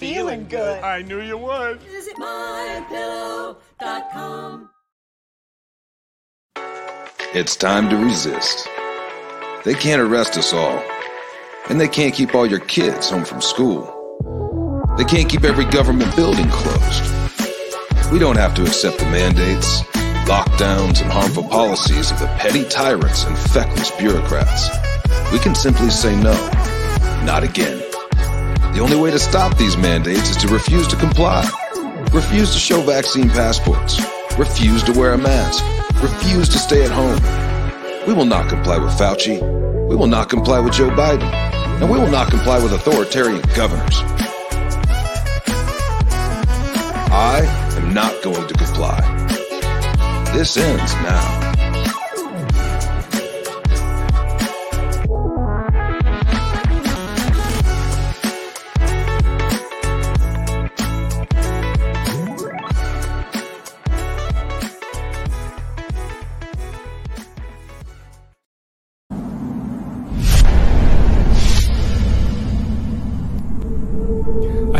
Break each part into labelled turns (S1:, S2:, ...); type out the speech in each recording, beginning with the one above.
S1: Feeling good.
S2: I knew you would.
S3: Visit mypillow.com.
S4: It's time to resist. They can't arrest us all. And they can't keep all your kids home from school. They can't keep every government building closed. We don't have to accept the mandates, lockdowns, and harmful policies of the petty tyrants and feckless bureaucrats. We can simply say no. Not again. The only way to stop these mandates is to refuse to comply. Refuse to show vaccine passports. Refuse to wear a mask. Refuse to stay at home. We will not comply with Fauci. We will not comply with Joe Biden. And we will not comply with authoritarian governors. I am not going to comply. This ends now.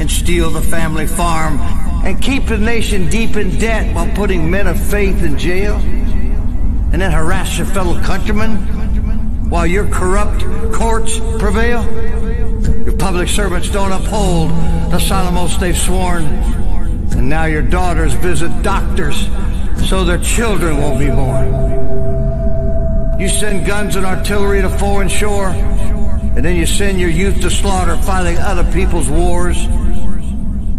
S5: and steal the family farm and keep the nation deep in debt while putting men of faith in jail and then harass your fellow countrymen while your corrupt courts prevail? Your public servants don't uphold the solemn oaths they've sworn. And now your daughters visit doctors so their children won't be born. You send guns and artillery to foreign shore and then you send your youth to slaughter fighting other people's wars?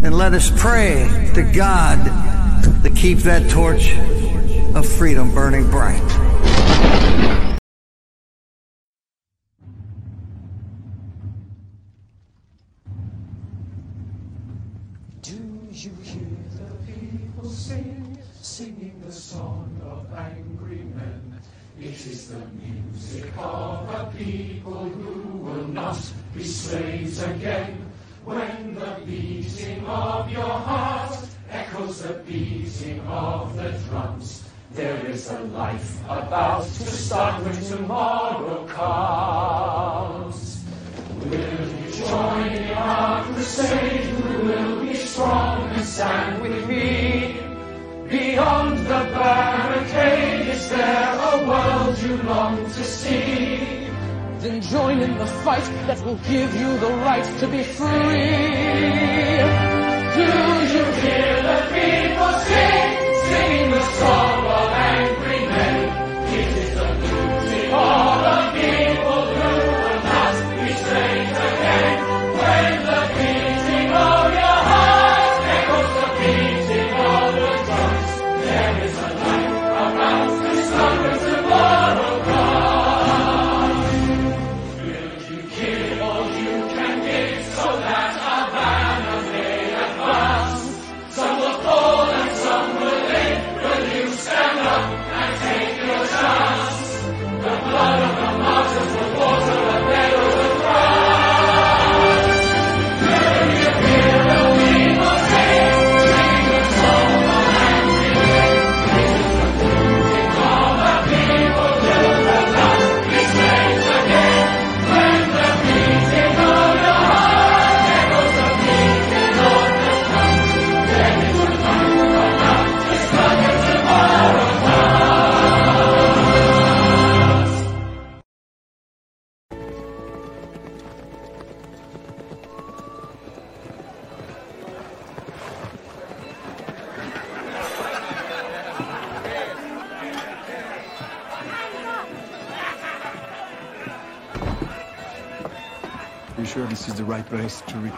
S5: And let us pray to God to keep that torch of freedom burning bright.
S3: Of your heart echoes the beating of the drums, there is a life about to start when tomorrow comes. Will you join in our crusade? Who will be strong and stand with me? Beyond the barricade, is there a world you long to see?
S6: Then join in the fight that will give you the right to be free.
S3: Do you hear the people sing, singing the song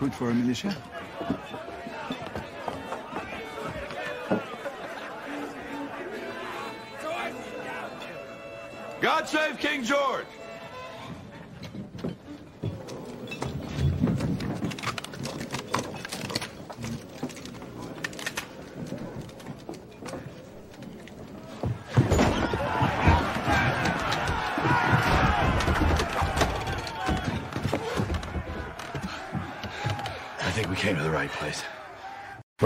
S7: recruit for a militia?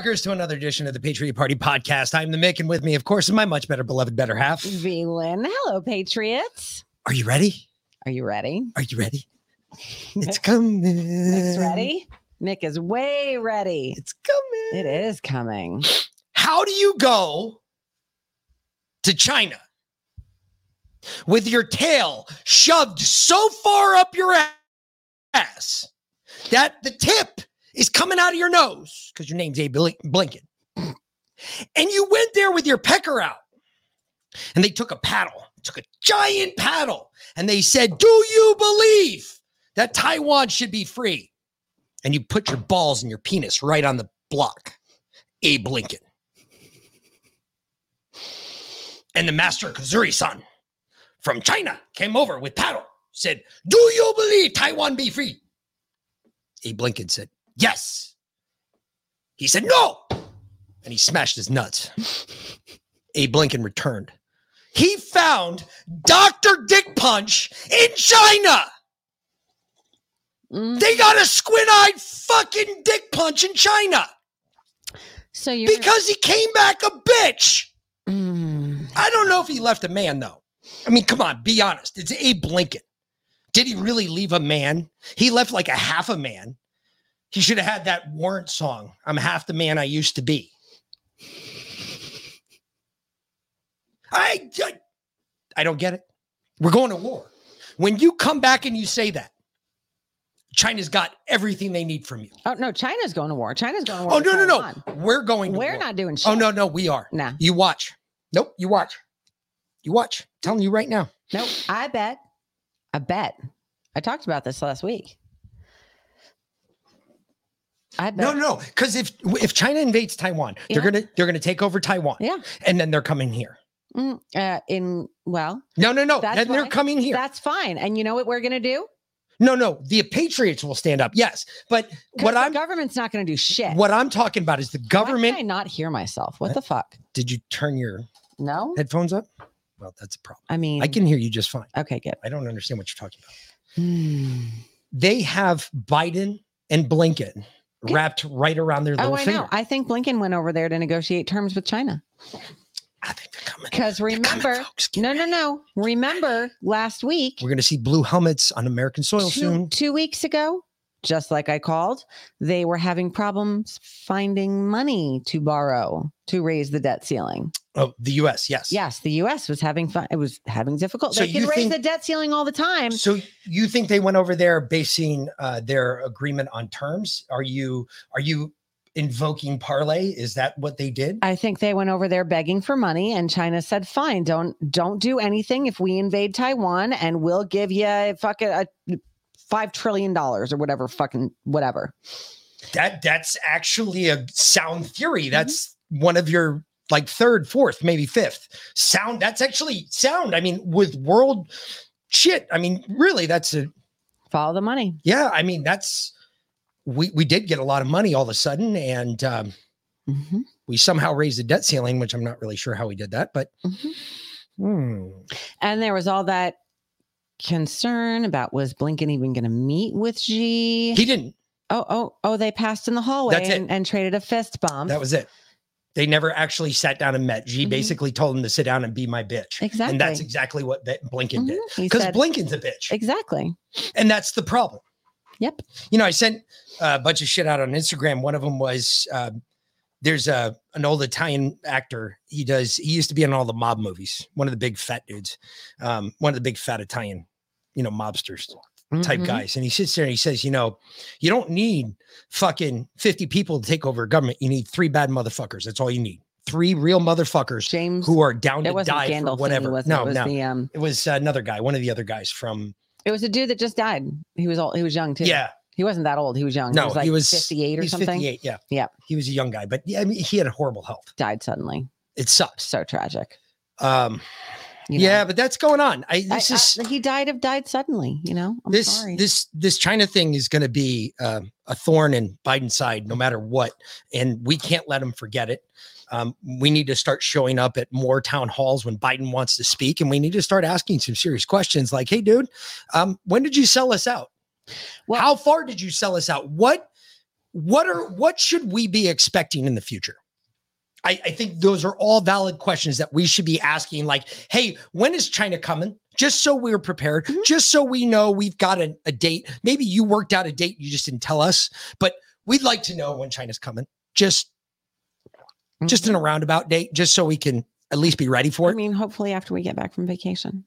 S8: Fuckers, to another edition of the Patriot Party podcast. I'm the Mick, and with me, of course, is my much better beloved better half.
S1: Vlyn. Hello, Patriots.
S8: Are you ready?
S1: Are you ready?
S8: Are you ready? It's coming.
S1: Nick's ready. Nick is way ready.
S8: It's coming.
S1: It is coming.
S8: How do you go to China with your tail shoved so far up your ass that the tip is coming out of your nose because your name's Abe Blin- Blinken? And you went there with your pecker out and they took a paddle, took a giant paddle, and they said, Do you believe that Taiwan should be free? And you put your balls and your penis right on the block. Abe Lincoln. And the master Kazuri san from China came over with paddle, said, Do you believe Taiwan be free? Abe Lincoln said, Yes. He said, No. And he smashed his nuts. Abe Lincoln returned. He found Dr. Dick Punch in China. They got a squint eyed fucking dick punch in China
S1: So you're
S8: because he came back a bitch.
S1: Mm.
S8: I don't know if he left a man though. I mean, come on, be honest. It's Abe Lincoln. Did he really leave a man? He left like a half a man. He should have had that warrant song. I'm half the man I used to be. I, I, I don't get it. We're going to war. When you come back and you say that, China's got everything they need from you.
S1: Oh no, China's going to war. China's going to war.
S8: Oh no, no, no.
S1: Taiwan.
S8: We're going to war.
S1: We're
S8: war.
S1: not doing oh, shit.
S8: Oh no, no, we are.
S1: Nah.
S8: You watch. Nope, you watch. You watch. I'm telling you right now.
S1: Nope. I bet. I bet. I talked about this last week. I bet.
S8: No, no, because if if China invades Taiwan,
S1: Yeah.
S8: they're gonna they're gonna take over Taiwan.
S1: Yeah.
S8: And then they're coming here.
S1: Mm, uh, in well,
S8: No, no, no. Then they're coming here.
S1: That's fine. And you know what we're gonna do?
S8: no, no. The Patriots will stand up. Yes. but what I'm the
S1: government's not gonna do shit.
S8: what I'm talking about is the government.
S1: can I not hear myself? What the fuck?
S8: Did you turn your
S1: No.
S8: headphones up? Well, that's a problem.
S1: I mean,
S8: I can hear you just fine.
S1: Okay, good.
S8: I don't understand what you're talking about.
S1: Hmm.
S8: They have Biden and Blinken wrapped right around their little
S1: Oh, I
S8: finger.
S1: know. I think Blinken went over there to negotiate terms with China.
S8: I think they're coming.
S1: Because remember, no, no, no. Remember last week,
S8: We're going to see blue helmets on American soil
S1: two,
S8: soon.
S1: two weeks ago, just like I called, they were having problems finding money to borrow to raise the debt ceiling.
S8: Oh, the U.S. Yes.
S1: Yes, the U.S. was having fun. It was having difficult.
S8: So
S1: they can raise
S8: think-
S1: the debt ceiling all the time.
S8: So you think they went over there basing uh, their agreement on terms? Are you are you invoking parlay? Is that what they did?
S1: I think they went over there begging for money, and China said, "Fine, don't don't do anything if we invade Taiwan, and we'll give you fucking a five trillion dollars or whatever, fucking whatever."
S8: That that's actually a sound theory. That's one of your like third, fourth, maybe fifth sound. That's actually sound. I mean, with world shit. I mean, really, that's a
S1: Follow the money.
S8: yeah. I mean, that's we we did get a lot of money all of a sudden, and um,
S1: Mhm,
S8: we somehow raised the debt ceiling, which I'm not really sure how we did that, but.
S1: mhm.
S8: Hmm.
S1: And there was all that concern about was Blinken even going to meet with Xi?
S8: He didn't.
S1: oh, oh, oh! They passed in the hallway
S8: That's it.
S1: and, and traded a fist bump.
S8: That was it. They never actually sat down and met. Xi
S1: Mhm.
S8: basically told him to sit down and be my bitch.
S1: Exactly.
S8: And that's exactly what Blinken did.
S1: Mhm. He
S8: Because Blinken's a bitch.
S1: exactly.
S8: And that's the problem.
S1: Yep.
S8: You know, I sent a bunch of shit out on Instagram. One of them was uh, there's a an old Italian actor. He does. He used to be in all the mob movies. One of the big fat dudes. Um, one of the big fat Italian, you know, mobsters type
S1: Mhm.
S8: guys. And he sits there and he says, you know, you don't need fucking 50 people to take over a government. You need three bad motherfuckers. That's all you need. Three real motherfuckers
S1: James,
S8: who are down
S1: it
S8: to die for whatever.
S1: was it?
S8: no,
S1: it was
S8: no.
S1: the um,
S8: it was another guy, one of the other guys from
S1: it was a dude that just died. He was old. He was young too.
S8: Yeah.
S1: he wasn't that old. He was young.
S8: No,
S1: he was like
S8: he was
S1: fifty-eight or
S8: he's
S1: something.
S8: 58, yeah.
S1: Yeah,
S8: He was a young guy, but yeah, I mean, he had a horrible health.
S1: died suddenly.
S8: It sucks.
S1: So tragic.
S8: Um,
S1: you know?
S8: yeah, but that's going on. I
S1: I-
S8: this
S1: I-
S8: is
S1: he died of died suddenly. You know, I'm
S8: this
S1: sorry.
S8: this this China thing is going to be um, a thorn in Biden's side no matter what, and we can't let him forget it. Um, we need to start showing up at more town halls when Biden wants to speak, and we need to start asking some serious questions like, "Hey, dude, um, when did you sell us out?
S1: Well-
S8: How far did you sell us out? What what are what should we be expecting in the future? I, I think those are all valid questions that we should be asking. Like, hey, when is China coming? Just so we're prepared,
S1: Mm-hmm.
S8: just so we know we've got a, a date. Maybe you worked out a date, you just didn't tell us, but we'd like to know when China's coming. Just just
S1: Mm-hmm.
S8: in a roundabout date, just so we can at least be ready for it.
S1: I mean, hopefully after we get back from vacation.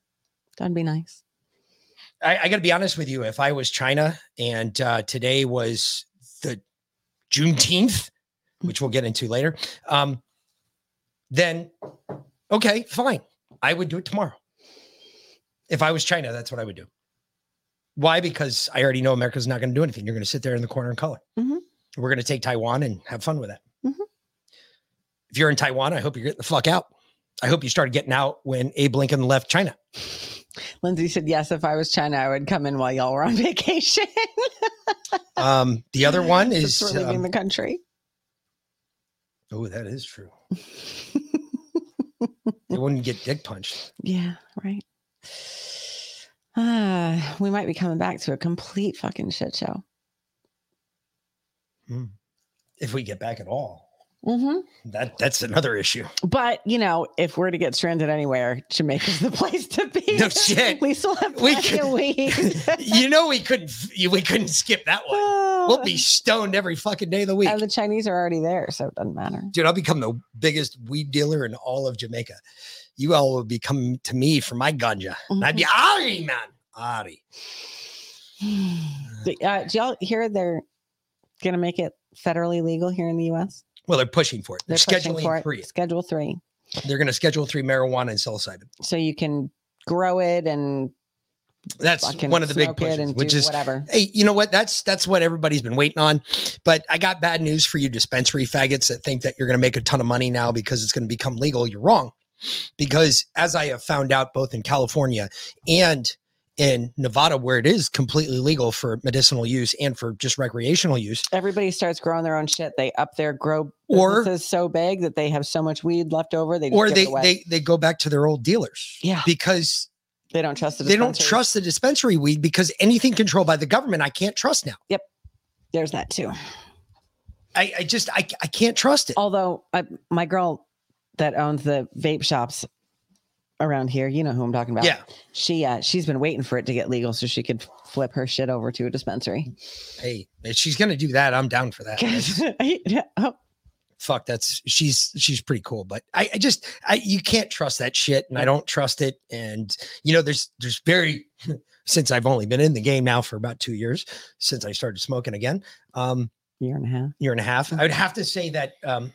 S1: That'd be nice.
S8: I, I got to be honest with you. If I was China and uh, today was the Juneteenth, which we'll get into later, um, then okay, fine. I would do it tomorrow. If I was China, that's what I would do. Why? Because I already know America's not going to do anything. You're going to sit there in the corner and color.
S1: Mhm.
S8: We're going to take Taiwan and have fun with that.
S1: Mhm.
S8: If you're in Taiwan, I hope you're getting the fuck out. I hope you started getting out when Abe Lincoln left China.
S1: Lindsay said, yes, if I was China, I would come in while y'all were on vacation.
S8: Um, the other one is
S1: we're leaving
S8: um,
S1: the country.
S8: Oh, that is true. they wouldn't get dick punched.
S1: Yeah, right. Ah, we might be coming back to a complete fucking shit show.
S8: If we get back at all.
S1: hmm
S8: That that's another issue.
S1: But you know, if we're to get stranded anywhere, Jamaica's the place to be.
S8: No shit.
S1: We still have
S8: We
S1: plenty of
S8: could-
S1: weed.
S8: you know we couldn't we couldn't skip that one. We'll be stoned every fucking day of the week.
S1: and the Chinese are already there, so it doesn't matter.
S8: Dude, I'll become the biggest weed dealer in all of Jamaica. You all will be coming to me for my ganja. And I'd be Ari, man. Ari.
S1: Do- Uh, do y'all hear they're gonna make it federally legal here in the U.S.?
S8: Well, they're pushing for it. They're,
S1: They're
S8: scheduling
S1: for it.
S8: three.
S1: Schedule three,
S8: They're going to schedule three marijuana and psilocybin.
S1: so you can grow it and
S8: That's one of the big pushes, which is
S1: whatever.
S8: Hey, you know what? That's that's what everybody's been waiting on. But I got bad news for you, dispensary faggots that think that you're going to make a ton of money now because it's going to become legal. You're wrong, because as I have found out, both in California and in Nevada, where it is completely legal for medicinal use and for just recreational use,
S1: Everybody starts growing their own shit. They up their grow
S8: Or-
S1: so big that they have so much weed left over. They just
S8: or they they they go back to their old dealers.
S1: Yeah.
S8: because
S1: they don't trust the
S8: they don't trust the dispensary weed because anything controlled by the government, I can't trust now.
S1: Yep, there's that too.
S8: I, I just I, I can't trust it.
S1: Although I, my girl that owns the vape shops around here, you know who I'm talking about.
S8: Yeah.
S1: she uh, she's been waiting for it to get legal so she could flip her shit over to a dispensary.
S8: Hey, if she's gonna do that, I'm down for that. That's-
S1: oh,
S8: fuck that's she's she's pretty cool but I, I just i you can't trust that shit and i don't trust it and you know there's there's very since i've only been in the game now for about two years since i started smoking again um
S1: year and a half.
S8: year and a half i would have to say that um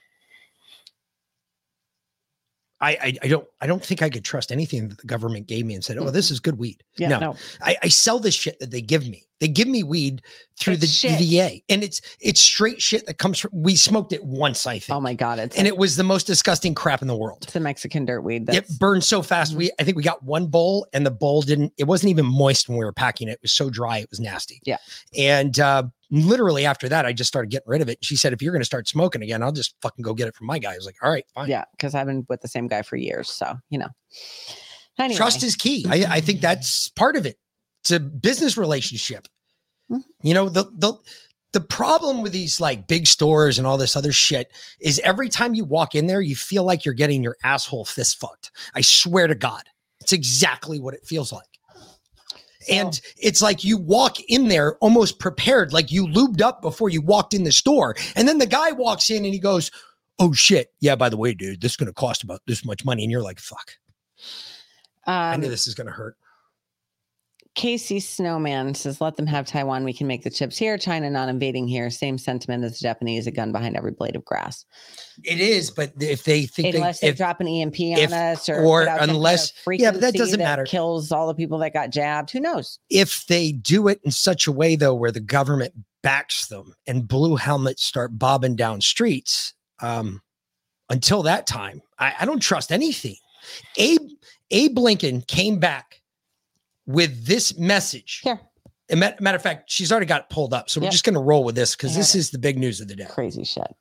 S8: I, I I don't I don't think I could trust anything that the government gave me and said, "Oh, this is good weed."
S1: Yeah, no.
S8: I, I sell this shit that they give me. They give me weed through
S1: It's
S8: the
S1: shit.
S8: DVA, and it's it's straight shit that comes from. We smoked it once, I think.
S1: Oh my god, it's
S8: and it was the most disgusting crap in the world.
S1: it's the Mexican dirt weed.
S8: It
S1: That's, Mm-hmm.
S8: burned so fast. We I think we got one bowl, and the bowl didn't. It wasn't even moist when we were packing it. It was so dry, it was nasty.
S1: Yeah.
S8: And uh, literally after that, I just started getting rid of it. She said, "If you're going to start smoking again, I'll just fucking go get it from my guy." I was like, "All right, fine."
S1: yeah, because I've been with the same guy for years, so you know. Anyway,
S8: Trust is key. I, I think that's part of it. It's a business relationship.
S1: Mhm.
S8: You know, the the the problem with these like big stores and all this other shit is every time you walk in there, you feel like you're getting your asshole fist fucked. I swear to God. It's exactly what it feels like. And it's like you walk in there almost prepared, like you lubed up before you walked in the store. And then the guy walks in and he goes, Oh shit. Yeah, by the way, dude, this is going to cost about this much money. And you're like, fuck. I
S1: um,
S8: knew this is going to hurt.
S1: Casey Snowman says, "Let them have Taiwan. We can make the chips here. China not invading here. Same sentiment as the Japanese. A gun behind every blade of grass.
S8: It is, but if they think
S1: unless
S8: they,
S1: they
S8: if,
S1: drop an EMP
S8: if-
S1: on us, or,
S8: or
S1: put out some kind of
S8: unless- yeah, but that doesn't matter.
S1: Kills all the people that got jabbed. Who knows?
S8: if they do it in such a way though where the government backs them and blue helmets start bobbing down streets um until that time i, I don't trust anything abe abe lincoln came back with this message
S1: Here,
S8: a matter of fact she's already got it pulled up so we're just going to roll with this because this
S1: have it.
S8: is the big news of the day
S1: crazy shit.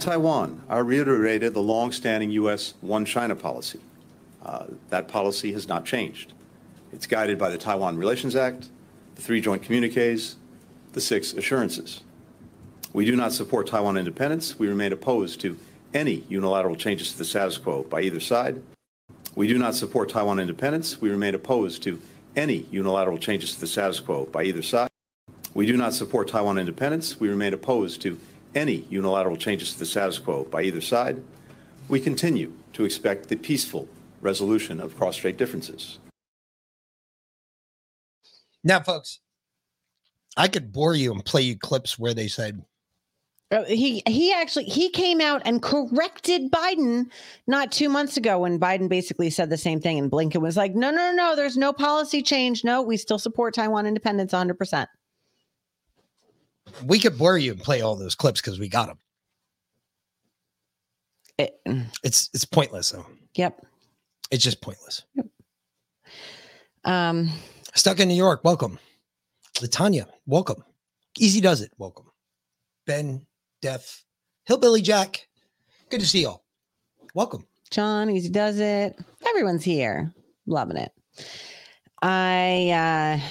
S9: Taiwan, I reiterated the long-standing U.S. One China policy. Uh, that policy has not changed. It's guided by the Taiwan Relations Act, the three joint communiques, the six assurances. We do not support Taiwan independence. We remain opposed to any unilateral changes to the status quo by either side. We do not support Taiwan independence. We remain opposed to any unilateral changes to the status quo by either side. We do not support Taiwan independence. We remain opposed to any unilateral changes to the status quo by either side. We continue to expect the peaceful resolution of cross-strait differences.
S8: Now, folks, I could bore you and play you clips where they said,
S1: He he actually he came out and corrected Biden not two months ago when Biden basically said the same thing and Blinken was like, no, no, no, no, there's no policy change. No, we still support Taiwan independence 100. percent
S8: we could bore you and play all those clips because we got them. it's it's pointless though.
S1: Yep.
S8: It's just pointless. Yep.
S1: Um,
S8: Stuck in New York, welcome. Latanya, welcome. Easy does it, welcome. Ben, Def, Hillbilly Jack, good to see y'all. Welcome.
S1: John, easy does it. Everyone's here, loving it. I uh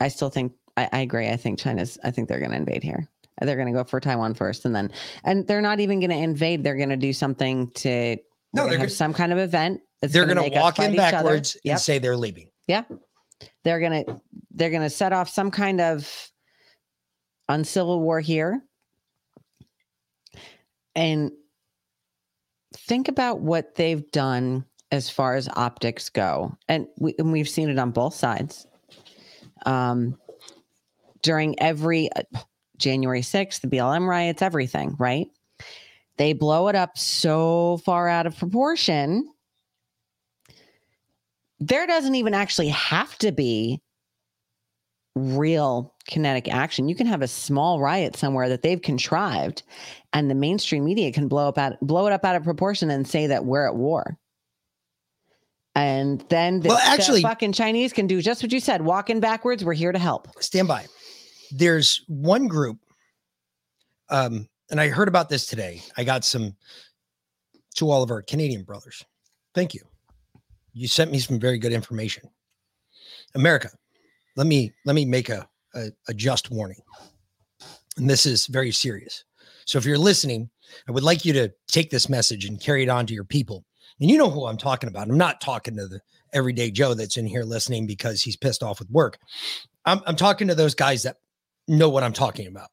S1: I still think I, I agree. I think China's. I think they're going to invade here. They're going to go for Taiwan first, and then and they're not even going to invade. They're going to do something to.
S8: No, they're
S1: have
S8: gonna-
S1: some kind of event. that's
S8: They're
S1: gonna gonna
S8: walk in backwards and say they're leaving.
S1: Yeah. They're gonna they're gonna set off some kind of uncivil war here. And think about what they've done as far as optics go. And, we, and we've seen it on both sides. Um, during every uh, January 6th, the BLM riots, everything, right? They blow it up so far out of proportion there doesn't even actually have to be real kinetic action. You can have a small riot somewhere that they've contrived, and the mainstream media can blow up out blow it up out of proportion and say that we're at war. And then the,
S8: Well,
S1: the
S8: actually-
S1: fucking Chinese can do just what you said, walking backwards. We're here to help.
S8: Stand by. There's one group, um, and I heard about this today. I got some to all of our Canadian brothers. Thank you. You sent me some very good information. America, let me let me make a, a, a just warning. And this is very serious. So if you're listening, I would like you to take this message and carry it on to your people. And you know who I'm talking about. I'm not talking to the everyday Joe that's in here listening because he's pissed off with work. I'm, I'm talking to those guys that know what I'm talking about.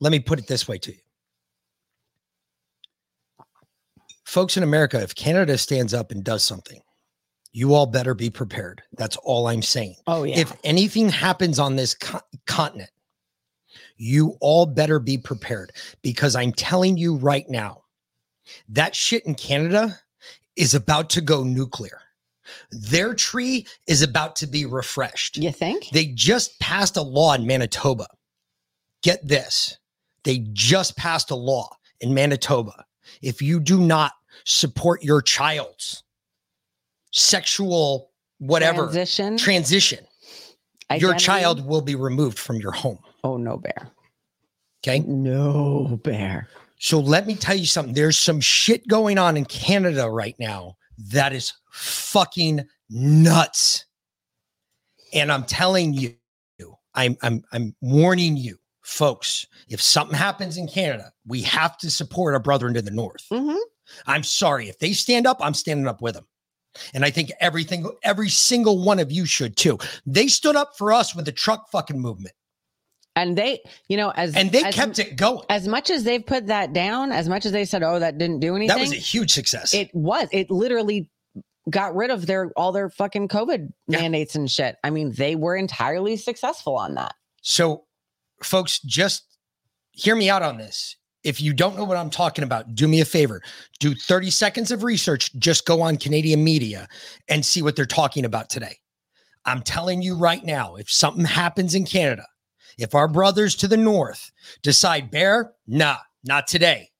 S8: Let me put it this way to you. Folks in America, if Canada stands up and does something, you all better be prepared. That's all I'm saying.
S1: Oh, yeah.
S8: If anything happens on this co- continent, you all better be prepared because I'm telling you right now, that shit in Canada is about to go nuclear. Their tree is about to be refreshed.
S1: You think?
S8: They just passed a law in Manitoba. Get this. They just passed a law in Manitoba. If you do not support your child's sexual whatever
S1: Transition?
S8: transition, your child will be removed from your home.
S1: Oh no, bear.
S8: Okay.
S1: No bear.
S8: So let me tell you something. There's some shit going on in Canada right now that is fucking nuts. And I'm telling you, I'm I'm I'm warning you, folks. If something happens in Canada, we have to support our brethren to the north.
S1: Mm-hmm.
S8: I'm sorry. If they stand up, I'm standing up with them. And I think everything, every single one of you should too. They stood up for us with the truck fucking movement.
S1: And they, you know, as
S8: And they
S1: as-
S8: kept it going.
S1: As much as they've put that down, as much as they said, "Oh, that didn't do anything,"
S8: That was a huge success.
S1: It was. It literally got rid of their all their fucking COVID mandates and shit. I mean, they were entirely successful on that.
S8: So, folks, just hear me out on this. If you don't know what I'm talking about, do me a favor. Do 30 seconds of research. Just go on Canadian media and see what they're talking about today. I'm telling you right now, if something happens in Canada, if our brothers to the north decide, Bear, nah, not today.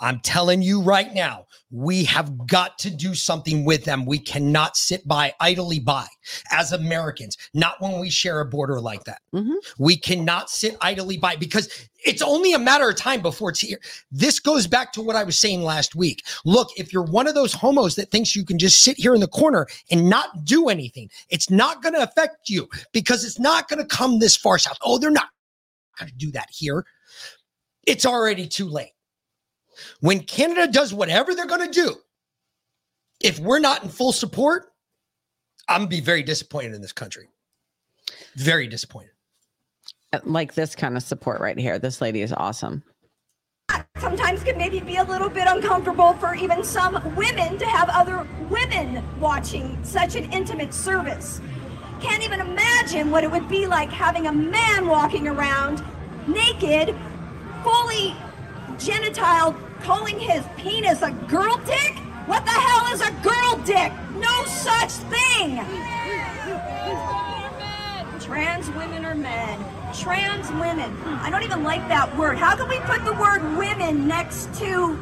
S8: I'm telling you right now, we have got to do something with them. We cannot sit by idly by as Americans, not when we share a border like that. Mm-hmm. We cannot sit idly by because it's only a matter of time before it's here. This goes back to what I was saying last week. Look, if you're one of those homos that thinks you can just sit here in the corner and not do anything, it's not going to affect you because it's not going to come this far south. Oh, they're not going to do that here. It's already too late. When Canada does whatever they're going to do, if we're not in full support, I'm going to be very disappointed in this country. Very disappointed.
S1: Uh, Like this kind of support right here. This lady is awesome.
S10: sometimes can maybe be a little bit uncomfortable for even some women to have other women watching such an intimate service. Can't even imagine what it would be like having a man walking around naked, fully genital, calling his penis a girl dick? What the hell is a girl dick? No such thing! Trans women are men. Trans women. I don't even like that word. How can we put the word women next to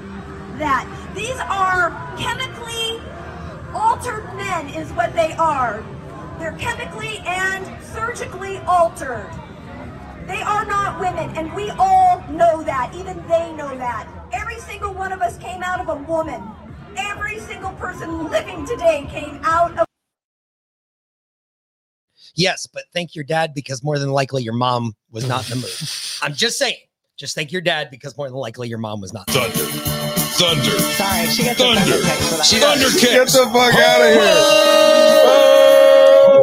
S10: that? These are chemically altered men, is what they are. They're chemically and surgically altered. They are not women, and we all know that. Even they know that. Every single one of us came out of a woman. Every single person living today came out of.
S8: Yes, but thank your dad because more than likely your mom was not in the mood. I'm just saying. Just thank your dad because more than likely your mom was not.
S4: Thunder. Thunder.
S1: Sorry, she gets
S4: Thunder.
S1: a thunder kick for.
S4: Thunder kicks.
S11: Get the fuck out of here.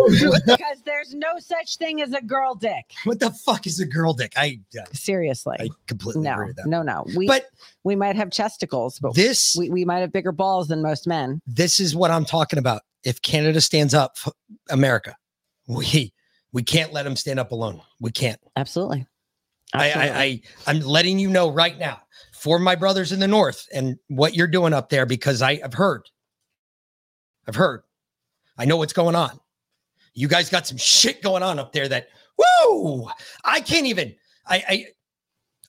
S1: because there's no such thing as a girl dick.
S8: What the fuck is a girl dick? I uh,
S1: Seriously.
S8: I completely
S1: no,
S8: agree with that.
S1: no, no. We
S8: But-
S1: we might have chesticles, but
S8: This
S1: we, we might have bigger balls than most men.
S8: this is what I'm talking about. If Canada stands up, for America, we we can't let them stand up alone. We can't.
S1: Absolutely.
S8: I, I, I I'm letting you know right now for my brothers in the north and what you're doing up there because I, I've heard. I've heard. I know what's going on. You guys got some shit going on up there that woo! I can't even I I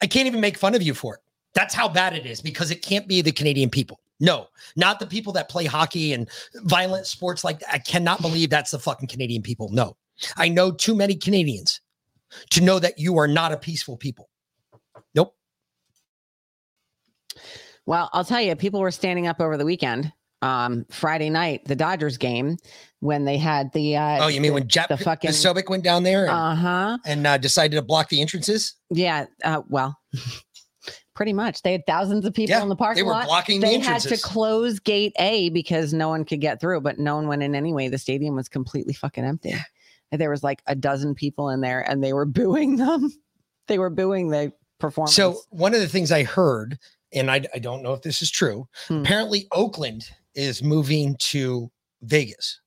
S8: I can't even make fun of you for it. That's how bad it is because it can't be the Canadian people. No, not the people that play hockey and violent sports like that. I cannot believe that's the fucking Canadian people. No. I know too many Canadians to know that you are not a peaceful people. Nope.
S1: Well, I'll tell you, people were standing up over the weekend, um, Friday night, the Dodgers game, when they had the uh
S8: Oh, you mean
S1: the-
S8: when Jap
S1: the fucking
S8: Sobek went down there and,
S1: uh-huh.
S8: and uh, decided to block the entrances?
S1: Yeah, uh, well, pretty much. They had thousands of people
S8: Yeah,
S1: in the parking
S8: they were
S1: lot.
S8: blocking the
S1: They had to close gate A because no one could get through, but no one went in anyway. The stadium was completely fucking empty. And There was like a dozen people in there, and they were booing them. They were booing the performance.
S8: So one of the things I heard, and I, I don't know if this is true,
S1: Hmm.
S8: apparently Oakland is moving to Vegas,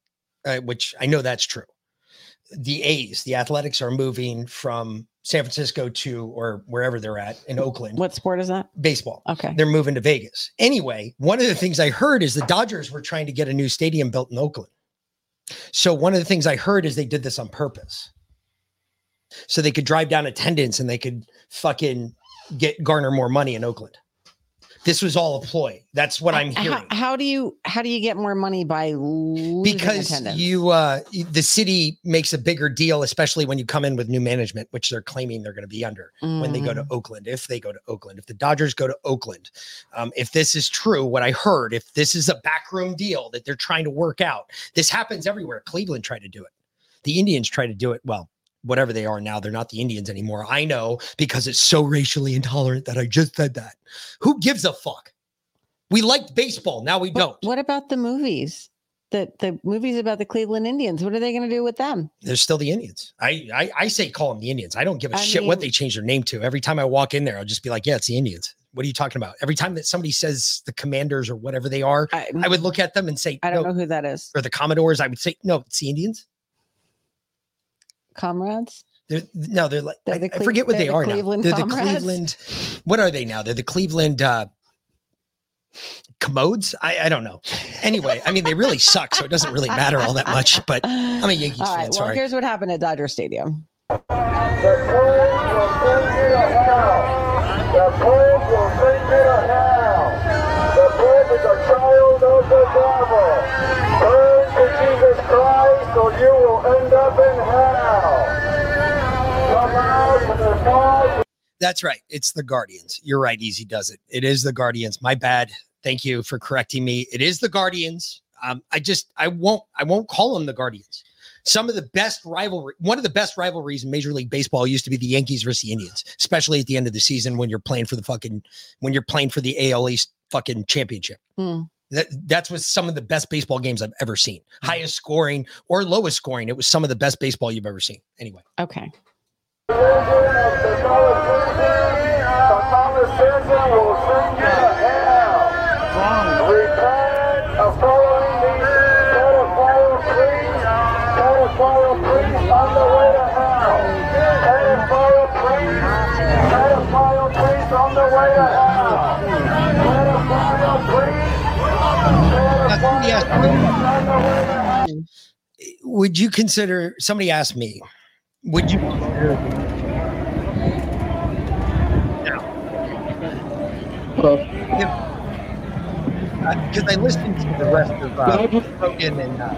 S8: uh, which I know that's true. The A's, the Athletics, are moving from San Francisco to or wherever they're at in Oakland.
S1: what sport is that?
S8: Baseball.
S1: Okay.
S8: They're moving to Vegas. Anyway, one of the things I heard is the Dodgers were trying to get a new stadium built in Oakland. So one of the things I heard is they did this on purpose. So they could drive down attendance and they could fucking get garner more money in Oakland. This was all a ploy. That's what I'm hearing.
S1: How, how do you how do you get more money by losing
S8: because
S1: attendance?
S8: you uh the city makes a bigger deal especially when you come in with new management which they're claiming they're going to be under when they go to
S1: Mm.
S8: oakland if they go to oakland if the dodgers go to oakland um, if this is true what i heard if this is a backroom deal that they're trying to work out this happens everywhere cleveland tried to do it the indians tried to do it well whatever they are now they're not the indians anymore i know because it's so racially intolerant that i just said that who gives a fuck we liked baseball now we don't
S1: What about the movies? The the movies about the Cleveland Indians. What are they going to do with them?
S8: they're still the Indians. I, I I say call them the Indians. I don't give a
S1: I
S8: shit what they change their name to. Every time I walk in there, I'll just be like, yeah, it's the Indians. What are you talking about? Every time that somebody says the commanders or whatever they are, I, would look at them and say,
S1: I don't
S8: no,
S1: know who that is.
S8: or the Commodores. I would say, no, it's the Indians.
S1: Comrades.
S8: They're no, they're like
S1: They're
S8: I,
S1: the
S8: I forget what
S1: they're the
S8: are
S1: Cleveland
S8: now. They're
S1: Comrades?
S8: the Cleveland. What are they now? They're the Cleveland uh commodes. I, I don't know. Anyway, I mean they really suck, so it doesn't really matter all that much. But I'm a Yankees
S1: All
S8: fan.
S1: right. Well,
S8: sorry.
S1: here's what happened at Dodger Stadium.
S12: The plague will send you to hell. The plague is a child of the devil. Turn to Jesus Christ or you will end up in hell. Come out to the north.
S8: That's right. It's the Guardians. You're right. Easy does it. It is the Guardians. My bad. Thank you for correcting me. It is the Guardians. Um, I just I won't I won't call them the Guardians. Some of the best rivalry, one of the best rivalries in Major League Baseball used to be the Yankees versus the Indians, especially at the end of the season when you're playing for the fucking when you're playing for the AL East fucking championship.
S1: Hmm.
S8: That that's was some of the best baseball games I've ever seen. Mm-hmm. Highest scoring or lowest scoring. It was some of the best baseball you've ever seen. Anyway.
S1: Okay.
S8: Would you consider somebody asked me, would you consider because I listened to the rest of uh, Rogan and uh,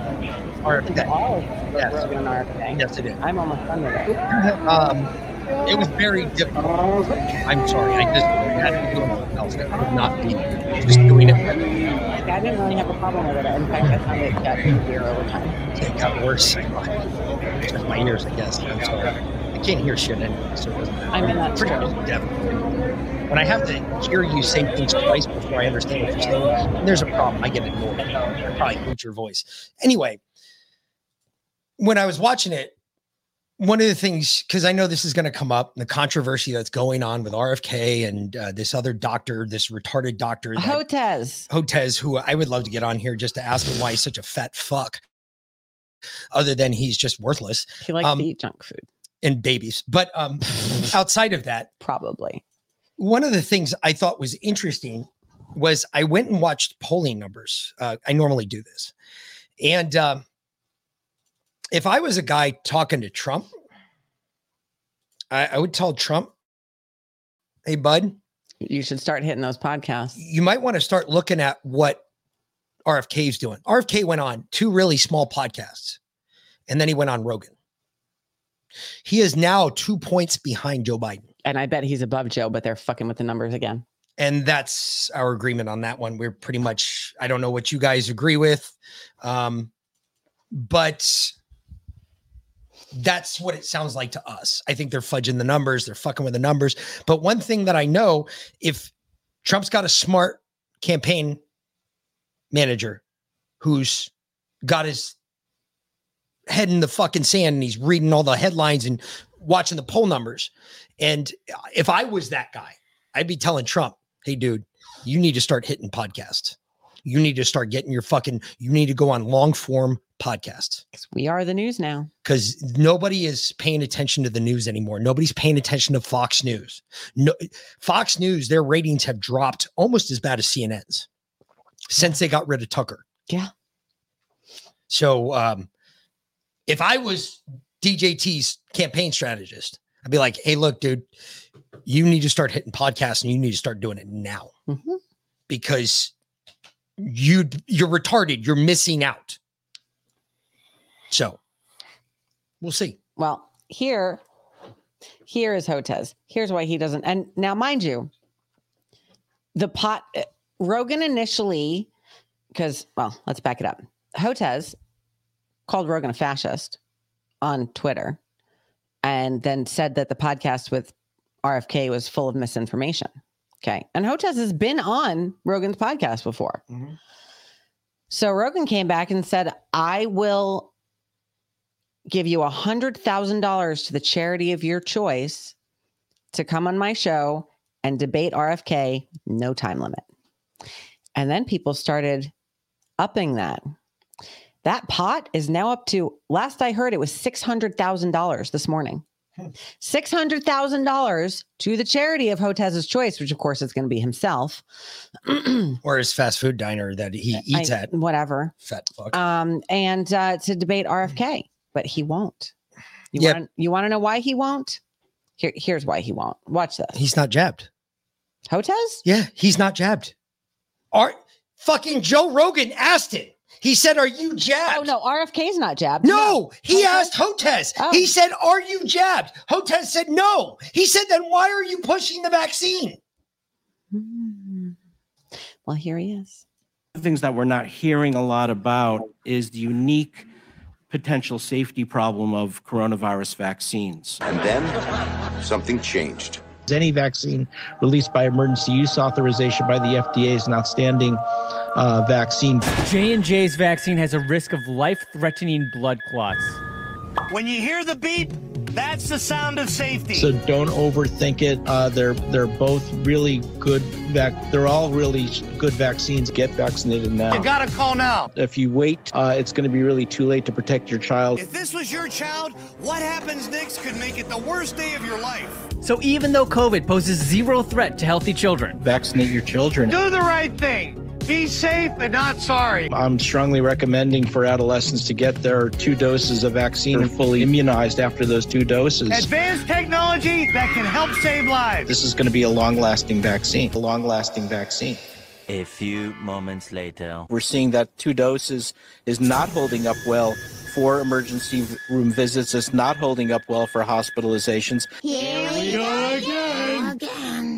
S8: RFK. Yes.
S1: Rogan and RFK.
S8: Yes, it is.
S1: I'm almost done with it.
S8: Um, it was very difficult. I'm sorry. I just had to do something else. That would not be just doing it.
S1: I didn't really have a problem with it. In fact, I found it got easier over time.
S8: It got worse. My ears, I guess. I'm sorry. I can't hear shit anyway, so it doesn't matter.
S1: I mean, that's
S8: pretty much deaf. When I have to hear you say things twice before I understand what you're saying, then there's a problem. I get annoyed. I probably hate your voice. Anyway, when I was watching it, one of the things, because I know this is going to come up, the controversy that's going on with RFK and uh, this other doctor, this retarded doctor, that-
S1: Hotez.
S8: Hotez, who I would love to get on here just to ask him why he's such a fat fuck, other than he's just worthless.
S1: He likes
S8: Um,
S1: to eat junk food.
S8: and babies. But um, outside of that,
S1: probably
S8: one of the things I thought was interesting was I went and watched polling numbers. Uh, I normally do this, and um, if I was a guy talking to Trump, I, I would tell Trump, "Hey, bud,
S1: you should start hitting those podcasts.
S8: You might want to start looking at what RFK's doing. RFK went on two really small podcasts, and then he went on Rogan. He is now two points behind Joe Biden.
S1: And I bet he's above Joe, but they're fucking with the numbers again.
S8: And that's our agreement on that one. We're pretty much, I don't know what you guys agree with. Um, but that's what it sounds like to us. I think they're fudging the numbers, they're fucking with the numbers. But one thing that I know if Trump's got a smart campaign manager who's got his head in the fucking sand and he's reading all the headlines and watching the poll numbers. And if I was that guy, I'd be telling Trump, hey, dude, you need to start hitting podcasts. You need to start getting your fucking, you need to go on long form podcasts
S1: We are the news now.
S8: because nobody is paying attention to the news anymore. Nobody's paying attention to Fox News. No, Fox News, their ratings have dropped almost as bad as CNN's since they got rid of Tucker.
S1: Yeah.
S8: So um, if I was DJT's campaign strategist, I'd be like, hey, look, dude, you need to start hitting podcasts and you need to start doing it now
S1: Mhm.
S8: because you you're retarded. You're missing out. So we'll see.
S1: Well, here, here is Hotez. Here's why he doesn't. And now, mind you, the pot uh, Rogan initially, because well, let's back it up. Hotez called Rogan a fascist on Twitter, and then said that the podcast with RFK was full of misinformation. Okay, and Hotez has been on Rogan's podcast before. Mm-hmm. So Rogan came back and said, "I will give you a hundred thousand dollars to the charity of your choice to come on my show and debate RFK, no time limit. And then people started upping that. That pot is now up to last I heard it was six hundred thousand dollars this morning. Six hundred thousand dollars to the charity of Hotez's choice, which of course is going to be himself.
S8: Or his fast food diner that he eats
S1: I-
S8: at.
S1: whatever.
S8: Fat fuck.
S1: Um, and uh, to debate RFK, but he won't. You
S8: Yep.
S1: want you want to know why he won't? Here, here's why he won't. Watch this.
S8: He's not jabbed.
S1: Hotez?
S8: Yeah, he's not jabbed. Art fucking Joe Rogan asked it. He said, "Are you jabbed?"
S1: Oh no, RFK's not jabbed.
S8: No, he
S1: Hotez?
S8: asked Hotez.
S1: Oh.
S8: He said, "Are you jabbed?" Hotez said, "No." He said, "Then why are you pushing the vaccine?"
S1: Hmm. Well, here he is.
S13: the things that we're not hearing a lot about is the unique
S14: potential safety problem of coronavirus vaccines.
S15: And then something changed.
S16: Any vaccine released by emergency use authorization by the FDA is an outstanding uh, vaccine.
S17: J&J's vaccine has a risk of life-threatening blood clots.
S18: When you hear the beep, that's the sound of safety.
S16: So don't overthink it. Uh, they're they're both really good. Vac- they're all really good vaccines. Get vaccinated now.
S18: You gotta call now.
S16: If you wait, uh, it's going to be really too late to protect your child.
S18: If this was your child, what happens next could make it the worst day of your life.
S17: So even though COVID poses zero threat to healthy children,
S16: Vaccinate your children.
S18: Do the right thing. Be safe and not sorry.
S16: I'm strongly recommending for adolescents to get their two doses of vaccine and fully immunized after those two doses.
S18: Advanced technology that can help save lives.
S16: This is going to be a long-lasting vaccine. A long-lasting vaccine.
S19: A few moments later.
S16: We're seeing that two doses is not holding up well for emergency room visits. It's not holding up well for hospitalizations.
S3: Here we go again.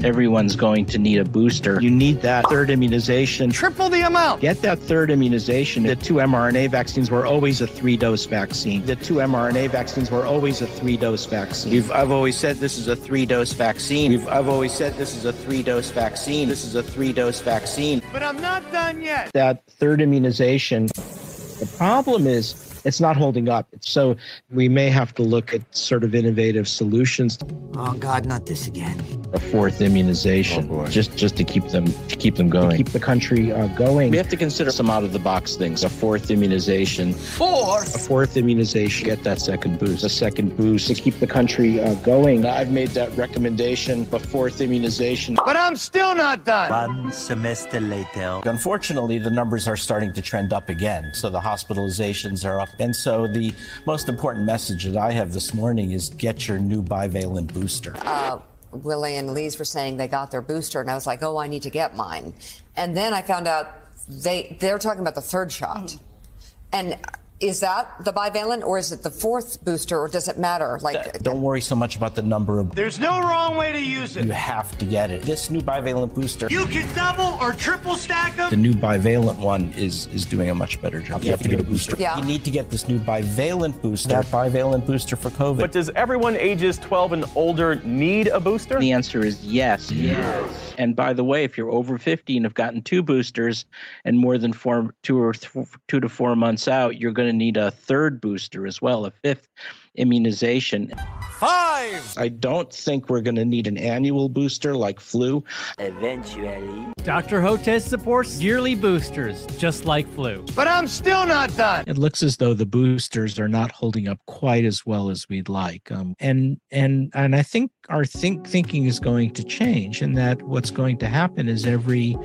S16: Everyone's going to need a booster. You need that third immunization.
S18: Triple the amount.
S16: Get that third immunization. The two mRNA vaccines were always a three dose vaccine. The two mRNA vaccines were always a three dose vaccine. We've, I've always said this is a three dose vaccine. We've, I've always said this is a three dose vaccine. This is a three dose vaccine.
S18: But I'm not done yet.
S16: That third immunization, the problem is it's not holding up. So we may have to look at sort of innovative solutions.
S5: Oh God, not this again.
S16: A fourth immunization, just just to keep them to keep them going, keep the country uh, going. We have to consider some out of the box things. A fourth immunization,
S18: Fourth.
S16: a fourth immunization, get that second boost, a second boost to keep the country uh, going. I've made that recommendation. A fourth immunization.
S18: But I'm still not done.
S19: One semester later.
S13: Unfortunately, the numbers are starting to trend up again. So the hospitalizations are up. And so the most important message that I have this morning is get your new bivalent booster.
S20: uh, Willie and Lise were saying they got their booster, and I was like, oh, I need to get mine. And then I found out they they're talking about the third shot. And is that the bivalent, or is it the fourth booster, or does it matter? Like,
S13: Don't worry so much about the number of.
S18: There's no wrong way to use it.
S13: You have to get it. This new bivalent booster.
S18: You can double or triple stack them.
S13: The new bivalent one is is doing a much better job. You have to get a booster.
S20: Yeah.
S13: You need to get this new bivalent booster. That bivalent booster for COVID.
S21: But does everyone ages 12 and older need a booster?
S16: The answer is yes. Yes. And by the way, if you're over 50 and have gotten two boosters and more than four, two or th- two to four months out, you're going to need a third booster as well, a fifth immunization.
S18: Five.
S16: I don't think we're going to need an annual booster like flu.
S19: Eventually.
S17: Dr. Hotez supports yearly boosters, just like flu.
S18: But I'm still not done.
S16: It looks as though the boosters are not holding up quite as well as we'd like. Um, and and and I think our think thinking is going to change, and that what's going to happen is every,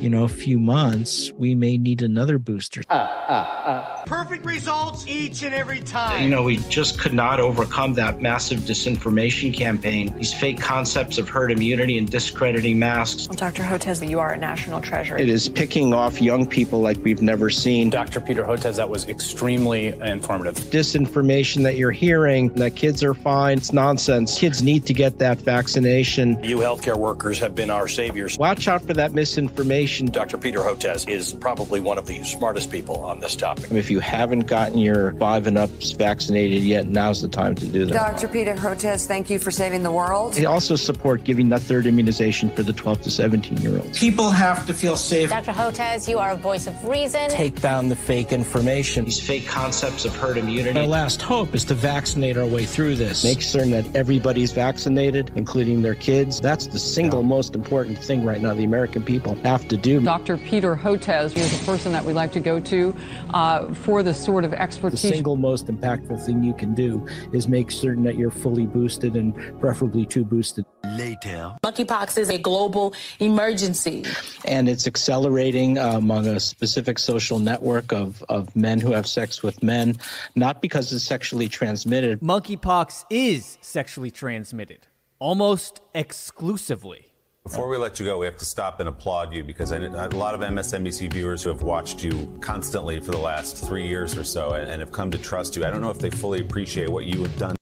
S16: you know, few months we may need another booster. Uh, uh, uh.
S18: Perfect results each and every time.
S16: You know, we just could not overcome that massive disinformation campaign. These fake concepts of herd immunity and discrediting masks.
S22: well, Dr. Hotez, you are a national treasure.
S16: It is picking off young people like we've never seen.
S23: Dr. Peter Hotez, that was extremely informative.
S16: Disinformation that you're hearing that kids are fine, it's nonsense. Kids need to get that vaccination.
S23: You healthcare workers have been our saviors.
S16: Watch out for that misinformation.
S23: Dr. Peter Hotez is probably one of the smartest people on this topic.
S16: If you haven't gotten your five and ups vaccinated yet, now's the time to do that.
S20: Dr. Peter Hotez, thank you for saving the world.
S16: They also support giving that third immunization for the 12 to 17 year olds.
S13: People have to feel safe.
S24: Dr. Hotez, you are a voice of reason.
S13: Take down the fake information.
S16: These fake concepts of herd immunity. Our last hope is to vaccinate our way through this. Make certain that everybody's vaccinated, including their kids. That's the single most important thing right now the American people have to do.
S25: Dr. Peter Hotez is a person that we like to go to uh, for the sort of expertise.
S16: The single most impactful thing you can do is make certain that you're fully boosted and preferably two boosted.
S19: Later.
S24: Monkeypox is a global emergency.
S16: And it's accelerating uh, among a specific social network of, of men who have sex with men, not because it's sexually transmitted.
S17: Monkeypox is sexually transmitted, almost exclusively.
S26: Before we let you go, we have to stop and applaud you because I know a lot of MSNBC viewers who have watched you constantly for the last three years or so and, and have come to trust you. I don't know if they fully appreciate what you have done.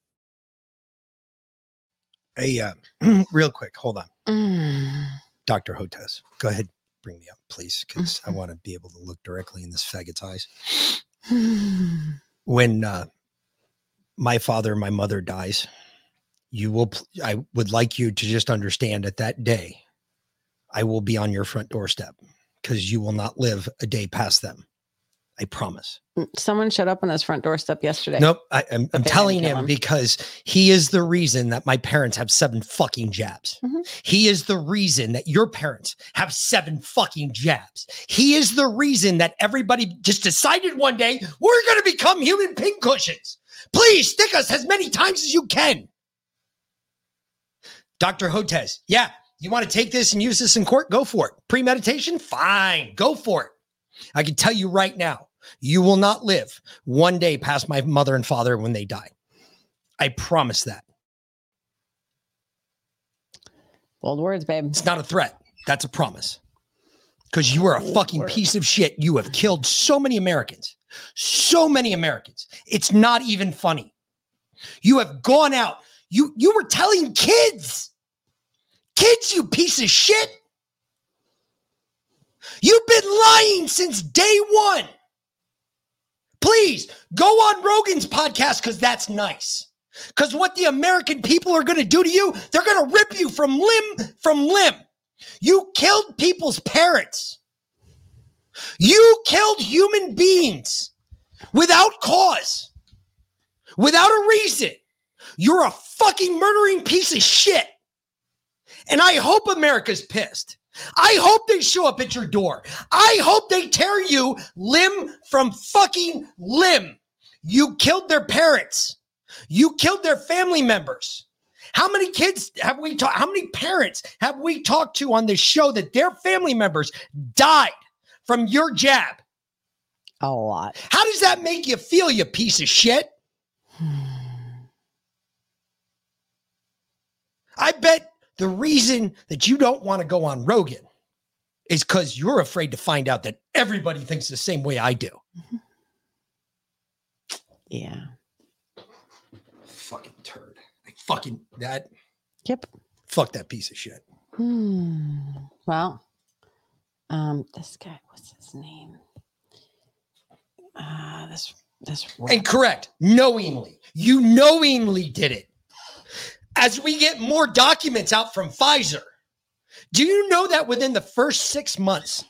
S8: Hey, uh, real quick, hold on. Dr. Hotez, go ahead, bring me up, please, because I want to be able to look directly in this faggot's eyes. when uh, my father my mother dies, you will. I would like you to just understand that that day, I will be on your front doorstep because you will not live a day past them. I promise.
S1: Someone showed up on his front doorstep yesterday.
S8: Nope. I, I'm, I'm telling him
S1: him.
S8: because he is the reason that my parents have seven fucking jabs.
S1: Mhm.
S8: He is the reason that your parents have seven fucking jabs. He is the reason that everybody just decided one day we're going to become human pincushions. Please stick us as many times as you can. Dr. Hotez, yeah, you want to take this and use this in court? Go for it. Premeditation? Fine, go for it. I can tell you right now, you will not live one day past my mother and father when they die. I promise that.
S1: Bold words, babe.
S8: It's not a threat. That's a promise. Because you are a fucking piece of shit. You have killed so many Americans. So many Americans. It's not even funny. You have gone out. You you were telling kids. Kids, you piece of shit. You've been lying since day one. Please go on Rogan's podcast because that's nice. Because what the American people are going to do to you, they're going to rip you from limb from limb. You killed people's parents. You killed human beings without cause, without a reason. You're a fucking murdering piece of shit. And I hope America's pissed. I hope they show up at your door. I hope they tear you limb from fucking limb. You killed their parents. You killed their family members. How many kids have we talked? How many parents have we talked to on this show that their family members died from your jab?
S1: A lot.
S8: How does that make you feel, you piece of shit? I bet the reason that you don't want to go on Rogan is because you're afraid to find out that everybody thinks the same way I do.
S1: Yeah.
S8: Fucking turd. Like fucking that.
S1: Yep.
S8: Fuck that piece of shit.
S1: Hmm. Well, um, this guy, what's his name? Uh, this this
S8: And correct, knowingly. You knowingly did it. As we get more documents out from Pfizer, do you know that within the first six months,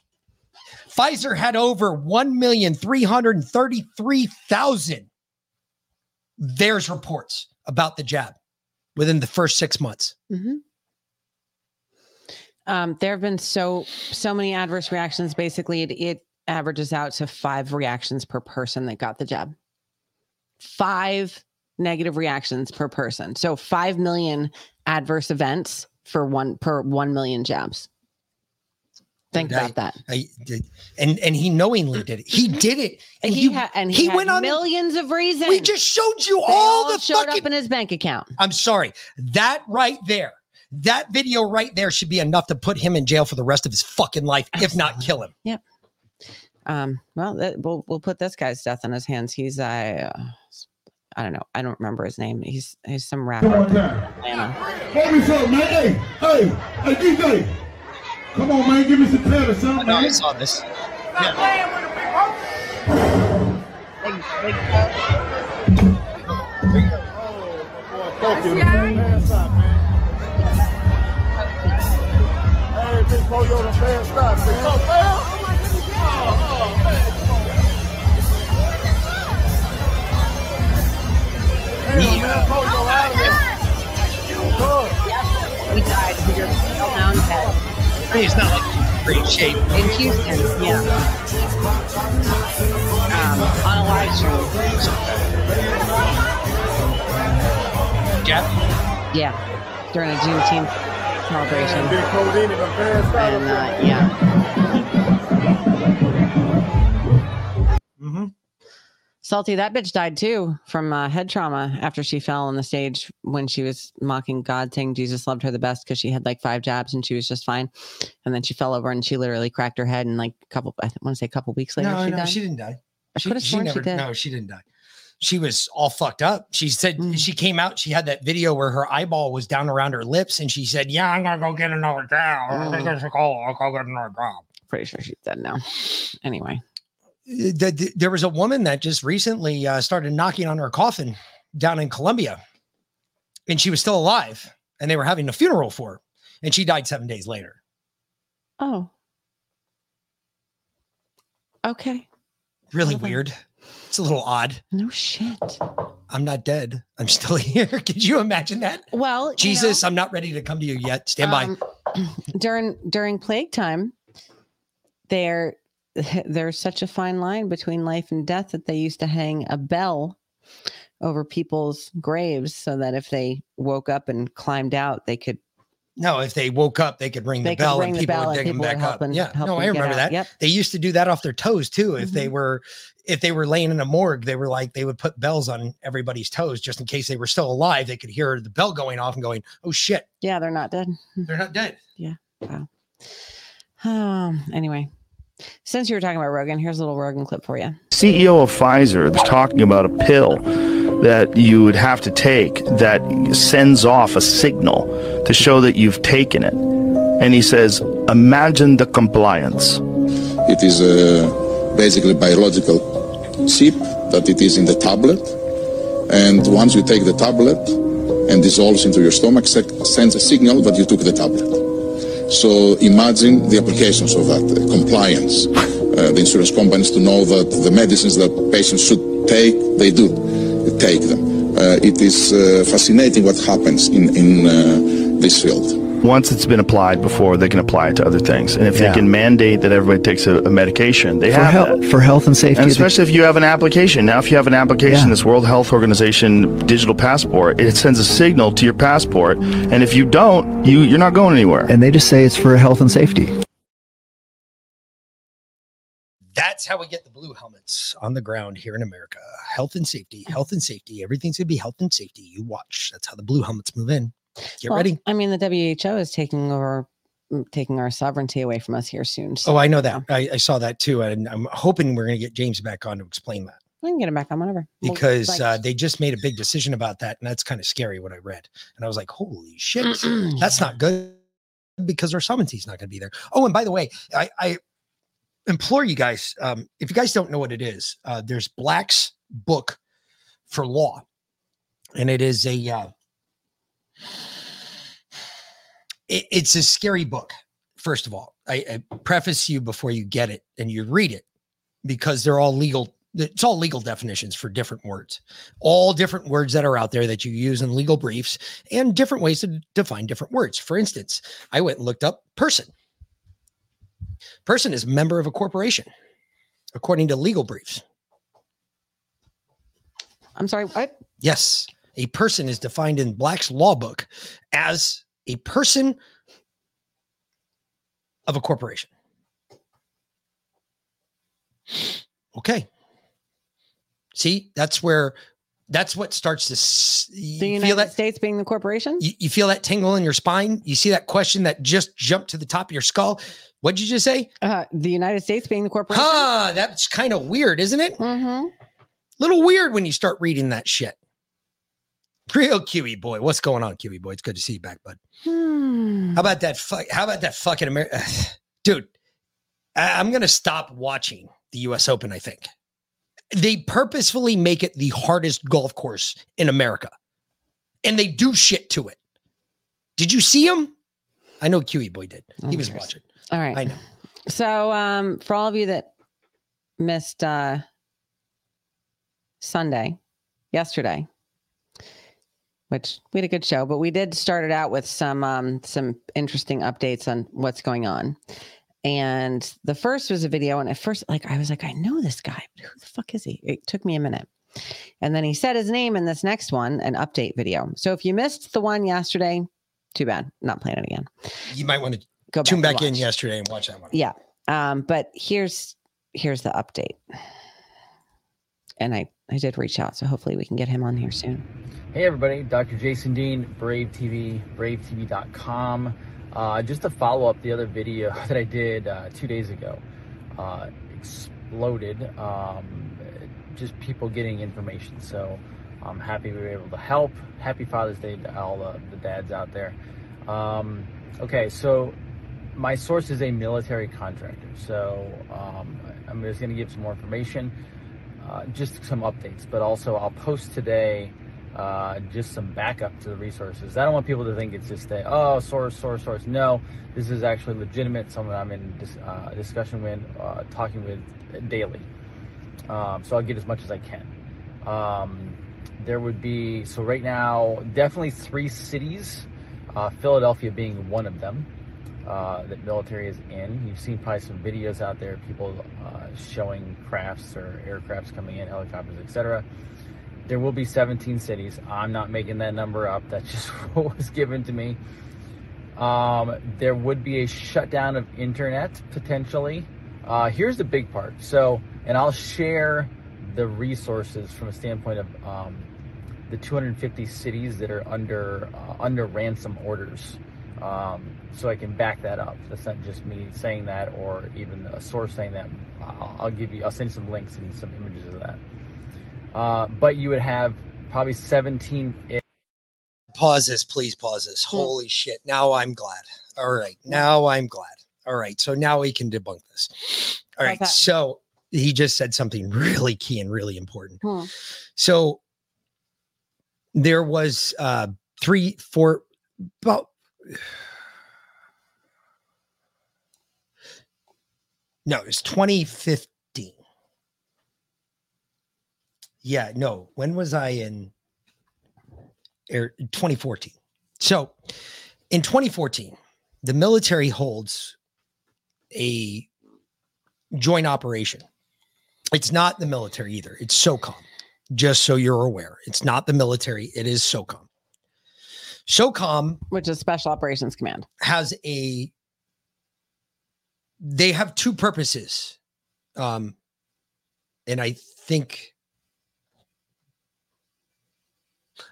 S8: Pfizer had over 1,333,000 VAERS reports about the jab within the first six months?
S1: hmm Um, there have been so so many adverse reactions. Basically, it, it averages out to five reactions per person that got the jab. Five negative reactions per person. So five million adverse events for one per one million jabs. Think
S8: Dude, I-
S1: about that.
S8: I did, and and he knowingly did it. He did it,
S1: And he, had and he,
S8: he went on-
S1: millions of reasons.
S8: We just showed you
S1: They
S8: all
S1: all
S8: the
S1: showed
S8: fucking
S1: up in his bank account.
S8: I'm sorry. That right there, that video right there should be enough to put him in jail for the rest of his fucking life, if not kill him.
S1: Yep. Um, well, that, we'll we'll put this guy's death in his hands. He's uh, I don't know. I don't remember his name. He's he's some rapper.
S3: Come on
S1: from
S3: down.
S1: Atlanta.
S3: Hold me something, man. Hey, hey, hey, DJ. Come on, man. Give me some credit, something, man.
S8: I saw this.
S3: Fuck you, man. Pass out, man. Hey, big boy, you're the fast stop, man. Oh,
S1: He died. He just fell down dead.
S8: He's not like in great shape.
S1: in Houston. Yeah. Um, on a live stream.
S8: Jeff,
S1: Yeah, during a Juneteenth celebration.
S3: Big codeine in the fast out
S1: And uh, yeah, Salty, that bitch died too from uh, head trauma after she fell on the stage when she was mocking God, saying Jesus loved her the best because she had like five jabs and she was just fine. And then she fell over and she literally cracked her head and like a couple, I want to say a couple weeks later,
S8: no,
S1: she
S8: no,
S1: died.
S8: she didn't die.
S1: I
S8: She, she
S1: sworn she
S8: never,
S1: did.
S8: no, she didn't die. She was all fucked up. She said
S1: Mm.
S8: she came out. She had that video where her eyeball was down around her lips, and she said, "Yeah, I'm gonna go get another job. I'm
S1: Mm.
S8: I'll go get another job."
S1: Pretty sure she's dead now. Anyway,
S8: the, the- there was a woman that just recently uh, started knocking on her coffin down in Colombia, and she was still alive, and they were having a funeral for her, and she died seven days later.
S1: Oh. Okay.
S8: Really weird. It's a little odd.
S1: No shit.
S8: I'm not dead. I'm still here. Could you imagine that?
S1: Well, you
S8: Jesus,
S1: know,
S8: I'm not ready to come to you yet. Stand by.
S1: um, during during plague time, there there's such a fine line between life and death that they used to hang a bell over people's graves so that if they woke up and climbed out, they could
S8: No, if they woke up, they could ring
S1: They
S8: the bell
S1: ring
S8: and people would dig them
S1: people would
S8: back up.
S1: and-
S8: yeah, no, I remember that.
S1: Yep.
S8: They used to do that off their toes too. If they were, if they were laying in a morgue, they were like they would put bells on everybody's toes just in case they were still alive. They could hear the bell going off and going, "Oh shit,
S1: yeah, they're not dead.
S8: they're not dead."
S1: Yeah. Wow. Um, anyway, since you were talking about Rogan, here's a little Rogan clip for you.
S27: CEO of Pfizer is talking about a pill that you would have to take that sends off a signal to show that you've taken it. And he says, imagine the compliance.
S28: It is uh, basically biological chip that it is in the tablet. And once you take the tablet and dissolves into your stomach, se- sends a signal that you took the tablet. So imagine the applications of that compliance. Uh, the insurance companies to know that the medicines that patients should take, they do take them. Uh, it is uh, fascinating what happens in, in uh, this field.
S27: Once it's been applied before, they can apply it to other things. And if
S28: Yeah.
S27: they can mandate that everybody takes a, a medication, they
S29: For
S27: have
S29: health-
S27: that.
S29: for health and safety.
S27: And especially if you have an application. Now, if you have an application,
S29: Yeah.
S27: this World Health Organization digital passport, it sends a signal to your passport. And if you don't, you, you're not going anywhere.
S29: and they just say it's for health and safety.
S8: That's how we get the blue helmets on the ground here in America. Health and safety, health and safety. Everything's gonna be health and safety. You watch. That's how the blue helmets move in. Get
S1: Well,
S8: ready.
S1: I mean, the WHO is taking over, mm, taking our sovereignty away from us here soon. So
S8: Oh, I know that. I, I saw that too, and I'm hoping we're gonna get James back on to explain that.
S1: we can get him back on whenever. We'll-
S8: because
S1: like-
S8: uh, they just made a big decision about that, and that's kind of scary what I read. And I was like, "Holy shit, that's not good," because our sovereignty is not going to be there. Oh, and by the way, I, I implore you guys, um, if you guys don't know what it is, uh, there's Black's book for law, and it is a uh, it- it's a scary book. First of all, I, I preface you before you get it and you read it because they're all legal. It's all legal definitions for different words, all different words that are out there that you use in legal briefs, and different ways to define different words. For instance, I went and looked up person. Person is a member of a corporation, according to legal briefs.
S1: I'm sorry, what?
S8: Yes, a person is defined in Black's law book as a person of a corporation. Okay. See, that's where that's what starts to
S1: The United
S8: feel that
S1: States being the corporation?
S8: you, you feel that tingle in your spine. You see that question that just jumped to the top of your skull. What'd you just say?
S1: Uh, the United States being the corporation?
S8: Huh, that's kind of weird, isn't it?
S1: Mm-hmm.
S8: Little weird when you start reading that shit. Real QE boy. What's going on, QE boy? It's good to see you back, bud.
S1: Hmm.
S8: How about that? Fuck, how about that fucking America, dude? I- I'm gonna stop watching the U.S. Open. I think they purposefully make it the hardest golf course in America, and they do shit to it. Did you see him? I know QE boy did. He was watching.
S1: All right.
S8: I know.
S1: So, um, for all of you that missed uh, Sunday, yesterday, which we had a good show, but we did start it out with some um, some interesting updates on what's going on. And the first was a video, and at first, like I was like, I know this guy, but who the fuck is he? It took me a minute. And then he said his name in this next one, an update video. So if you missed the one yesterday, too bad. Not playing it again.
S8: You might want to
S1: Go
S8: tune
S1: back
S8: back, in yesterday and watch that one.
S1: Yeah. Um, but here's here's the update. And I I did reach out, so hopefully we can get him on here soon.
S30: Hey everybody, Dr. Jason Dean, Brave TV, bravetv.com. Uh, just to follow up the other video that I did uh, two days ago, uh, exploded. Um, just people getting information. So I'm happy we were able to help. Happy Father's Day to all the, the dads out there. Um, okay, so my source is a military contractor. So um, I'm just going to give some more information, uh, just some updates, but also I'll post today uh, just some backup to the resources. I don't want people to think it's just a oh source, source, source. No, this is actually legitimate. Someone I'm in dis- uh, discussion with, uh, talking with daily. Um, so I'll get as much as I can. Um, there would be so right now definitely three cities, uh, Philadelphia being one of them. Uh, that military is in. You've seen probably some videos out there, people uh, showing crafts or aircrafts coming in, helicopters, etc. There will be 17 cities. I'm not making that number up. That's just what was given to me. Um, there would be a shutdown of internet potentially. Uh, here's the big part. So, and I'll share the resources from a standpoint of um, the 250 cities that are under uh, under ransom orders. Um, so I can back that up. That's not just me saying that, or even a source saying that. I'll, I'll give you. I'll send you some links and some images of that. Uh, but you would have probably 17.
S8: Pause this, please. Pause this. Holy shit! Now I'm glad. All right, now I'm glad. All right, so now we can debunk this. All right,
S1: that?
S8: so he just said something really key and really important.
S1: Hmm.
S8: So there was uh three, four, about no, it was 2015. Yeah, no. When was I in air 2014? So in 2014, the military holds a joint operation. It's not the military either. It's SOCOM. Just so you're aware, it's not the military. It is SOCOM. SOCOM,
S1: which is Special Operations Command,
S8: has a. They have two purposes, um, and I think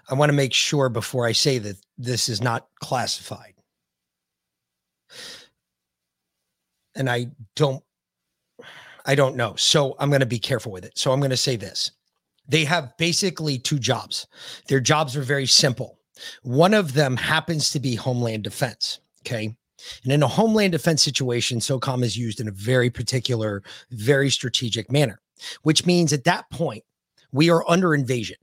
S8: I want to make sure before I say that this is not classified. And I don't I don't know. So I'm going to be careful with it. So I'm going to say this. They have basically two jobs. Their jobs are very simple. One of them happens to be homeland defense, okay? And in a homeland defense situation, SOCOM is used in a very particular, very strategic manner, which means at that point, we are under invasion.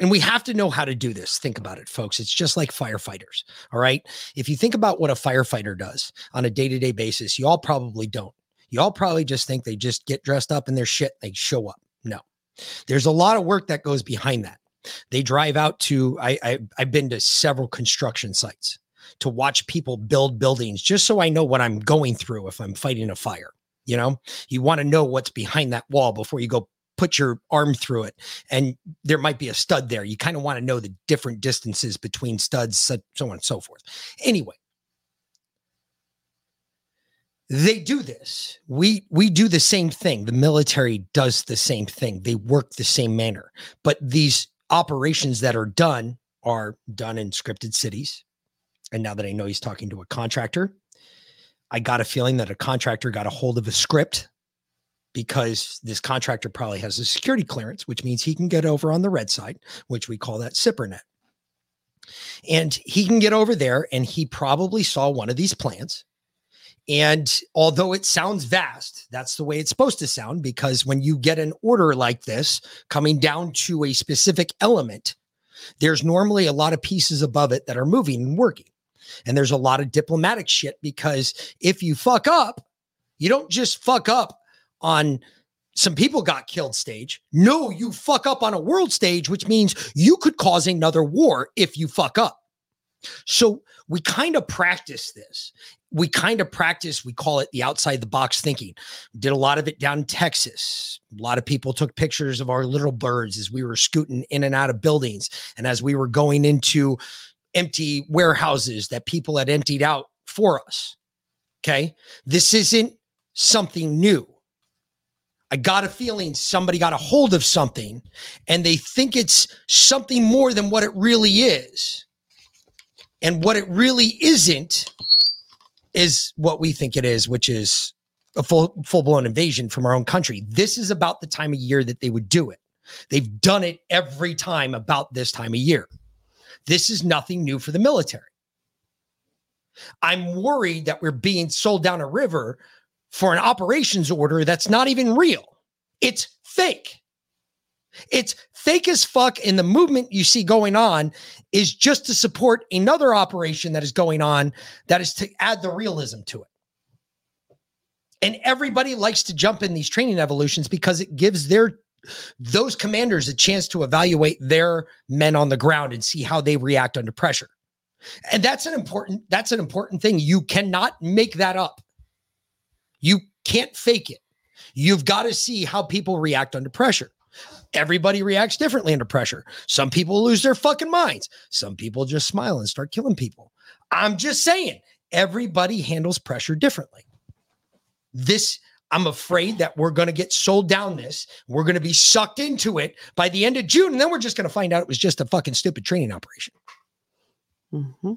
S8: And we have to know how to do this. Think about it, folks. It's just like firefighters. All right. If you think about what a firefighter does on a day to day basis, you all probably don't. You all probably just think they just get dressed up in their shit, they show up. No, there's a lot of work that goes behind that. They drive out to, I, I, I've been to several construction sites to watch people build buildings just so I know what I'm going through if I'm fighting a fire. You know, you want to know what's behind that wall before you go put your arm through it and there might be a stud there. You kind of want to know the different distances between studs so, on and so forth. Anyway. They do this. We we do the same thing. The military does the same thing. They work the same manner. But these operations that are done are done in scripted cities and now that i know he's talking to a contractor i got a feeling that a contractor got a hold of a script because this contractor probably has a security clearance, which means he can get over on the red side, which we call that SIPRnet. And he can get over there and he probably saw one of these plans. And although it sounds vast, that's the way it's supposed to sound because when you get an order like this coming down to a specific element, there's normally a lot of pieces above it that are moving and working. And there's a lot of diplomatic shit because if you fuck up, you don't just fuck up on some people got killed stage. No, you fuck up on a world stage, which means you could cause another war if you fuck up. So we kind of practice this. We kind of practice, we call it the outside the box thinking. Did a lot of it down in Texas. A lot of people took pictures of our little birds as we were scooting in and out of buildings and as we were going into empty warehouses that people had emptied out for us. Okay. This isn't something new. I got a feeling somebody got a hold of something and they think it's something more than what it really is. And what it really isn't is what we think it is, which is a full full blown invasion from our own country. This is about the time of year that they would do it. They've done it every time about this time of year. This is nothing new for the military. I'm worried that we're being sold down a river for an operations order that's not even real. It's fake. It's fake as fuck. And the movement you see going on is just to support another operation that is going on that is to add the realism to it. And everybody likes to jump in these training evolutions because it gives their those commanders a chance to evaluate their men on the ground and see how they react under pressure. And that's an important that's an important thing. You cannot make that up. You can't fake it. You've got to see how people react under pressure. Everybody reacts differently under pressure. Some people lose their fucking minds. Some people just smile and start killing people. I'm just saying, everybody handles pressure differently. This, I'm afraid that we're going to get sold down this. We're going to be sucked into it by the end of June. And then we're just going to find out it was just a fucking stupid training operation. Mm-hmm.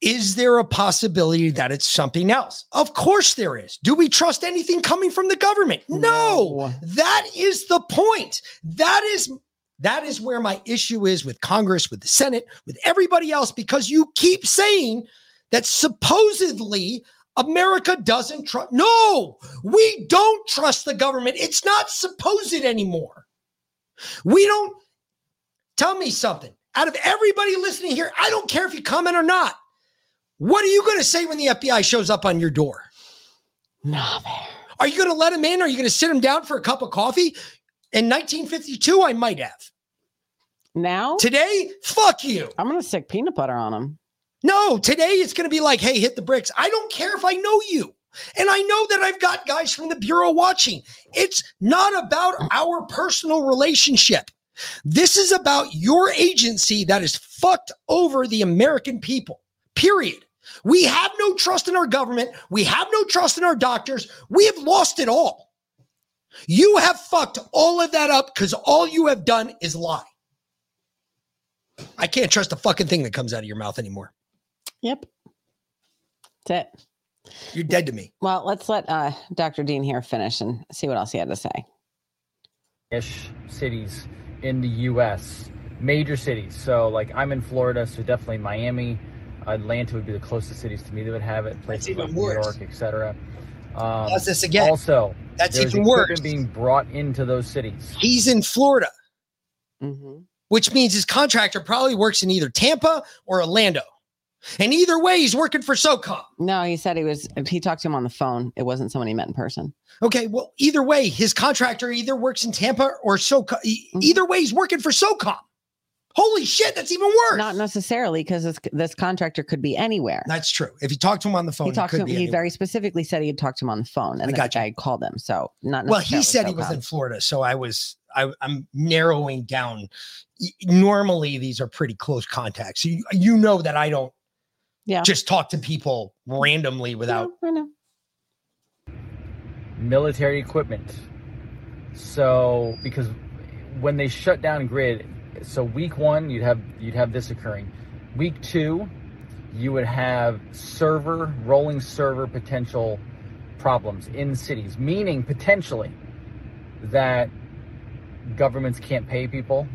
S8: Is there a possibility that it's something else? Of course there is. Do we trust anything coming from the government? No. That is the point. That is that is where my issue is with Congress, with the Senate, with everybody else because you keep saying that supposedly America doesn't trust. No, we don't trust the government. It's not supposed anymore. We don't tell me something. Out of everybody listening here, I don't care if you comment or not. What are you going to say when the FBI shows up on your door?
S1: Nah, man.
S8: Are you going to let him in? Are you going to sit him down for a cup of coffee? In 1952, I might have.
S1: Now?
S8: Today, fuck you.
S1: I'm going to stick peanut butter on him.
S8: No, today it's going to be like, hey, hit the bricks. I don't care if I know you. And I know that I've got guys from the Bureau watching. It's not about our personal relationship. This is about your agency that is fucked over the American people, period. We have no trust in our government. We have no trust in our doctors. We have lost it all. You have fucked all of that up because all you have done is lie. I can't trust a fucking thing that comes out of your mouth anymore.
S1: Yep. That's it.
S8: You're dead to me.
S1: Well, let's let uh, Dr. Dean here finish and see what else he had to say.
S30: ish cities in the U.S. Major cities. So, like, I'm in Florida, so definitely Miami, Atlanta would be the closest cities to me that would have it. Places
S8: even
S30: like New
S8: worse.
S30: York, etc. Um,
S8: Pause this again.
S30: Also,
S8: That's
S30: there's
S8: even
S30: equipment
S8: worse.
S30: being brought into those cities.
S8: He's in Florida,
S1: Mm-hmm.
S8: which means his contractor probably works in either Tampa or Orlando. And either way, he's working for SOCOM.
S1: No, he said he was, he talked to him on the phone. It wasn't someone he met in person.
S8: Okay, well, either way, his contractor either works in Tampa or SOCOM. E- Either way, he's working for SOCOM. Holy shit, that's even worse.
S1: Not necessarily because this, this contractor could be anywhere.
S8: That's true. If you talk to him on the phone,
S1: he talked
S8: could
S1: to him.
S8: be
S1: He
S8: anywhere.
S1: very specifically said he had talked to him on the phone, and
S8: I
S1: then
S8: got
S1: the guy called him. So not
S8: well, he said
S1: necessarily
S8: he was
S1: SoCal.
S8: in Florida, so I was I, I'm narrowing down. Normally, these are pretty close contacts. You you know that I don't
S1: yeah
S8: just talk to people randomly without.
S1: I know.
S30: military equipment. So because when they shut down grid, so week one you'd have you'd have this occurring. Week two, you would have server rolling server potential problems in cities, meaning potentially that governments can't pay people.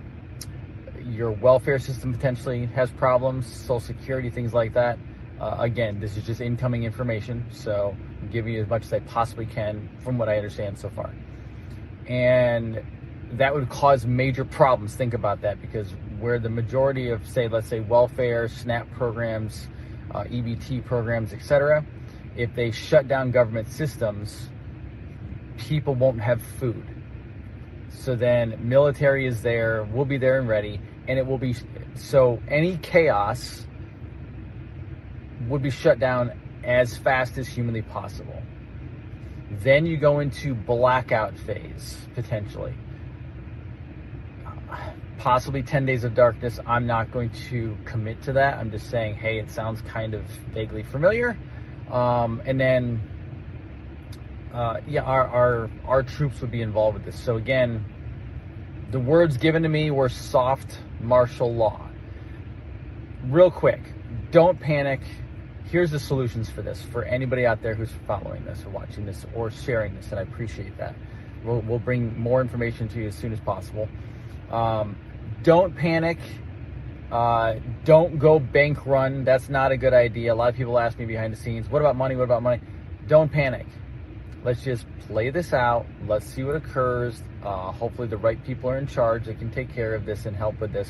S30: Your welfare system potentially has problems, social security, things like that. Uh, again, this is just incoming information, so I'm giving you as much as I possibly can from what I understand so far. And that would cause major problems. Think about that because where the majority of, say, let's say welfare, SNAP programs, uh, EBT programs, etc., if they shut down government systems, people won't have food. So then military is there, we'll be there and ready, and it will be so any chaos would be shut down as fast as humanly possible. Then you go into blackout phase potentially. Possibly 10 days of darkness. I'm not going to commit to that. I'm just saying, hey, it sounds kind of vaguely familiar. Um, and then, uh, yeah, our, our our troops would be involved with this. So again, the words given to me were soft martial law. Real quick, don't panic. Here's the solutions for this for anybody out there who's following this or watching this or sharing this, and I appreciate that. We'll, we'll bring more information to you as soon as possible. Um, don't panic. Uh, don't go bank run. That's not a good idea. A lot of people ask me behind the scenes, what about money? What about money? Don't panic. Let's just play this out. Let's see what occurs. Uh, hopefully, the right people are in charge that can take care of this and help with this.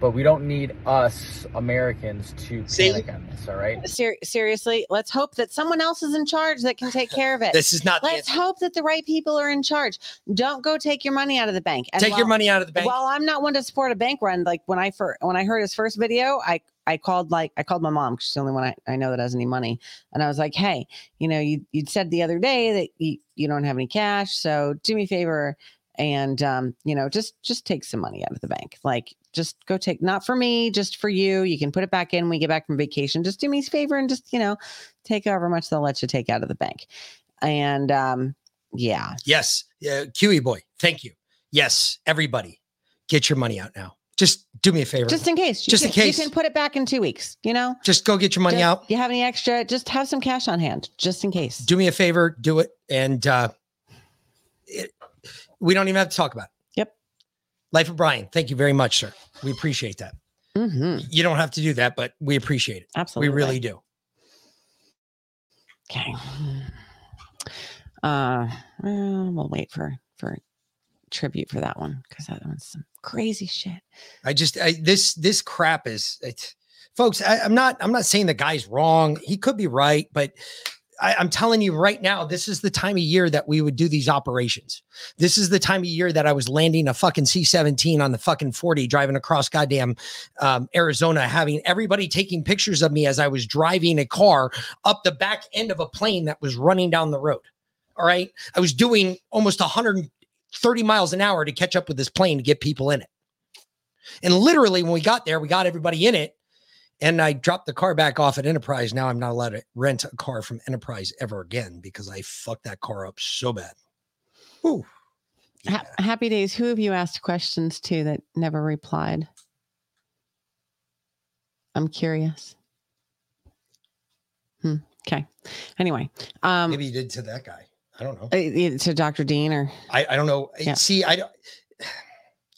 S30: But we don't need us Americans to panic on this. All right.
S1: Ser- seriously, let's hope that someone else is in charge that can take care of it.
S8: This is not
S1: Let's hope that the right people are in charge. Don't go take your money out of the bank.
S8: Take your money out of the bank.
S1: While I'm not one to support a bank run, like when I first when I heard his first video, I I called like I called my mom because she's the only one I, I know that has any money, and I was like, hey, you know, you you said the other day that you you don't have any cash, so do me a favor and um, you know, just just take some money out of the bank. Like just go take not for me, just for you. You can put it back in when we get back from vacation. Just do me a favor and just, you know, take however much they'll let you take out of the bank. And um, yeah.
S8: Yes. Yeah, QE boy. Thank you. Yes, everybody. Get your money out now. Just do me a favor.
S1: Just in case.
S8: Just in case.
S1: You can put it back in two weeks, you know?
S8: Just go get your money
S1: Just-
S8: out.
S1: You have any extra? Just have some cash on hand, just in case.
S8: Do me a favor, do it. And uh it, we don't even have to talk about it. Life of Brian, thank you very much, sir. We appreciate that.
S1: Mm-hmm.
S8: You don't have to do that, but we appreciate it.
S1: Absolutely.
S8: We really do.
S1: Okay. Uh, well, we'll wait for for tribute for that one because that one's some crazy shit.
S8: I just I, this this crap is it's, folks. I, I'm not I'm not saying the guy's wrong. He could be right, but I, I'm telling you right now, this is the time of year that we would do these operations. This is the time of year that I was landing a fucking C-17 on the fucking 40, driving across goddamn um, Arizona, having everybody taking pictures of me as I was driving a car up the back end of a plane that was running down the road. All right, I was doing almost 130 miles an hour to catch up with this plane to get people in it. And literally, when we got there, we got everybody in it. And I dropped the car back off at Enterprise. Now I'm not allowed to rent a car from Enterprise ever again because I fucked that car up so bad. Ooh.
S1: Ha- happy days. Who have you asked questions to that never replied? I'm curious. Hmm. Okay. Anyway, um,
S8: Maybe you did to that guy. I don't know.
S1: uh, to Dr. Dean or
S8: I, I don't know.
S1: Yeah.
S8: See, I don't.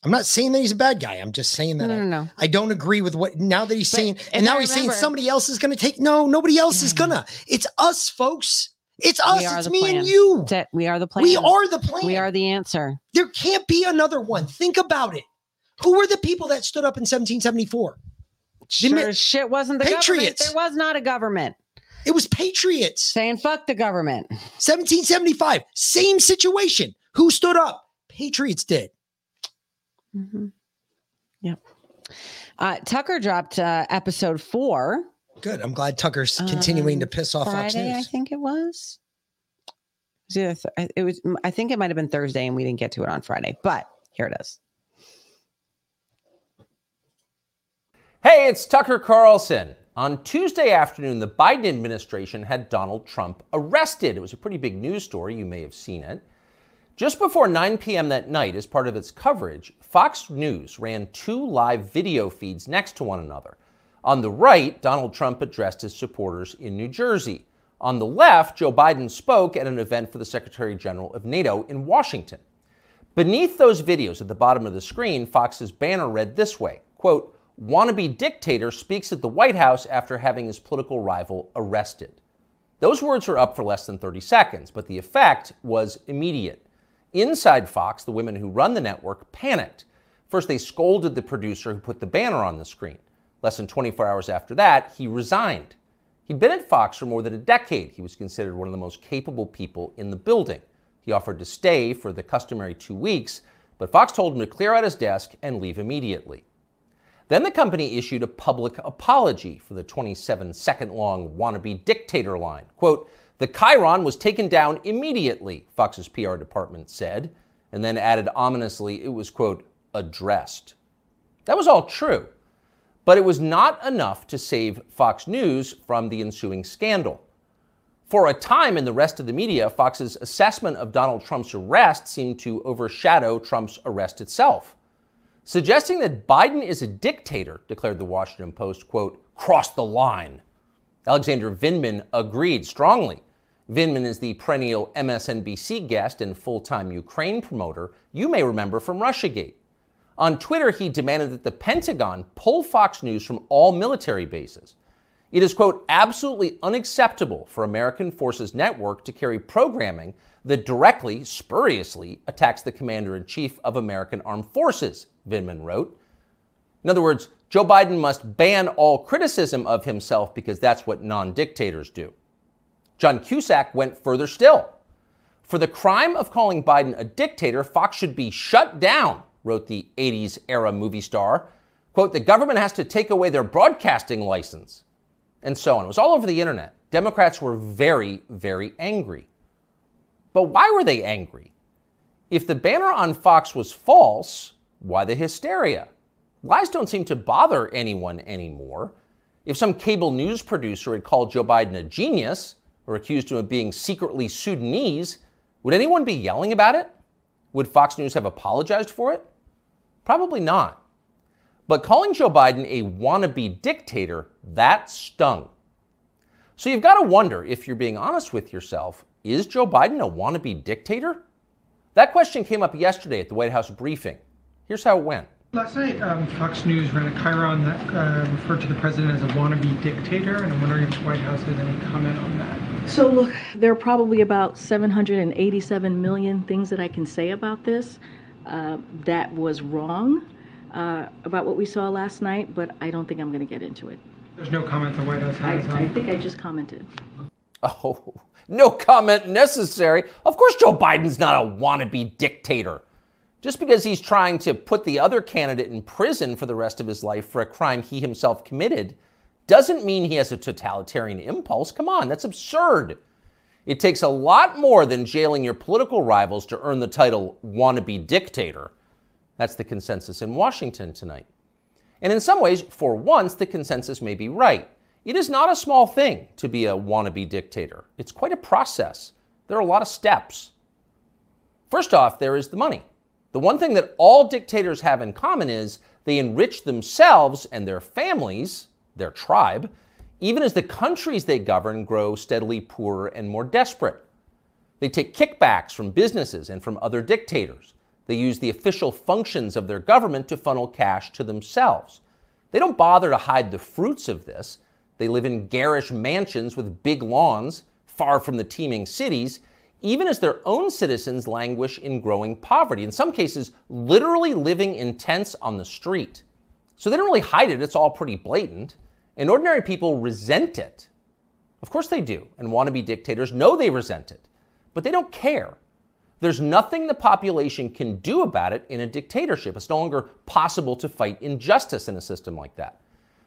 S8: I'm not saying that he's a bad guy. I'm just saying that
S1: No, no,
S8: I,
S1: no, no.
S8: I don't agree with what now that he's
S1: But
S8: saying, and now
S1: I
S8: he's saying somebody else is going to take. No, nobody else is gonna. Mm. It's us, folks. It's us. It's me
S1: plan.
S8: and you.
S1: That we are the plan.
S8: We are the plan.
S1: We are the answer.
S8: There can't be another one. Think about it. Who were the people that stood up in 1774?
S1: Sure
S8: mi-
S1: shit wasn't the government.
S8: Patriots.
S1: There was not a government.
S8: It was patriots.
S1: Saying fuck the government.
S8: 1775, same situation. Who stood up? Patriots did.
S1: Mm-hmm. Yep. Uh, Tucker dropped uh, episode four.
S8: Good. I'm glad Tucker's continuing to piss off Fox
S1: Friday, I think it was. It was, th- it was. I think it might have been Thursday, and we didn't get to it on Friday. But here it is.
S31: Hey, it's Tucker Carlson. On Tuesday afternoon, the Biden administration had Donald Trump arrested. It was a pretty big news story. You may have seen it. Just before 9 p.m. that night, as part of its coverage, Fox News ran two live video feeds next to one another. On the right, Donald Trump addressed his supporters in New Jersey. On the left, Joe Biden spoke at an event for the Secretary General of NATO in Washington. Beneath those videos at the bottom of the screen, Fox's banner read this way quote, wannabe dictator speaks at the White House after having his political rival arrested. Those words were up for less than 30 seconds, but the effect was immediate. Inside Fox, the women who run the network panicked. First, they scolded the producer who put the banner on the screen. Less than 24 hours after that, he resigned. He'd been at Fox for more than a decade. He was considered one of the most capable people in the building. He offered to stay for the customary two weeks, but Fox told him to clear out his desk and leave immediately. Then the company issued a public apology for the 27 second long wannabe dictator line. Quote, the chyron was taken down immediately, Fox's PR department said, and then added ominously it was, quote, addressed. That was all true, but it was not enough to save Fox News from the ensuing scandal. For a time in the rest of the media, Fox's assessment of Donald Trump's arrest seemed to overshadow Trump's arrest itself. Suggesting that Biden is a dictator, declared the Washington Post, quote, crossed the line. Alexander Vindman agreed strongly. Vindman is the perennial MSNBC guest and full time Ukraine promoter you may remember from Russiagate. On Twitter, he demanded that the Pentagon pull Fox News from all military bases. It is, quote, absolutely unacceptable for American Forces Network to carry programming that directly, spuriously, attacks the commander in chief of American Armed Forces, Vindman wrote. In other words, Joe Biden must ban all criticism of himself because that's what non dictators do. John Cusack went further still. For the crime of calling Biden a dictator, Fox should be shut down, wrote the 80s era movie star. Quote, the government has to take away their broadcasting license, and so on. It was all over the internet. Democrats were very, very angry. But why were they angry? If the banner on Fox was false, why the hysteria? Lies don't seem to bother anyone anymore. If some cable news producer had called Joe Biden a genius or accused him of being secretly Sudanese, would anyone be yelling about it? Would Fox News have apologized for it? Probably not. But calling Joe Biden a wannabe dictator, that stung. So you've got to wonder if you're being honest with yourself is Joe Biden a wannabe dictator? That question came up yesterday at the White House briefing. Here's how it went.
S32: Last night, um, Fox News ran a chyron that uh, referred to the president as a wannabe dictator, and I'm wondering if the White House has any comment on that.
S33: So, look, there are probably about 787 million things that I can say about this uh, that was wrong uh, about what we saw last night, but I don't think I'm going to get into it.
S32: There's no comment the White House
S33: I,
S32: has
S33: I
S32: on.
S33: think I just commented.
S31: Oh, no comment necessary. Of course, Joe Biden's not a wannabe dictator. Just because he's trying to put the other candidate in prison for the rest of his life for a crime he himself committed doesn't mean he has a totalitarian impulse. Come on, that's absurd. It takes a lot more than jailing your political rivals to earn the title wannabe dictator. That's the consensus in Washington tonight. And in some ways, for once, the consensus may be right. It is not a small thing to be a wannabe dictator. It's quite a process. There are a lot of steps. First off, there is the money. The one thing that all dictators have in common is they enrich themselves and their families, their tribe, even as the countries they govern grow steadily poorer and more desperate. They take kickbacks from businesses and from other dictators. They use the official functions of their government to funnel cash to themselves. They don't bother to hide the fruits of this. They live in garish mansions with big lawns, far from the teeming cities, even as their own citizens languish in growing poverty, in some cases, literally living in tents on the street. So they don't really hide it, it's all pretty blatant. And ordinary people resent it. Of course they do, and wannabe dictators know they resent it, but they don't care. There's nothing the population can do about it in a dictatorship. It's no longer possible to fight injustice in a system like that.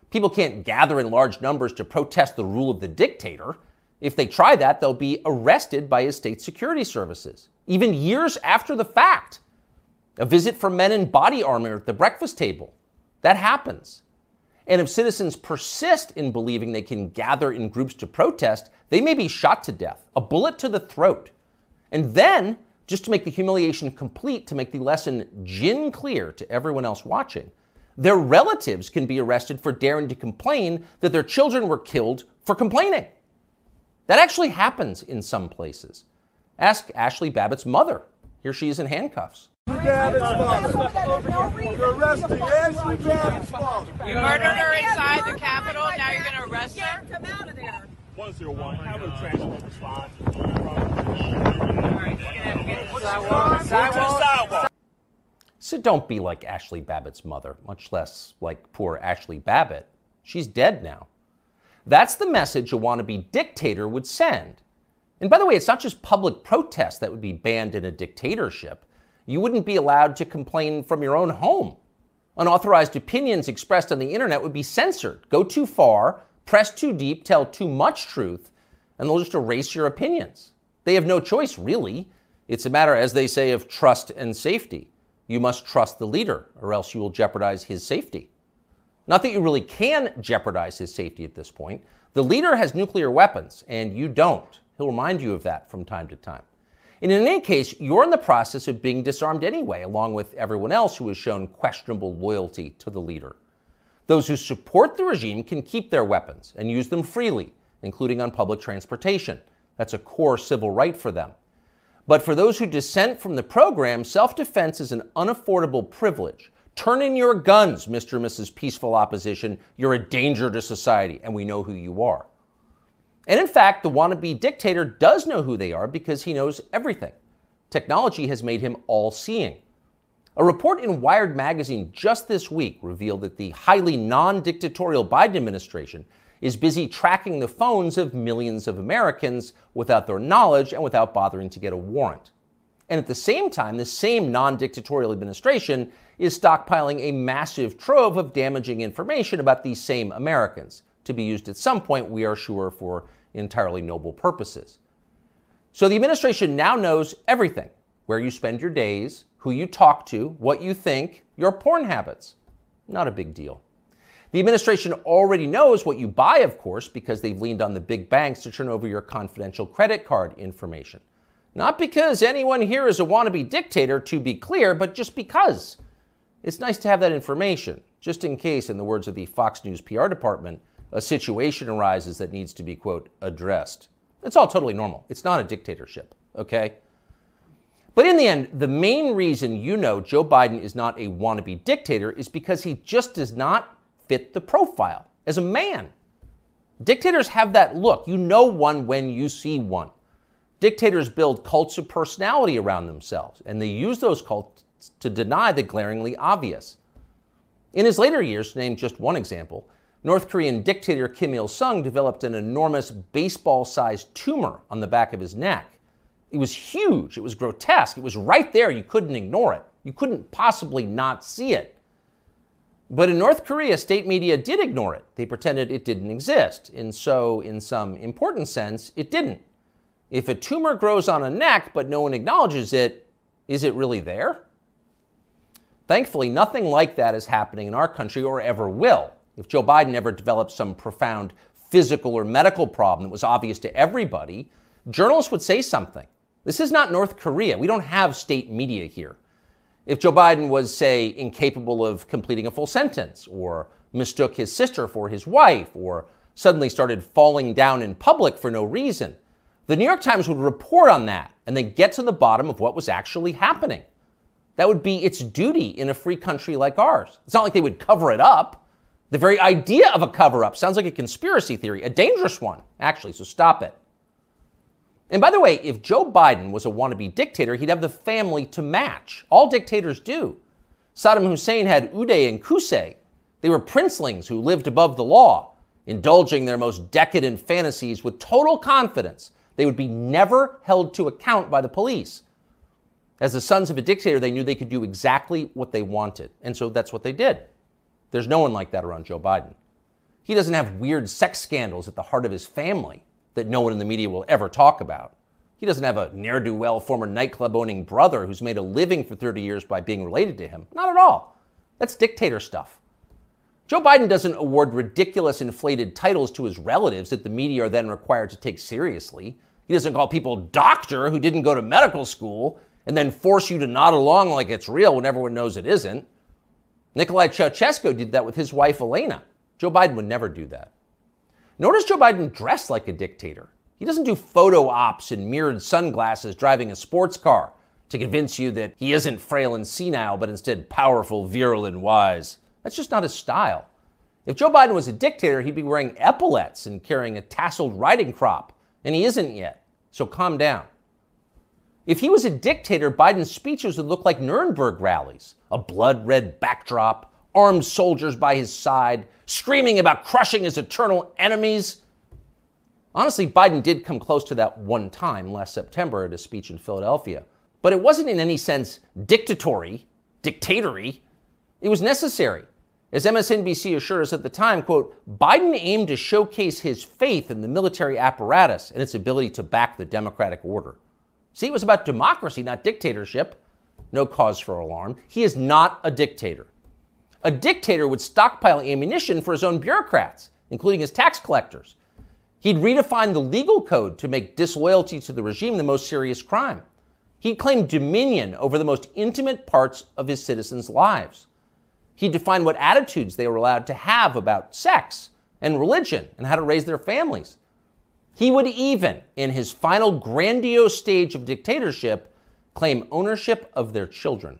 S31: People can't gather in large numbers to protest the rule of the dictator. If they try that, they'll be arrested by his state security services, even years after the fact. A visit from men in body armor at the breakfast table. That happens. And if citizens persist in believing they can gather in groups to protest, they may be shot to death, a bullet to the throat. And then, just to make the humiliation complete, to make the lesson gin clear to everyone else watching, their relatives can be arrested for daring to complain that their children were killed for complaining. That actually happens in some places. Ask Ashli Babbitt's mother. Here she is in handcuffs.
S3: Babbitt's father. You're arresting Ashli Babbitt's father.
S34: You murdered her inside the Capitol. Now you're going to arrest her?
S3: Come out of there. 101. Have a transport response.
S31: So don't be like Ashli Babbitt's mother, much less like poor Ashli Babbitt. She's dead now. That's the message a wannabe dictator would send. And by the way, it's not just public protest that would be banned in a dictatorship. You wouldn't be allowed to complain from your own home. Unauthorized opinions expressed on the internet would be censored. Go too far, press too deep, tell too much truth, and they'll just erase your opinions. They have no choice, really. It's a matter, as they say, of trust and safety. You must trust the leader, or else you will jeopardize his safety. Not that you really can jeopardize his safety at this point. The leader has nuclear weapons, and you don't. He'll remind you of that from time to time. And in any case, you're in the process of being disarmed anyway, along with everyone else who has shown questionable loyalty to the leader. Those who support the regime can keep their weapons and use them freely, including on public transportation. That's a core civil right for them. But for those who dissent from the program, self defense is an unaffordable privilege Turn in your guns, Mr. and Mrs. Peaceful Opposition. You're a danger to society, and we know who you are. And in fact, the wannabe dictator does know who they are because he knows everything. Technology has made him all seeing. A report in Wired magazine just this week revealed that the highly non dictatorial Biden administration is busy tracking the phones of millions of Americans without their knowledge and without bothering to get a warrant. And at the same time, the same non dictatorial administration is stockpiling a massive trove of damaging information about these same Americans to be used at some point, we are sure, for entirely noble purposes. So the administration now knows everything where you spend your days, who you talk to, what you think, your porn habits. Not a big deal. The administration already knows what you buy, of course, because they've leaned on the big banks to turn over your confidential credit card information. Not because anyone here is a wannabe dictator, to be clear, but just because. It's nice to have that information, just in case, in the words of the Fox News PR department, a situation arises that needs to be, quote, addressed. It's all totally normal. It's not a dictatorship, okay? But in the end, the main reason you know Joe Biden is not a wannabe dictator is because he just does not fit the profile as a man. Dictators have that look. You know one when you see one. Dictators build cults of personality around themselves, and they use those cults to deny the glaringly obvious. In his later years, to name just one example, North Korean dictator Kim Il sung developed an enormous baseball sized tumor on the back of his neck. It was huge, it was grotesque, it was right there, you couldn't ignore it. You couldn't possibly not see it. But in North Korea, state media did ignore it. They pretended it didn't exist. And so, in some important sense, it didn't. If a tumor grows on a neck but no one acknowledges it, is it really there? Thankfully, nothing like that is happening in our country or ever will. If Joe Biden ever developed some profound physical or medical problem that was obvious to everybody, journalists would say something. This is not North Korea. We don't have state media here. If Joe Biden was, say, incapable of completing a full sentence, or mistook his sister for his wife, or suddenly started falling down in public for no reason, the New York Times would report on that and then get to the bottom of what was actually happening. That would be its duty in a free country like ours. It's not like they would cover it up. The very idea of a cover up sounds like a conspiracy theory, a dangerous one, actually, so stop it. And by the way, if Joe Biden was a wannabe dictator, he'd have the family to match. All dictators do. Saddam Hussein had Uday and Qusay. They were princelings who lived above the law, indulging their most decadent fantasies with total confidence they would be never held to account by the police. As the sons of a dictator, they knew they could do exactly what they wanted. And so that's what they did. There's no one like that around Joe Biden. He doesn't have weird sex scandals at the heart of his family that no one in the media will ever talk about. He doesn't have a ne'er do well former nightclub owning brother who's made a living for 30 years by being related to him. Not at all. That's dictator stuff. Joe Biden doesn't award ridiculous inflated titles to his relatives that the media are then required to take seriously. He doesn't call people doctor who didn't go to medical school and then force you to nod along like it's real when everyone knows it isn't. Nicolae Ceausescu did that with his wife Elena. Joe Biden would never do that. Nor does Joe Biden dress like a dictator. He doesn't do photo ops in mirrored sunglasses driving a sports car to convince you that he isn't frail and senile, but instead powerful, virile, and wise. That's just not his style. If Joe Biden was a dictator, he'd be wearing epaulets and carrying a tasseled riding crop, and he isn't yet. So calm down. If he was a dictator, Biden's speeches would look like Nuremberg rallies a blood red backdrop, armed soldiers by his side, screaming about crushing his eternal enemies. Honestly, Biden did come close to that one time last September at a speech in Philadelphia, but it wasn't in any sense dictatory, dictatory. It was necessary. As MSNBC assured us at the time, quote, Biden aimed to showcase his faith in the military apparatus and its ability to back the democratic order. See, it was about democracy, not dictatorship. No cause for alarm. He is not a dictator. A dictator would stockpile ammunition for his own bureaucrats, including his tax collectors. He'd redefine the legal code to make disloyalty to the regime the most serious crime. He'd claim dominion over the most intimate parts of his citizens' lives. He'd define what attitudes they were allowed to have about sex and religion and how to raise their families. He would even, in his final grandiose stage of dictatorship, claim ownership of their children.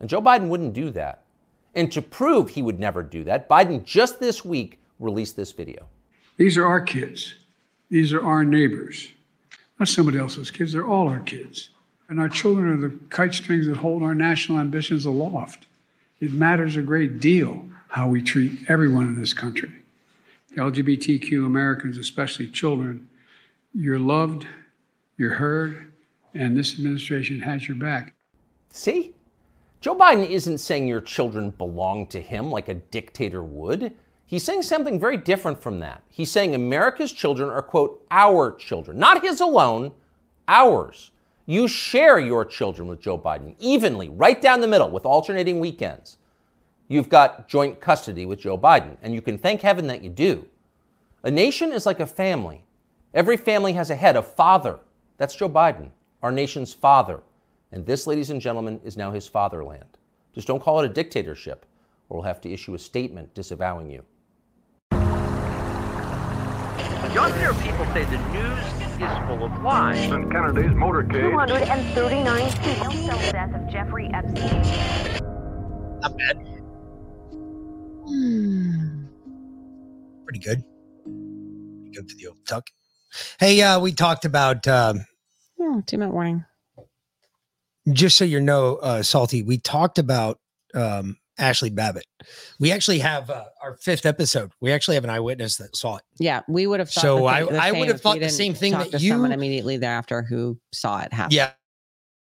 S31: And Joe Biden wouldn't do that. And to prove he would never do that, Biden just this week released this video.
S35: These are our kids. These are our neighbors. Not somebody else's kids. They're all our kids. And our children are the kite strings that hold our national ambitions aloft. It matters a great deal how we treat everyone in this country. LGBTQ Americans, especially children, you're loved, you're heard, and this administration has your back.
S31: See? Joe Biden isn't saying your children belong to him like a dictator would. He's saying something very different from that. He's saying America's children are, quote, our children, not his alone, ours. You share your children with Joe Biden evenly, right down the middle, with alternating weekends. You've got joint custody with Joe Biden, and you can thank heaven that you do. A nation is like a family. Every family has a head, a father. That's Joe Biden, our nation's father. And this, ladies and gentlemen, is now his fatherland. Just don't call it a dictatorship, or we'll have to issue a statement disavowing you.
S36: You often hear people say the news is full of lies.
S37: In Kennedy's motorcade.
S38: 239 people cell death of Jeffrey Epstein.
S8: Not bad. Pretty good. Pretty good for the old tuck. Hey, uh, we talked about um,
S1: Oh, two minute warning.
S8: just so you know, uh, Salty, we talked about um, Ashli Babbitt. We actually have uh, our fifth episode. We actually have an eyewitness that saw it.
S1: Yeah, we would have thought
S8: So
S1: the
S8: I- I would have thought the same thing that
S1: to someone immediately thereafter who saw it happen.
S8: Yeah.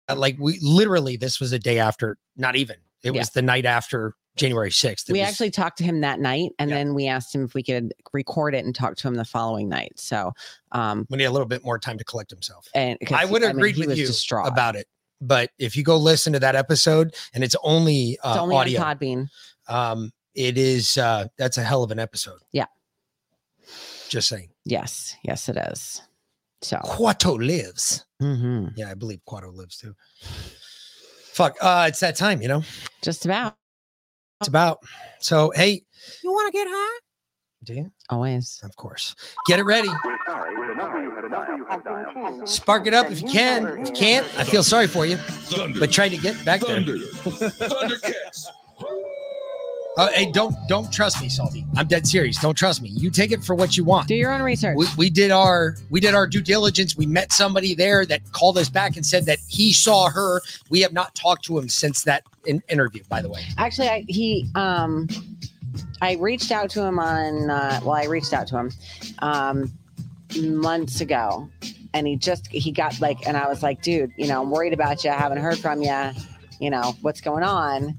S8: Uh, Like we literally, this was a day after, not even. It
S1: Yeah.
S8: was the night after January 6th. It
S1: we
S8: was-
S1: actually talked to him that night and then we asked him if we could record it and talk to him the following night. So um
S8: we need a little bit more time to collect himself.
S1: And
S8: I would have
S1: mean,
S8: agreed
S1: he
S8: with you
S1: distraught.
S8: about it. But if you go listen to that episode and it's only, uh,
S1: it's only
S8: audio,
S1: on Podbean.
S8: um, it is, uh, that's a hell of an episode.
S1: Yeah.
S8: Just saying.
S1: Yes, yes, it is. So
S8: Kuato lives.
S1: Mhm.
S8: Yeah, I believe Kuato lives too. Fuck. Uh, it's that time, you know?
S1: just about
S8: It's about. So, hey,
S1: you want to get high?
S8: do you?
S1: Always.
S8: Of course. Get it ready. Spark it up if you can. If you can't, I feel sorry for you. But try to get back there. Oh, hey, don't don't trust me, Salty. I'm dead serious. Don't trust me. You take it for what you want.
S1: Do your own research.
S8: We, we did our we did our due diligence. We met somebody there that called us back and said that he saw her. We have not talked to him since that in- interview. By the way,
S1: Actually, I he um I reached out to him on uh, well, I reached out to him um months ago, and he just he got like, and I was like, dude, you know, I'm worried about you. I haven't heard from you. You know what's going on?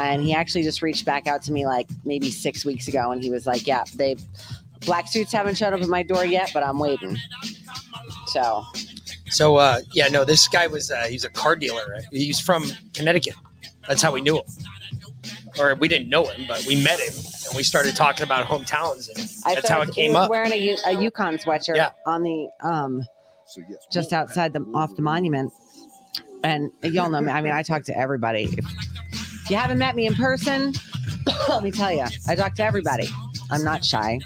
S1: And he actually just reached back out to me like maybe six weeks ago, and he was like, yeah, they black suits haven't showed up at my door yet, but I'm waiting. So
S8: so uh, yeah, no, this guy was uh, he's a car dealer. Right? He's from Connecticut. That's how we knew him, or we didn't know him, but we met him and we started talking about hometowns, and
S1: I
S8: that's how
S1: thought
S8: it
S1: he
S8: came
S1: was
S8: up.
S1: Wearing a, U- a UConn sweatshirt
S8: Yeah.
S1: on the um, just outside the off the monument, and y'all know me. I mean, I talk to everybody. If, if you haven't met me in person, let me tell you, I talk to everybody. I'm not shy.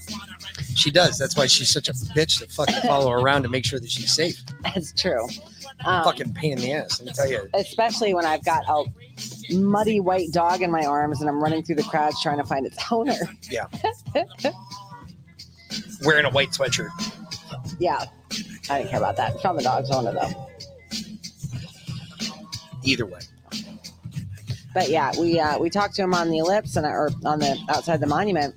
S8: She does. That's why she's such a bitch to fucking follow around to make sure that she's safe.
S1: That's true. Um,
S8: fucking pain in the ass. Let me tell you.
S1: especially when I've got a muddy white dog in my arms and I'm running through the crowds trying to find its owner.
S8: Yeah. Wearing a white sweatshirt.
S1: yeah, I didn't care about that. Found the dog's owner though.
S8: Either way.
S1: But yeah, we uh, we talked to him on the ellipse and or on the outside the monument,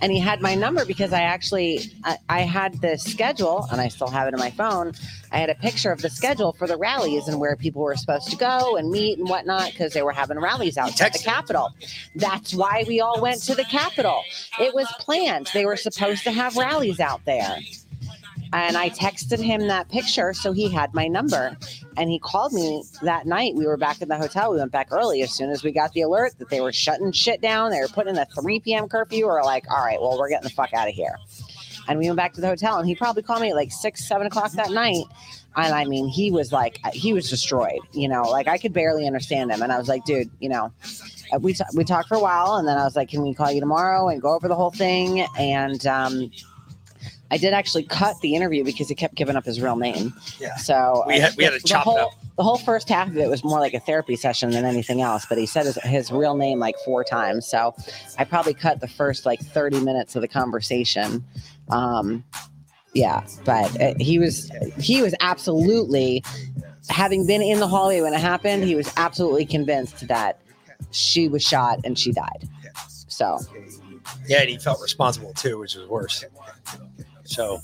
S1: and he had my number because I actually I, I had the schedule and I still have it in my phone. I had a picture of the schedule for the rallies and where people were supposed to go and meet and whatnot because they were having rallies out outside the Capitol. That's why we all went to the Capitol. It was planned. They were supposed to have rallies out there. And I texted him that picture, so he had my number. And he called me that night. We were back in the hotel. We went back early as soon as we got the alert that they were shutting shit down. They were putting in a 3 p.m. curfew. We were like, all right, well, we're getting the fuck out of here. And we went back to the hotel, and he probably called me at like six, seven o'clock that night. And I mean, he was like, he was destroyed. You know, like I could barely understand him. And I was like, dude, you know, uh, we t- we talked for a while, and then I was like, can we call you tomorrow and go over the whole thing? And um, I did actually cut the interview because he kept giving up his real name.
S8: Yeah.
S1: So
S8: We had- we had to
S1: the
S8: chop it up.
S1: the whole first half of it was more like a therapy session than anything else. But he said his, his real name like four times, so I probably cut the first like thirty minutes of the conversation. Um, yeah, but uh, he was he was absolutely having been in the hallway when it happened. He was absolutely convinced that she was shot and she died. So
S8: Yeah, and he felt responsible too, which was worse. So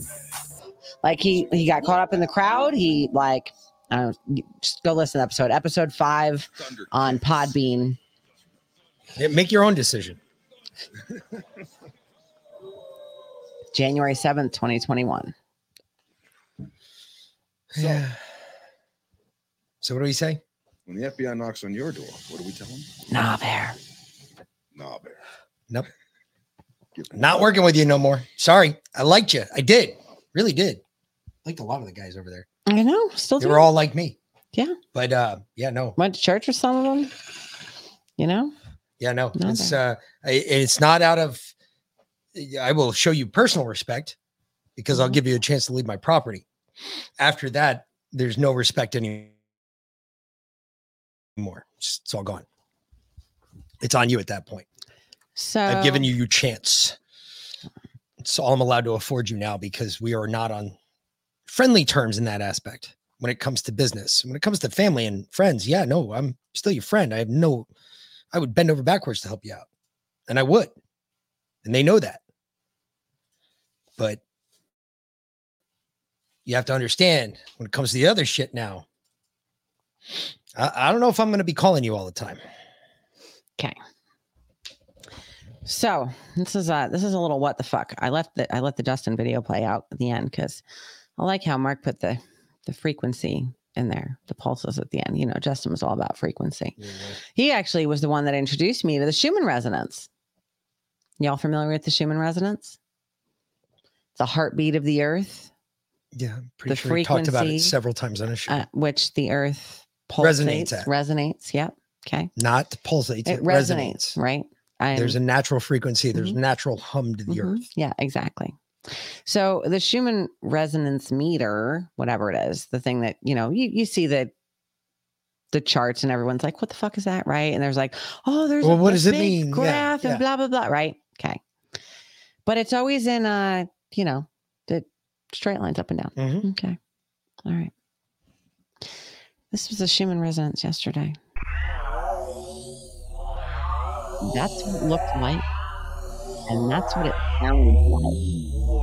S1: like he he got caught up in the crowd. He like I don't know, just go listen to episode episode five on Podbean.
S8: yeah, make your own decision.
S1: January seventh, twenty twenty one.
S8: Yeah. So what do we say?
S37: When the FBI knocks on your door, what do we tell them?
S1: Nah, bear.
S37: Nah, bear.
S8: Nope. Not working with you no more. Sorry. I liked you. I did. Really did. Liked a lot of the guys over there.
S1: I know. Still
S8: They
S1: do.
S8: were all like me.
S1: Yeah.
S8: But uh yeah, no.
S1: Went to church with some of them. You know.
S8: Yeah, no.
S1: No,
S8: it's uh I, it's not out of I will show you personal respect because
S1: Mm-hmm.
S8: I'll give you a chance to leave my property. After that, there's no respect anymore. It's, it's all gone. It's on you at that point.
S1: So
S8: I've given you your chance. It's all I'm allowed to afford you now because we are not on friendly terms in that aspect when it comes to business. When it comes to family and friends, yeah, no, I'm still your friend. I have no, I would bend over backwards to help you out. And I would. And they know that. But you have to understand when it comes to the other shit now, I, I don't know if I'm going to be calling you all the time.
S1: Okay. So this is a this is a little what the fuck. I left the I let the Justin video play out at the end because I like how Mark put the the frequency in there, the pulses at the end. You know, Justin was all about frequency. He actually was the one that introduced me to the Schumann resonance. Y'all familiar with the Schumann resonance? The heartbeat of the earth,
S8: Yeah, I'm pretty
S1: The
S8: sure we talked about it several times on a show.
S1: at which the earth pulsates,
S8: Resonates at.
S1: resonates. Yep. Okay.
S8: Not pulsates,
S1: It
S8: it,
S1: resonates,
S8: resonates.
S1: right? I'm-
S8: There's a natural frequency, there's
S1: Mhm.
S8: a natural hum to the
S1: Mhm.
S8: earth.
S1: Yeah, exactly. So the Schumann resonance meter, whatever it is, the thing that you know, you you see the the charts and everyone's like, "What the fuck is that?" Right? And there's like, "Oh, there's
S8: Well,
S1: a,
S8: what does it mean?
S1: Graph
S8: yeah.
S1: and blah blah blah." Right? Okay. But it's always in uh, you know, the straight lines up and down.
S8: Mm-hmm.
S1: Okay. All right. This was a Schumann resonance yesterday. That's what it looked like. And that's what it sounded like.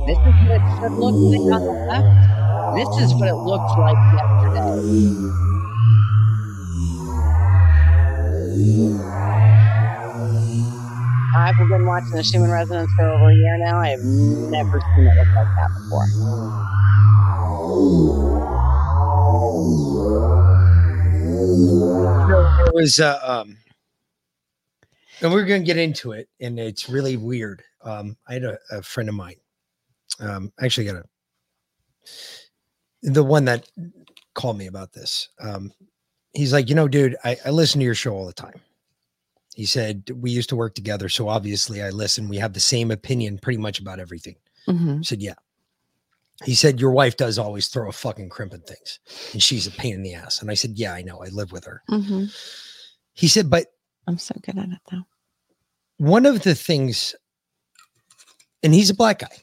S1: This is what it should look like on the left. This is what it looked like yesterday. I've been watching the Schumann resonance for over a year now. I have never seen it look like that before.
S8: There was uh, um and we're gonna get into it, and it's really weird. Um, I had a, a friend of mine. Um, actually got a the one that called me about this. Um, he's like, you know, dude, I, I listen to your show all the time. He said we used to work together, so obviously I listen. We have the same opinion pretty much about everything.
S1: Mhm.
S8: I said, yeah. He said, Your wife does always throw a fucking crimp in things, and she's a pain in the ass. And I said, Yeah, I know. I live with her.
S1: Mm-hmm.
S8: He said, But
S1: I'm so good at it though.
S8: one of the things, and he's a black guy.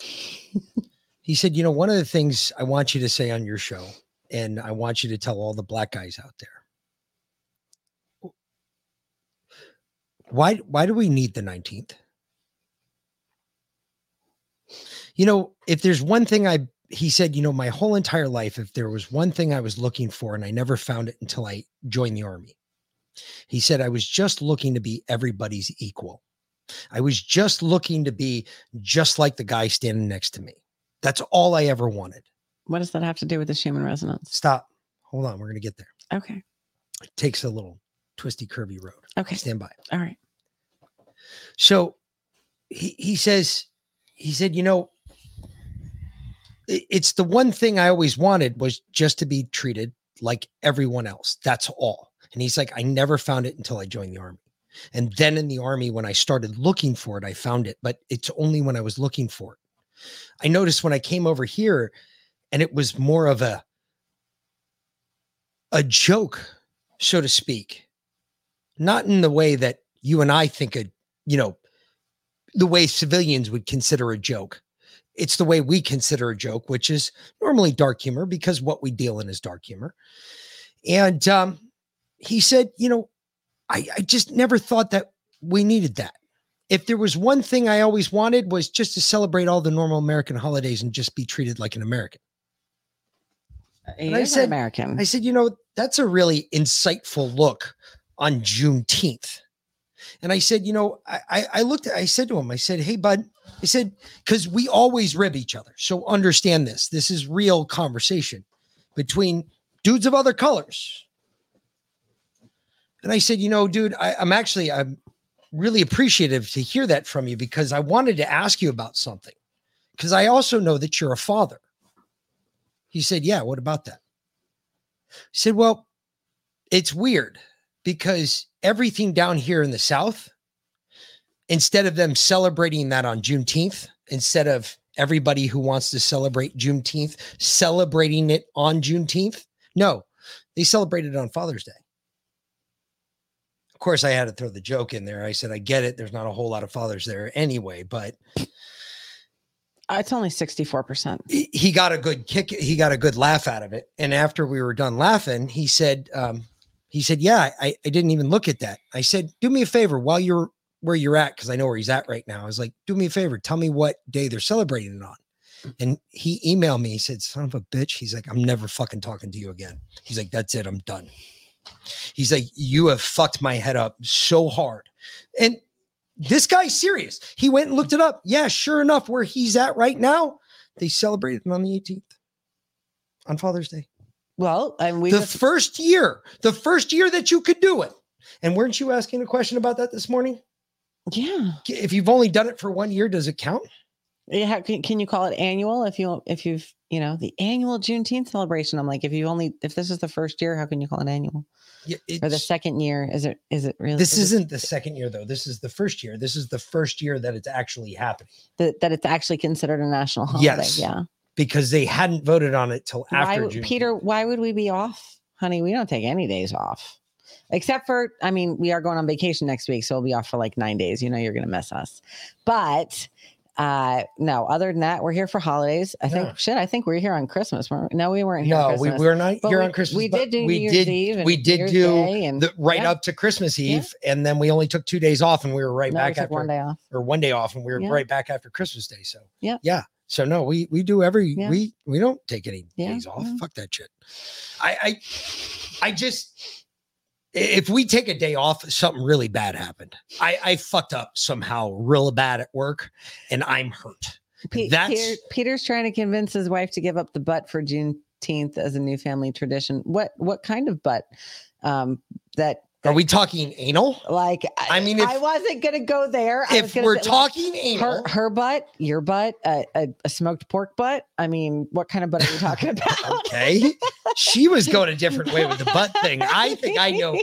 S8: he said, You know, one of the things I want you to say on your show, and I want you to tell all the black guys out there. Why why do we need the 19th? You know, if there's one thing I he said, you know, my whole entire life, if there was one thing I was looking for and I never found it until I joined the army. He said, I was just looking to be everybody's equal. I was just looking to be just like the guy standing next to me. That's all I ever wanted.
S1: What does that have to do with the Schumann resonance?
S8: Stop. Hold on. We're going to get there.
S1: Okay.
S8: It takes a little twisty, curvy road.
S1: Okay.
S8: Stand by.
S1: All right.
S8: So he, he says, he said, you know, it's the one thing I always wanted was just to be treated like everyone else. That's all. And he's like, I never found it until I joined the army. And then in the army, when I started looking for it, I found it, but it's only when I was looking for it. I noticed when I came over here and it was more of a a joke, so to speak. Not in the way that you and I think a, you know, the way civilians would consider a joke. It's the way we consider a joke, which is normally dark humor because what we deal in is dark humor. And um, he said, you know, I, I just never thought that we needed that. If there was one thing I always wanted was just to celebrate all the normal American holidays and just be treated like an American. I said,
S1: American.
S8: I said, you know, that's a really insightful look on Juneteenth. And I said, you know, I, I, I looked at, I said to him, I said, hey, bud, I said, because we always rib each other. So understand this. This is real conversation between dudes of other colors. And I said, you know, dude, I, I'm actually, I'm really appreciative to hear that from you because I wanted to ask you about something. Because I also know that you're a father. He said, Yeah, what about that? I said, Well, it's weird because everything down here in the South, instead of them celebrating that on Juneteenth, instead of everybody who wants to celebrate Juneteenth celebrating it on Juneteenth, no, they celebrate it on Father's Day. Of course, I had to throw the joke in there. I said, I get it. There's not a whole lot of fathers there anyway, but
S1: Uh, it's only 64%.
S8: he he got a good kick. He got a good laugh out of it. And after we were done laughing, he said, um, he said, yeah, I, I didn't even look at that. I said, do me a favor while you're where you're at. Cause I know where he's at right now. I was like, do me a favor. Tell me what day they're celebrating it on. And he emailed me. He said, son of a bitch. He's like, I'm never fucking talking to you again. He's like, that's it. I'm done. He's like, you have fucked my head up so hard. And this guy's serious. He went and looked it up. Yeah, sure enough, where he's at right now, they celebrated it on the 18th on Father's Day.
S1: Well, and we
S8: the
S1: just-
S8: first year, the first year that you could do it. And weren't you asking a question about that this morning?
S1: Yeah.
S8: If you've only done it for one year, does it count?
S1: Yeah, can, can you call it annual if you if you've you know the annual Juneteenth celebration? I'm like, if you only if this is the first year, how can you call it annual?
S8: Yeah,
S1: or the second year? Is it is it really?
S8: This
S1: is it
S8: isn't the second year, though. This is the first year. This is the first year that it's actually happening.
S1: that, that it's actually considered a national holiday?
S8: Yes.
S1: Yeah.
S8: Because they hadn't voted on it till after June.
S1: Peter? Why would we be off, honey? We don't take any days off, except for I mean, we are going on vacation next week, so we'll be off for like nine days. You know, you're gonna miss us, but. Uh no, other than that, we're here for holidays. I think
S8: Yeah.
S1: shit, I think we're here on Christmas. weren't? No, we weren't here.
S8: No, we we're not
S1: But
S8: here
S1: we-
S8: on Christmas.
S1: We did do
S8: we
S1: New Year's
S8: did,
S1: Eve. And
S8: we did
S1: Year's
S8: do
S1: and
S8: the, right
S1: yeah.
S8: up to Christmas
S1: Yeah.
S8: Eve, and then we only took two days off, and we were right
S1: No,
S8: back after
S1: one day off.
S8: or one day off, and we were
S1: Yeah.
S8: right back after Christmas Day. So
S1: Yeah.
S8: yeah. So no, we we do every
S1: Yeah.
S8: we we don't take any
S1: Yeah,
S8: days off.
S1: yeah.
S8: Fuck that shit. I I I just if we take a day off, something really bad happened. I I fucked up somehow real bad at work, and I'm hurt.
S1: Pe-
S8: That's
S1: Peter, Peter's trying to convince his wife to give up the butt for Juneteenth as a new family tradition. What what kind of butt? Um, that
S8: are we talking anal?
S1: like
S8: I mean, if-
S1: I wasn't gonna go there. I was
S8: if we're
S1: say, like,
S8: talking anal,
S1: her, her butt, your butt, a, a, a smoked pork butt. I mean, what kind of butt are we talking about?
S8: okay. She was going a different way with the butt thing. I think I know.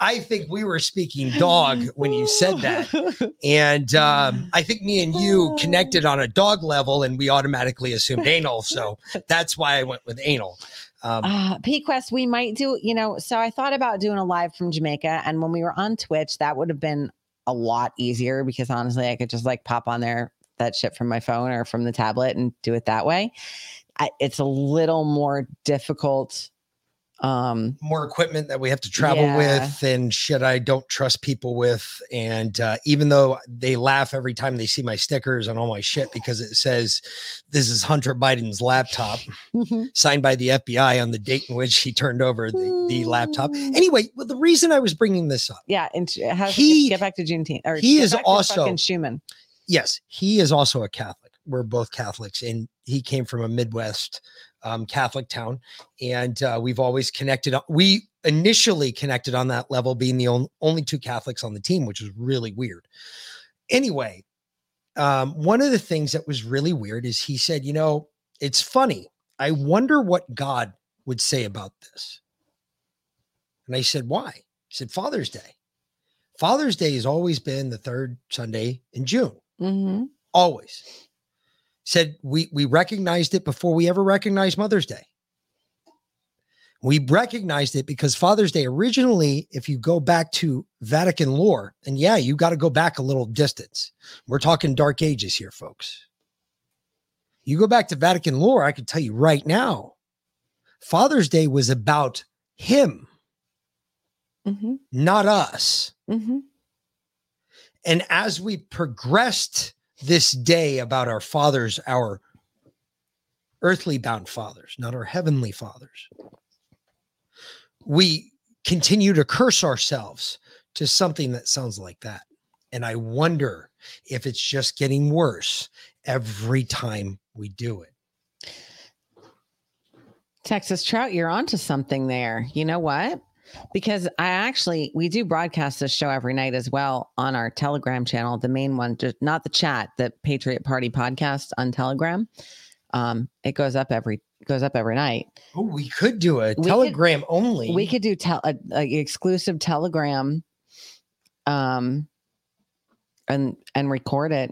S8: I think we were speaking dog when you said that. And um, I think me and you connected on a dog level and we automatically assumed anal. So that's why I went with anal. Um,
S1: Uh, PQuest, we might do, you know, so I thought about doing a live from Jamaica. And when we were on Twitch, that would have been a lot easier because honestly, I could just like pop on there that shit from my phone or from the tablet and do it that way. I, it's a little more difficult. Um,
S8: more equipment that we have to travel
S1: Yeah.
S8: with and shit I don't trust people with. And uh, even though they laugh every time they see my stickers and all my shit because it says this is Hunter Biden's laptop signed by the FBI on the date in which he turned over the, the laptop. Anyway, well, the reason I was bringing this up,
S1: yeah, and how,
S8: He-
S1: get back to Juneteenth. Or
S8: he is also-
S1: Schumann.
S8: yes, he is also a Catholic. We're both Catholics, and he came from a Midwest um, Catholic town, and uh, we've always connected. We initially connected on that level, being the on, only two Catholics on the team, which was really weird. Anyway, um, one of the things that was really weird is he said, "You know, it's funny. I wonder what God would say about this." And I said, "Why?" He said, "Father's Day. Father's Day has always been the third Sunday in June."
S1: Mm-hmm.
S8: always said we we recognized it before we ever recognized mother's day We recognized it because Father's Day originally, if you go back to Vatican lore, and yeah, you got to go back a little distance. We're talking dark ages here, folks. You go back to Vatican lore, I can tell you right now, Father's Day was about him,
S1: Mhm.
S8: not us.
S1: Mhm.
S8: And as we progressed this day about our fathers, our earthly bound fathers, not our heavenly fathers, we continue to curse ourselves to something that sounds like that. And I wonder if it's just getting worse every time we do it.
S1: Texas Trout, you're onto something there. You know what? Because I actually we do broadcast this show every night as well on our Telegram channel, the main one, just not the chat, the Patriot Party podcast on Telegram. Um, it goes up every goes up every night.
S8: Oh, we could do a
S1: We could-
S8: telegram only.
S1: We could do tel- a, a exclusive Telegram, um, and and record it.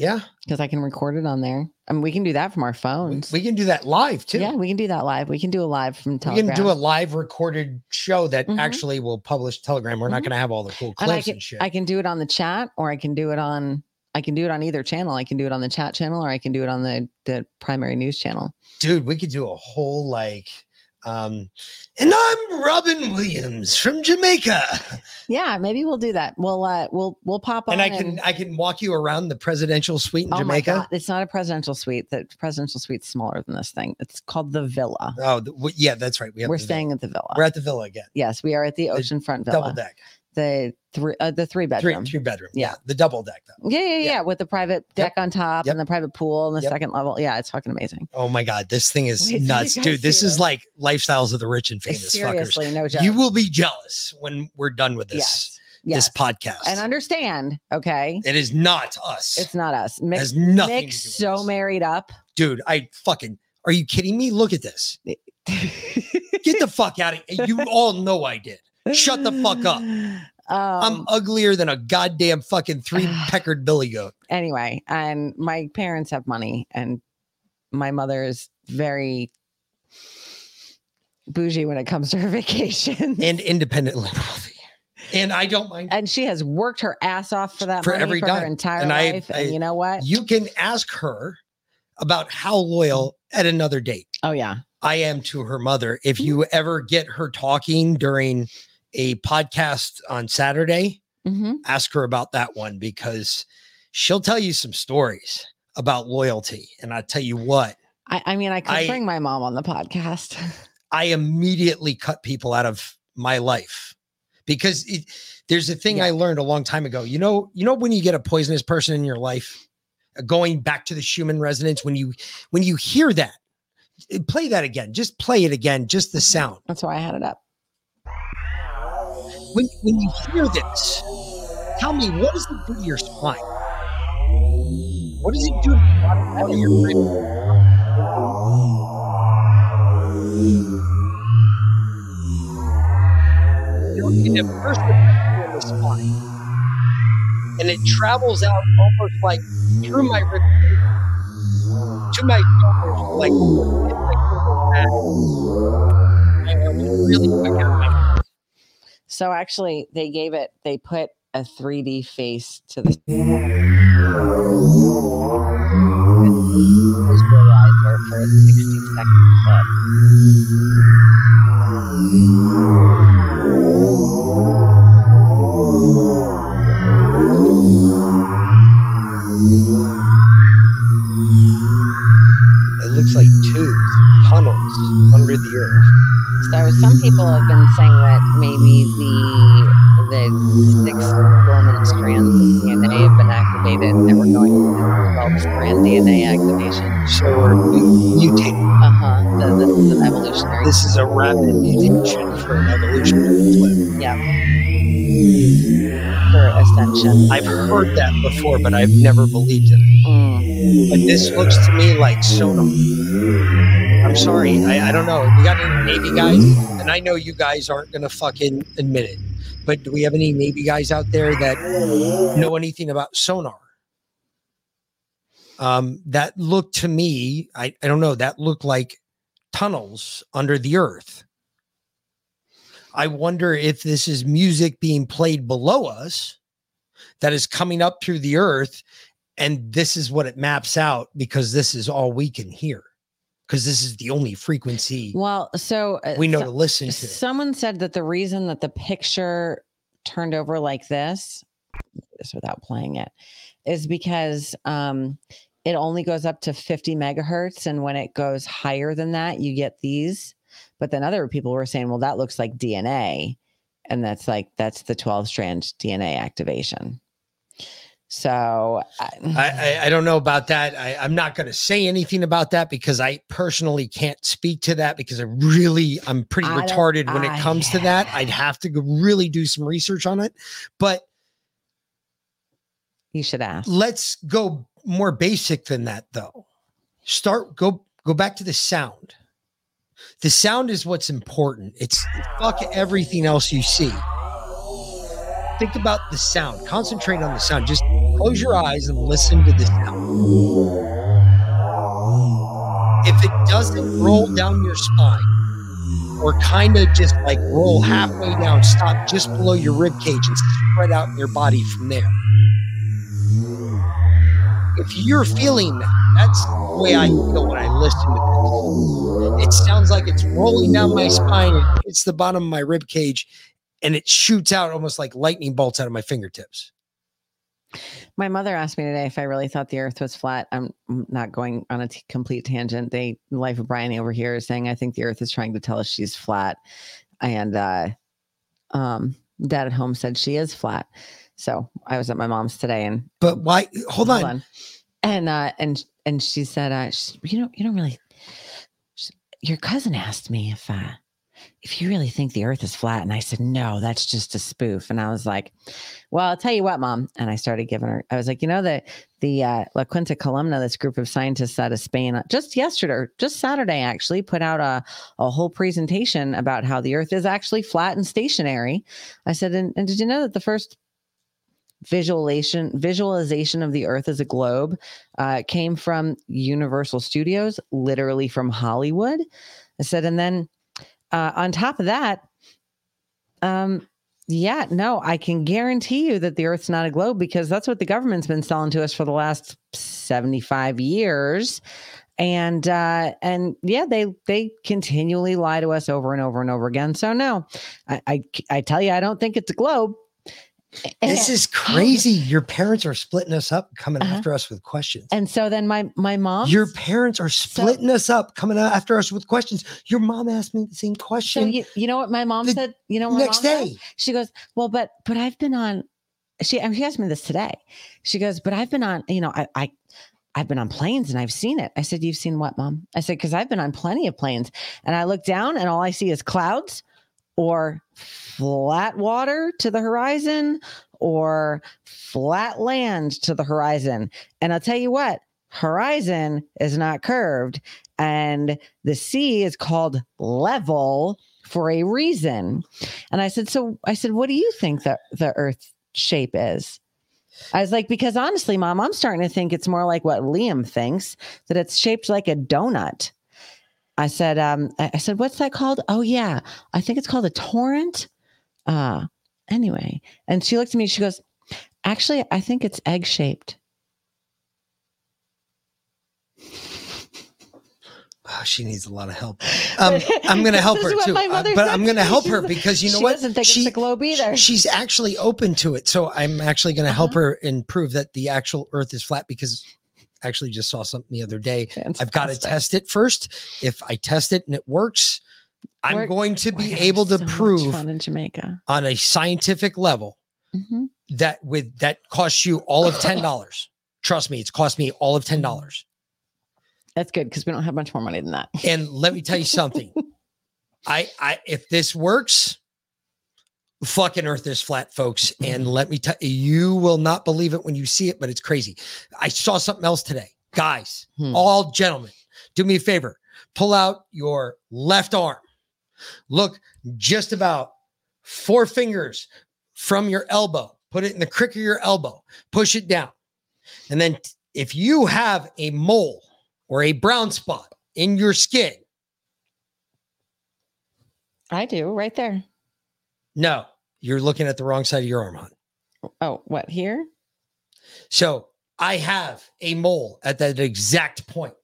S8: Yeah,
S1: because I can record it on there. I mean, we can do that from our phones.
S8: we can do that live too.
S1: Yeah, we can do that live. We can do a live from Telegram.
S8: we can do a live recorded show that
S1: Mhm.
S8: actually will publish Telegram. We're not
S1: Mhm.
S8: going to have all the cool
S1: and
S8: clips
S1: can
S8: and shit.
S1: I can do it on the chat, or I can do it on I can do it on either channel. I can do it on the chat channel, or I can do it on the the primary news channel.
S8: dude we could do a whole like um and i'm robin williams from jamaica
S1: Yeah, maybe we'll do that. We'll uh we'll we'll pop on
S8: and i can i can walk you around the presidential suite in
S1: oh my
S8: jamaica
S1: God, it's not a presidential suite. The presidential suite's smaller than this thing. It's called the Villa.
S8: oh the, yeah that's right we have
S1: We're
S8: the villa.
S1: staying at the Villa.
S8: we're at the villa again
S1: yes, we are at the oceanfront Villa.
S8: double deck
S1: The three uh, the three
S8: three
S1: bedroom.
S8: three bedroom
S1: Yeah.
S8: the double deck though
S1: Yeah, yeah, yeah, with the private deck on top
S8: Yep.
S1: and the private pool and the
S8: Yep.
S1: second level. Yeah, it's fucking amazing.
S8: oh my god this thing is
S1: Wait
S8: nuts dude this is like lifestyles of the rich and famous
S1: Seriously,
S8: fuckers
S1: no joke.
S8: you will be jealous when we're done with this
S1: Yes,
S8: this podcast
S1: And understand, okay?
S8: it is not us
S1: It's not us. Mick,
S8: has nothing to
S1: Mick's
S8: do with
S1: so married up.
S8: dude i fucking are you kidding me look at this get the fuck out of you all know i did shut the fuck up i'm
S1: Um,
S8: uglier than a goddamn fucking three peckered billy goat
S1: anyway, and my parents have money, and my mother is very bougie when it comes to her vacation.
S8: and independently wealthy and i don't mind
S1: and she has worked her ass off for that
S8: For
S1: money
S8: every
S1: for her entire
S8: And I-
S1: life.
S8: I-
S1: and you know what?
S8: you can ask her about how loyal at another date
S1: oh yeah.
S8: i am to her mother if you ever get her talking during a podcast on saturday
S1: hmm
S8: ask her about that one because she'll tell you some stories about loyalty and i tell you what
S1: I, I mean, I could
S8: I-
S1: bring my mom on the podcast.
S8: I immediately cut people out of my life because it, there's a thing I learned a long time ago. You know, you know when you get a poisonous person in your life, uh, going back to the Schumann resonance, when you when you hear that, play that again. Just play it again. Just the sound.
S1: That's why I had it up.
S8: When when you hear this, tell me what does it do to your spine? What does it do to your brain? And it first you in the spine, and it travels out almost like through my rib to my shoulders, like like and it was really quick out of my.
S1: So actually, they gave it. They put a 3D face to the for a 60 second clip.
S8: Under the earth.
S1: So some people have been saying that maybe the the six dormant strands of DNA have been activated, and we're going to 12 strand DNA activation.
S8: So we're mutating.
S1: Uh huh. The, this is an evolutionary.
S8: This is a rapid mutation for an evolutionary flip.
S1: yeah. For ascension.
S8: I've heard that before, but I've never believed it.
S1: Mm.
S8: But this looks to me like sonar. I'm sorry, I, I don't know. We got any Navy guys? And I know you guys aren't gonna fucking admit it, but do we have any Navy guys out there that know anything about sonar? Um, that looked to me, I, I don't know, that looked like tunnels under the earth. I wonder if this is music being played below us that is coming up through the earth. And this is what it maps out because this is all we can hear. Because this is the only frequency
S1: Well, so uh,
S8: we know
S1: so-
S8: to listen to.
S1: Someone said that the reason that the picture turned over like this, this without playing it, is because um, it only goes up to 50 megahertz, and when it goes higher than that, you get these. But then other people were saying, well, that looks like DNA, and that's like that's the 12 strand DNA activation. So I,
S8: I, I, don't know about that. I, I'm not going to say anything about that because I personally can't speak to that because I really, I'm pretty
S1: I
S8: retarded when it comes to that. I'd have to really do some research on it. But
S1: you should ask.
S8: let's go more basic than that though. Start go go back to the sound. The sound is what's important. It's fuck everything else you see. Think about the sound. Concentrate on the sound. Just close your eyes and listen to the sound. If it doesn't roll down your spine or kind of just like roll halfway down, stop just below your rib cage and spread out your body from there if you're feeling that, that's the way I feel when I listen to this. It sounds like it's rolling down my spine, it hits the bottom of my rib cage, and it shoots out almost like lightning bolts out of my fingertips.
S1: My mother asked me today if I really thought the earth was flat. I'm not going on a t- complete tangent. They Life of Brian over here is saying I think the earth is trying to tell us she's flat. And uh um dad at home said she is flat. So I was at my mom's today and
S8: But why hold on.
S1: And uh and and she said uh she, you know you don't really she- your cousin asked me if uh if you really think the earth is flat. And i said no that's just a spoof. And i was like well i'll tell you what mom. And i started giving her i was like you know the the uh, la quinta columna this group of scientists out of spain uh, just yesterday or just saturday actually put out a, a whole presentation about how the earth is actually flat and stationary. I said and, and did you know that the first visualization visualization of the earth as a globe uh, came from universal studios literally from hollywood. I said and then uh, on top of that um yeah no i can guarantee you that the earth's not a globe because that's what the government's been selling to us for the last 75 years. And uh and yeah they they continually lie to us over and over and over again. So no i i, I tell you i don't think it's a globe
S8: This is crazy. Your parents are splitting us up, coming
S1: Uh-huh.
S8: after us with questions.
S1: and so then my my mom
S8: Your parents are splitting us up, coming after us with questions. Your mom asked me the same
S1: So
S8: question.
S1: you, you know what my mom
S8: the
S1: said? You know,
S8: next
S1: mom said?
S8: day.
S1: she goes, "Well, but but I've been on." She and she asked me this today. She goes, "But I've been on. You know, I I I've been on planes and I've seen it." I said, "You've seen what, mom?" I said, "Because I've been on plenty of planes, and I look down and all I see is clouds, or flat water to the horizon, or flat land to the horizon." And I'll tell you what, horizon is not curved, and the sea is called level for a reason. And I said, So I said, What do you think the, the earth shape is? I was like, Because honestly, mom, I'm starting to think it's more like what Liam thinks that it's shaped like a donut. I said, um, I said, what's that called? Oh yeah, I think it's called a torrent. Uh anyway. And she looked at me, she goes, Actually, I think it's egg shaped.
S8: Oh, she needs a lot of help. Um, I'm going to help her too, uh, but I'm going to help her because you know
S1: she
S8: what?
S1: doesn't think it's the globe either.
S8: She's actually open to it, so I'm actually going to help
S1: Uh-huh.
S8: her and prove that the actual Earth is flat because actually just saw something the other day. I've got to test it first. If I test it and it works, I'm
S1: We're-
S8: going to be able to
S1: so
S8: prove
S1: in Jamaica.
S8: on a scientific level
S1: Mhm.
S8: that with that costs you all of ten dollars. Trust me, it's cost me all of ten dollars.
S1: That's good because we don't have much more money than that.
S8: And let me tell you something. I I if this works, fucking earth is flat, folks. And let me tell you, you will not believe it when you see it, but it's crazy. I saw something else today. Guys,
S1: Hmm.
S8: all gentlemen, do me a favor. Pull out your left arm. Look just about four fingers from your elbow. Put it in the crick of your elbow. Push it down. And then if you have a mole or a brown spot in your skin,
S1: I do right there.
S8: No, you're looking at the wrong side of your arm, hon.
S1: Oh, what here?
S8: So I have a mole at that exact point.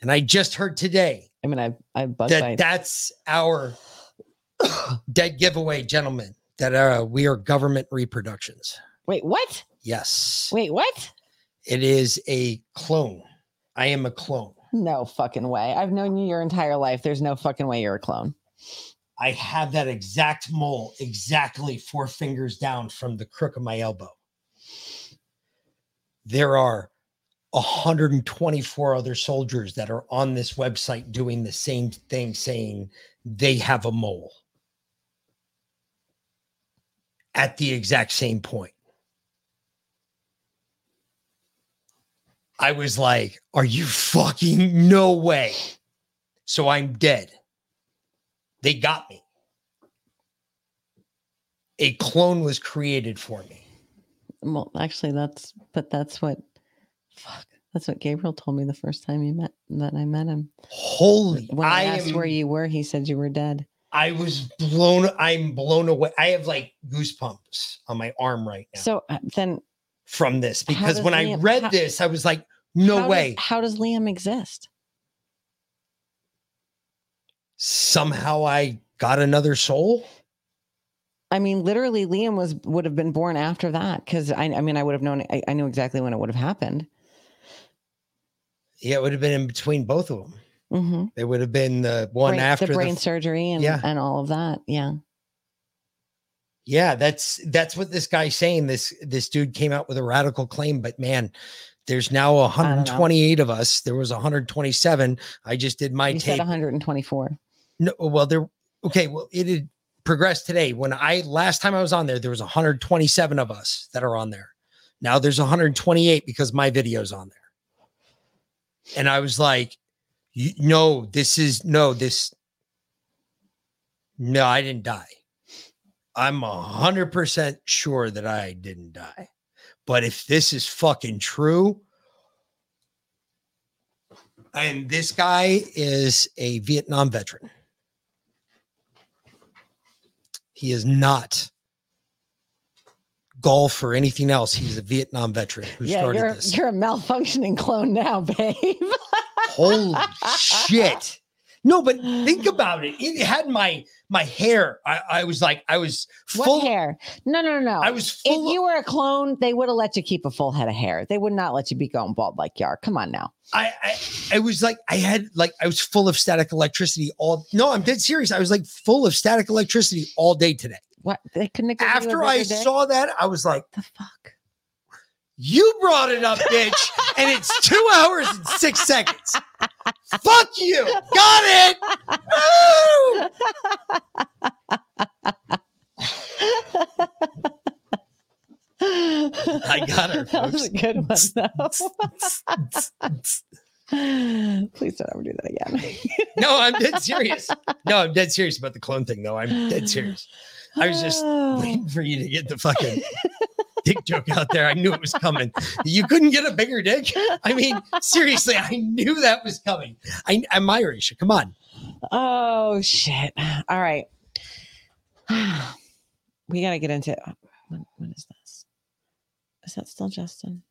S8: And I just heard today
S1: I mean, I I bug
S8: that that's our dead giveaway, gentlemen, that uh, we are government reproductions.
S1: Wait, what?
S8: Yes.
S1: Wait, what?
S8: It is a clone. I am a clone.
S1: No fucking way. I've known you your entire life. There's no fucking way you're a clone.
S8: I have that exact mole exactly four fingers down from the crook of my elbow. There are 124 other soldiers that are on this website doing the same thing, saying they have a mole at the exact same point. I was like, Are you fucking no way? So I'm dead. They got me. A clone was created for me.
S1: Well, actually, that's but that's what. Fuck. That's what Gabriel told me the first time you met that I met him.
S8: Holy,
S1: When I,
S8: I
S1: asked
S8: am-
S1: where you were, he said you were dead.
S8: I was blown. I'm blown away. I have like goosebumps on my arm right now
S1: So uh, then,
S8: from this because when I read
S1: how-
S8: this, I was like, no
S1: how
S8: way.
S1: Does, how does Liam exist?
S8: Somehow I got another soul.
S1: I mean, literally, Liam was would have been born after that because I, I mean, I would have known. I, I knew exactly when it would have happened.
S8: Yeah, it would have been in between both of them.
S1: Mm-hmm.
S8: It would have been the one
S1: brain,
S8: after
S1: the brain
S8: f-
S1: surgery and
S8: Yeah.
S1: and all of that. Yeah.
S8: Yeah, that's that's what this guy's saying. This this dude came out with a radical claim, but man, there's now 128 of us. There was 127. I just did my
S1: You said
S8: tape.
S1: 124.
S8: No, oh, well, there. Okay, well, it had progressed today. When I last time I was on there, there was 127 of us that are on there. Now there's 128 because my video's on there. And I was like, no, this is no, this. No, I didn't die. I'm a hundred percent sure that I didn't die. But if this is fucking true, and this guy is a Vietnam veteran. He is not golf or anything else. He's a Vietnam veteran who
S1: Yeah,
S8: started
S1: you're
S8: this.
S1: you're a malfunctioning clone now, babe.
S8: Holy shit. No, but think about it. It had my my hair. I, I was like, I was
S1: What
S8: full
S1: hair? No, no, no.
S8: I was
S1: If you were a clone, they would have let you keep a full head of hair. They would not let you be going bald like you are. Come on now.
S8: I, I I was like I had like I was full of static electricity all no I'm dead serious I was like full of static electricity all day today.
S1: What they couldn't have given you a
S8: After I
S1: dick?
S8: saw that I was like
S1: the fuck
S8: you brought it up bitch and it's two hours and six seconds. Fuck you. Got it. I got her,
S1: That was a
S8: folks.
S1: good one, though. Please don't ever do that again.
S8: No, I'm dead serious. No, I'm dead serious about the clone thing though. I'm dead serious. I was just waiting for you to get the fucking dick joke out there. I knew it was coming. You couldn't get a bigger dick. I mean, seriously, I knew that was coming. I, I'm Irish. Come on.
S1: Oh shit! All right, we got to get into. What, what is this? Is that still Justin?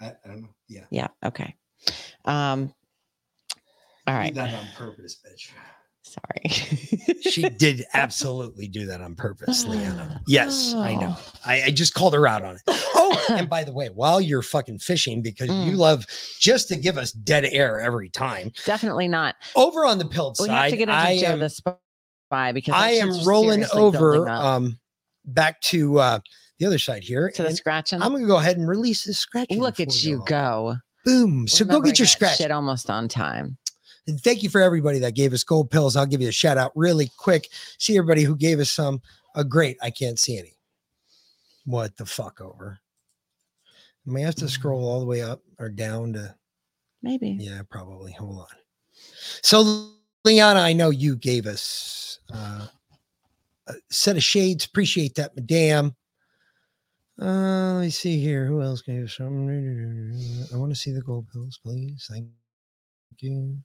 S8: I, I don't know. Yeah.
S1: Yeah. Okay. Um. All right.
S8: Do that on purpose, bitch.
S1: Sorry.
S8: She did absolutely do that on purpose, Leanna. Yes, I know. I, I just called her out on it. Oh, and by the way, while you're fucking fishing, because
S1: Mm.
S8: you love just to give us dead air every time,
S1: Definitely not.
S8: over on the pilled
S1: We
S8: side,
S1: have to get into
S8: I
S1: Joe
S8: am,
S1: the spy because
S8: I am rolling over um back to uh the other side here.
S1: to the
S8: and
S1: scratching.
S8: I'm gonna go ahead and release this scratch.
S1: Look at you go.
S8: Boom. So go get your scratch.
S1: Shit almost on time.
S8: And thank you for everybody that gave us gold pills. I'll give you a shout out really quick. See everybody who gave us some. Uh, great. I can't see any. What the fuck over? I may have to scroll all the way up or down to.
S1: Maybe.
S8: Yeah, probably. Hold on. So, Liana, I know you gave us uh, a set of shades. Appreciate that, madame. Uh, let me see here. Who else gave us some? I want to see the gold pills, please. Thank you.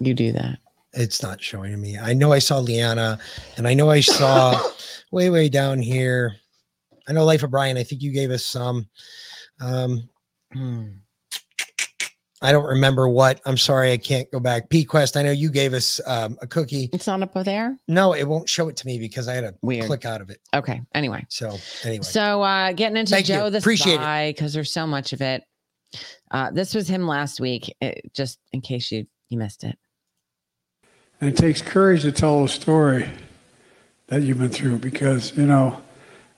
S1: You do that.
S8: It's not showing to me. I know I saw Liana, and I know I saw way way down here. I know Life of Brian. I think you gave us some. Um, hmm. I don't remember what. I'm sorry, I can't go back. P Quest. I know you gave us um, a cookie.
S1: It's not up there.
S8: No, it won't show it to me because I had to
S1: Weird.
S8: click out of it.
S1: Okay. Anyway.
S8: So anyway,
S1: So uh getting into
S8: Thank you.
S1: Joe the
S8: Appreciate
S1: spy because there's so much of it. Uh this was him last week. It, just in case you you missed it.
S35: And it takes courage to tell a story that you've been through because, you know,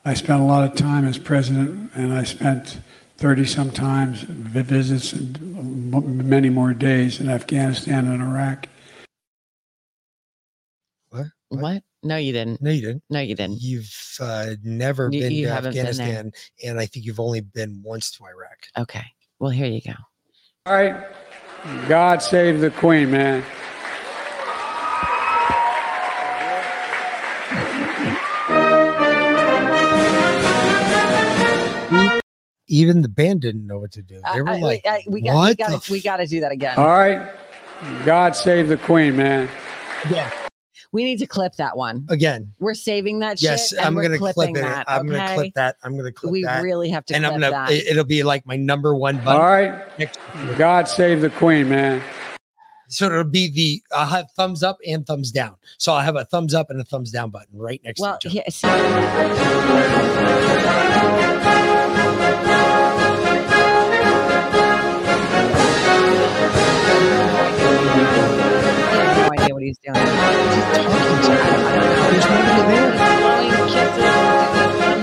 S35: I spent a lot of time as president and I spent 30 sometimes visits and many more days in Afghanistan and Iraq.
S8: What?
S1: What? No, you didn't.
S8: No, you didn't.
S1: No, you didn't.
S8: You've uh, never
S1: You-
S8: been
S1: you
S8: to
S1: haven't been.
S8: Afghanistan, and I think you've only been once to Iraq.
S1: Okay. Well, here you go.
S35: All right. God save the Queen, man.
S8: Even the band didn't know what to do. They were
S1: I- I-
S8: like,
S1: I- we got we
S8: "What
S1: got
S8: the
S1: to we got to do that again.
S35: All right. God save the Queen, man.
S8: Yeah.
S1: We need to clip that one.
S8: Again.
S1: We're saving that
S8: Yes,
S1: shit. and
S8: I'm gonna clip it.
S1: That,
S8: I'm gonna clip that. I'm gonna clip
S1: We
S8: that.
S1: really have to
S8: and I'm gonna.
S1: that.
S8: it- It'll be like my number one button.
S35: All right. God save the Queen, man.
S8: So it'll be the I'll have thumbs up and thumbs down. So I'll have a thumbs up and a thumbs down button right next
S1: well,
S8: to each other.
S1: yeah, have no idea what he's doing.
S8: There's nobody there.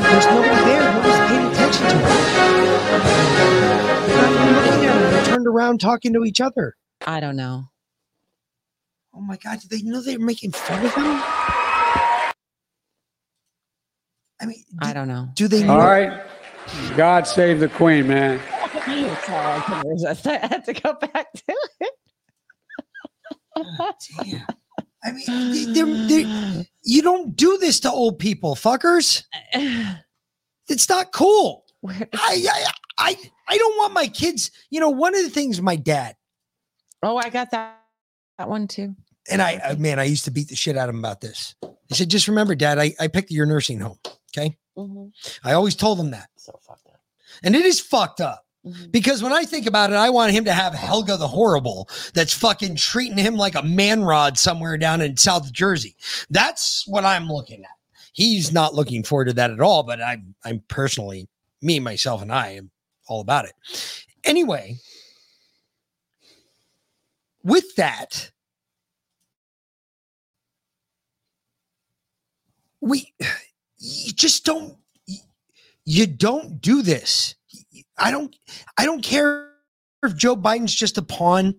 S8: There's nobody there. Nobody's paying attention to it. They're not even looking at him. They're turned around talking to each other.
S1: I don't know.
S8: Oh my god! Did they know they were making fun of him? I mean,
S1: I don't know.
S8: do they know?
S35: All right. God save the Queen, man.
S1: Sorry, I couldn't resist. I had to go back to it.
S8: I mean, they're, they're, you don't do this to old people, fuckers. It's not cool. I, I, I, I don't want my kids. You know, one of the things my dad
S1: Oh, I got that that one too.
S8: and I, uh, man, I used to beat the shit out of him about this. He said, "Just remember, Dad, I, I picked your nursing home. Okay, I always told him that.
S1: So fucked up.
S8: And it is fucked up." Mm-hmm. Because when I think about it, I want him to have Helga the Horrible that's fucking treating him like a man rod somewhere down in South Jersey. That's what I'm looking at. He's not looking forward to that at all, but I'm I'm personally, me, myself, and I am all about it. Anyway, with that, we you just don't you don't do this. I don't I don't care if Joe Biden's just a pawn.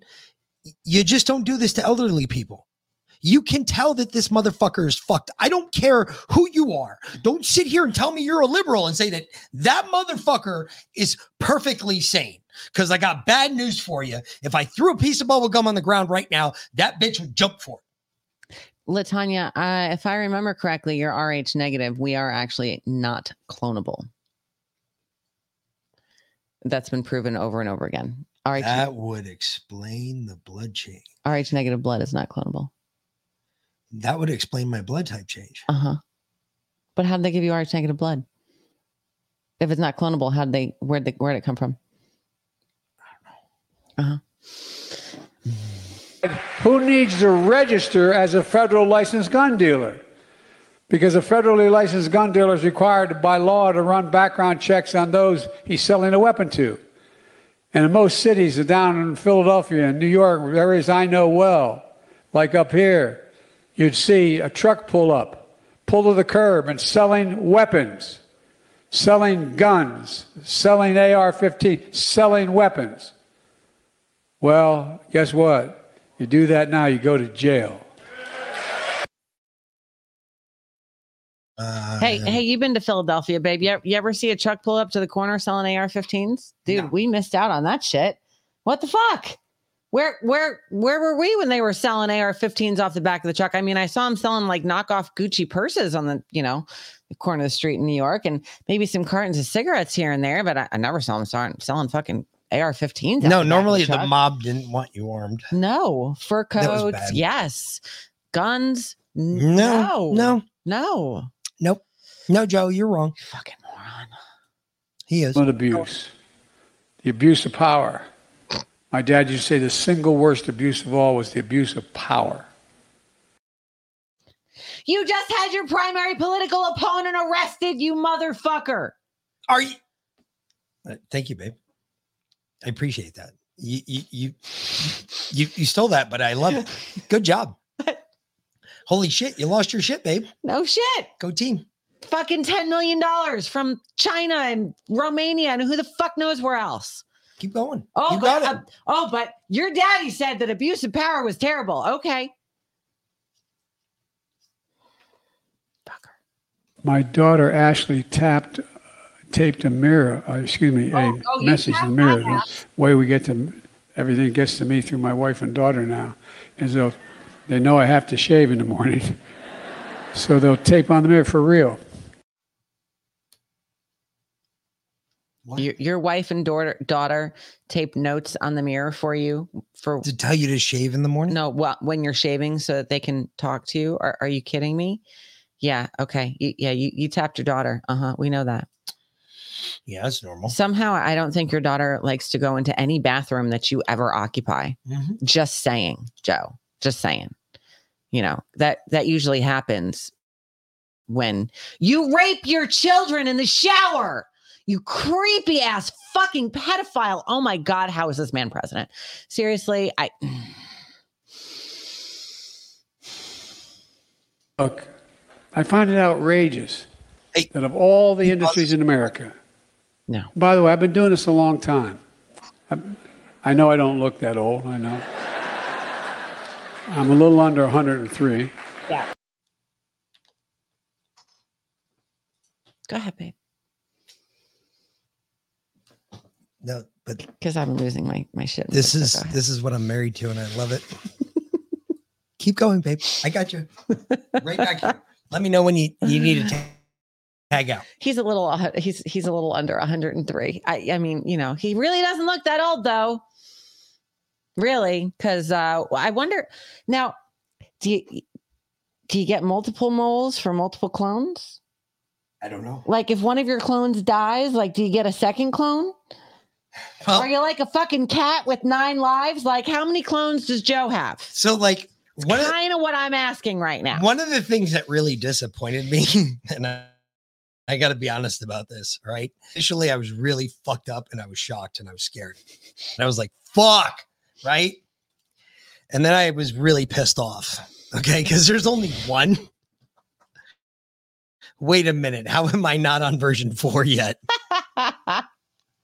S8: You just don't do this to elderly people. You can tell that this motherfucker is fucked. I don't care who you are. Don't sit here and tell me you're a liberal and say that that motherfucker is perfectly sane. Because I got bad news for you. If I threw a piece of bubble gum on the ground right now, that bitch would jump for it.
S1: Latanya, uh, if I remember correctly, you're RH negative. We are actually not clonable. That's been proven over and over again. RH,
S8: That would explain the blood change.
S1: RH negative blood is not clonable.
S8: That would explain my blood type change.
S1: Uh huh. But how did they give you RH negative blood? If it's not clonable, how did they? Where did where did it come from? Uh huh.
S35: Who needs to register as a federal licensed gun dealer? Because a federally licensed gun dealer is required by law to run background checks on those he's selling a weapon to. And in most cities, down in Philadelphia and New York, areas I know well, like up here, you'd see a truck pull up, pull to the curb, and selling weapons, selling guns, selling AR 15, selling weapons. Well, guess what? You do that now, you go to jail.
S8: Uh,
S1: Hey, hey, you've been to Philadelphia, babe. You, you ever see a truck pull up to the corner selling AR-15s? Dude, we missed out on that shit. What the fuck? Where, where, where were we when they were selling AR-15s off the back of the truck? I mean, I saw them selling like knockoff Gucci purses on the, you know, the corner of the street in New York, and maybe some cartons of cigarettes here and there. But I, I never saw them selling, selling fucking AR-15s.
S8: No, normally
S1: the
S8: the mob didn't want you armed.
S1: No fur coats. Yes, guns.
S8: No, no,
S1: no.
S8: Nope. No, Joe, you're wrong.
S1: fucking moron.
S8: He is.
S35: Not abuse. The abuse of power. My dad used to say the single worst abuse of all was the abuse of power.
S1: You just had your primary political opponent arrested, you motherfucker.
S8: Are you? Uh, Thank you, babe. I appreciate that. You, you, you, you, you stole that, but I love it. Good job. Holy shit, you lost your shit, babe.
S1: No shit.
S8: Go team.
S1: Fucking $10 million from China and Romania and who the fuck knows where else.
S8: Keep going.
S1: Oh,
S8: You
S1: but,
S8: got it.
S1: uh, oh, but your daddy said that abuse of power was terrible. Okay.
S35: My daughter Ashley tapped, taped a mirror, uh, excuse me, a
S1: Oh, oh,
S35: message in the mirror. The way we get to, everything gets to me through my wife and daughter now, is though they know I have to shave in the morning. so they'll tape on the mirror for real.
S1: Your, your wife and daughter daughter tape notes on the mirror for you for
S8: to tell you to shave in the morning.
S1: No, well, when you're shaving, so that they can talk to you. Are, are you kidding me? Yeah. Okay. You, yeah. You, you tapped your daughter. Uh huh. We know that.
S8: Yeah, that's normal.
S1: Somehow, I don't think your daughter likes to go into any bathroom that you ever occupy.
S8: Mhm.
S1: Just saying, Joe. Just saying. You know that that usually happens when you rape your children in the shower. You creepy ass fucking pedophile. Oh my god, how is this man president? Seriously, I
S35: Look, I find it outrageous that of all the industries in America,
S1: no.
S35: By the way, I've been doing this a long time. I, I know I don't look that old. I know. I'm a little under 103.
S1: Yeah. Go ahead, babe.
S8: No, but
S1: Because I'm losing my my shit.
S8: this is
S1: go ahead.
S8: this is what I'm married to, and I love it. Keep going, babe. I got you. Right back here. Let me know when you, you need to ta- tag out.
S1: He's a little uh, he's he's a little under 103. I I mean, you know, he really doesn't look that old though. Really, because uh I wonder now, do you do you get multiple moles for multiple clones?
S8: I don't know.
S1: Like if one of your clones dies, like do you get a second clone?
S8: Well-
S1: Are you like a fucking cat with nine lives? Like how many clones does Joe have?
S8: So, like, one
S1: Kind of what I'm asking right now.
S8: one of the things that really disappointed me, and I, I got to be honest about this, right? Initially, I was really fucked up and I was shocked and I was scared. And I was like, fuck, right? And then I was really pissed off, okay? Because there's only one. Wait a minute. How am I not on version four yet?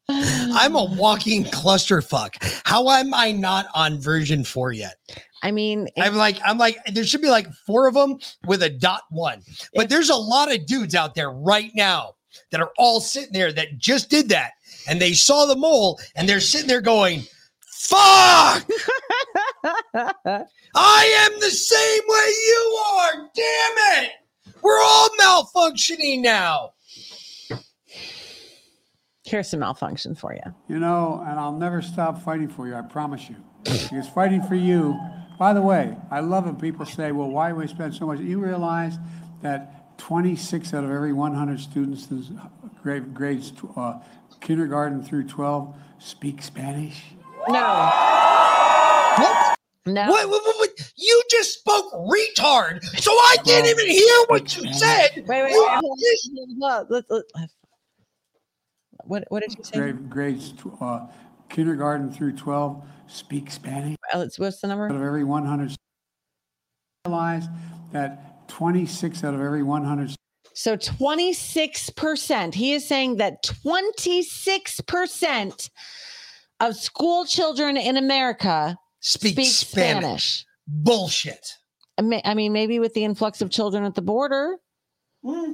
S8: I'm a walking clusterfuck. How am I not on version four yet?
S1: I mean,
S8: I'm like, I'm like, there should be like four of them with a dot one. But there's a lot of dudes out there right now that are all sitting there that just did that. And they saw the mole and they're sitting there going, fuck! I am the same way you are. Damn it. We're all malfunctioning now.
S1: Here's some malfunction for you.
S35: You know, and I'll never stop fighting for you, I promise you. Because fighting for you, by the way, I love when people say, well, why do we spend so much? You realize that 26 out of every 100 students in grade, grades uh, kindergarten through 12 speak Spanish?
S1: No.
S8: What?
S1: No.
S8: What, what, what, what? You just spoke retard, so I can't even hear what you said.
S1: Wait, wait, wait. hold on, on, What what did you say?
S35: Grade, grades uh, kindergarten through 12 speak Spanish.
S1: Uh, let's- What's the number?
S35: Out of every 100, realize that 26 out of every 100
S1: So 26%. He is saying that 26% of school children in America
S8: Speak
S1: speak
S8: Spanish.
S1: Spanish.
S8: Bullshit.
S1: I mean, I mean, maybe with the influx of children at the border, hmm.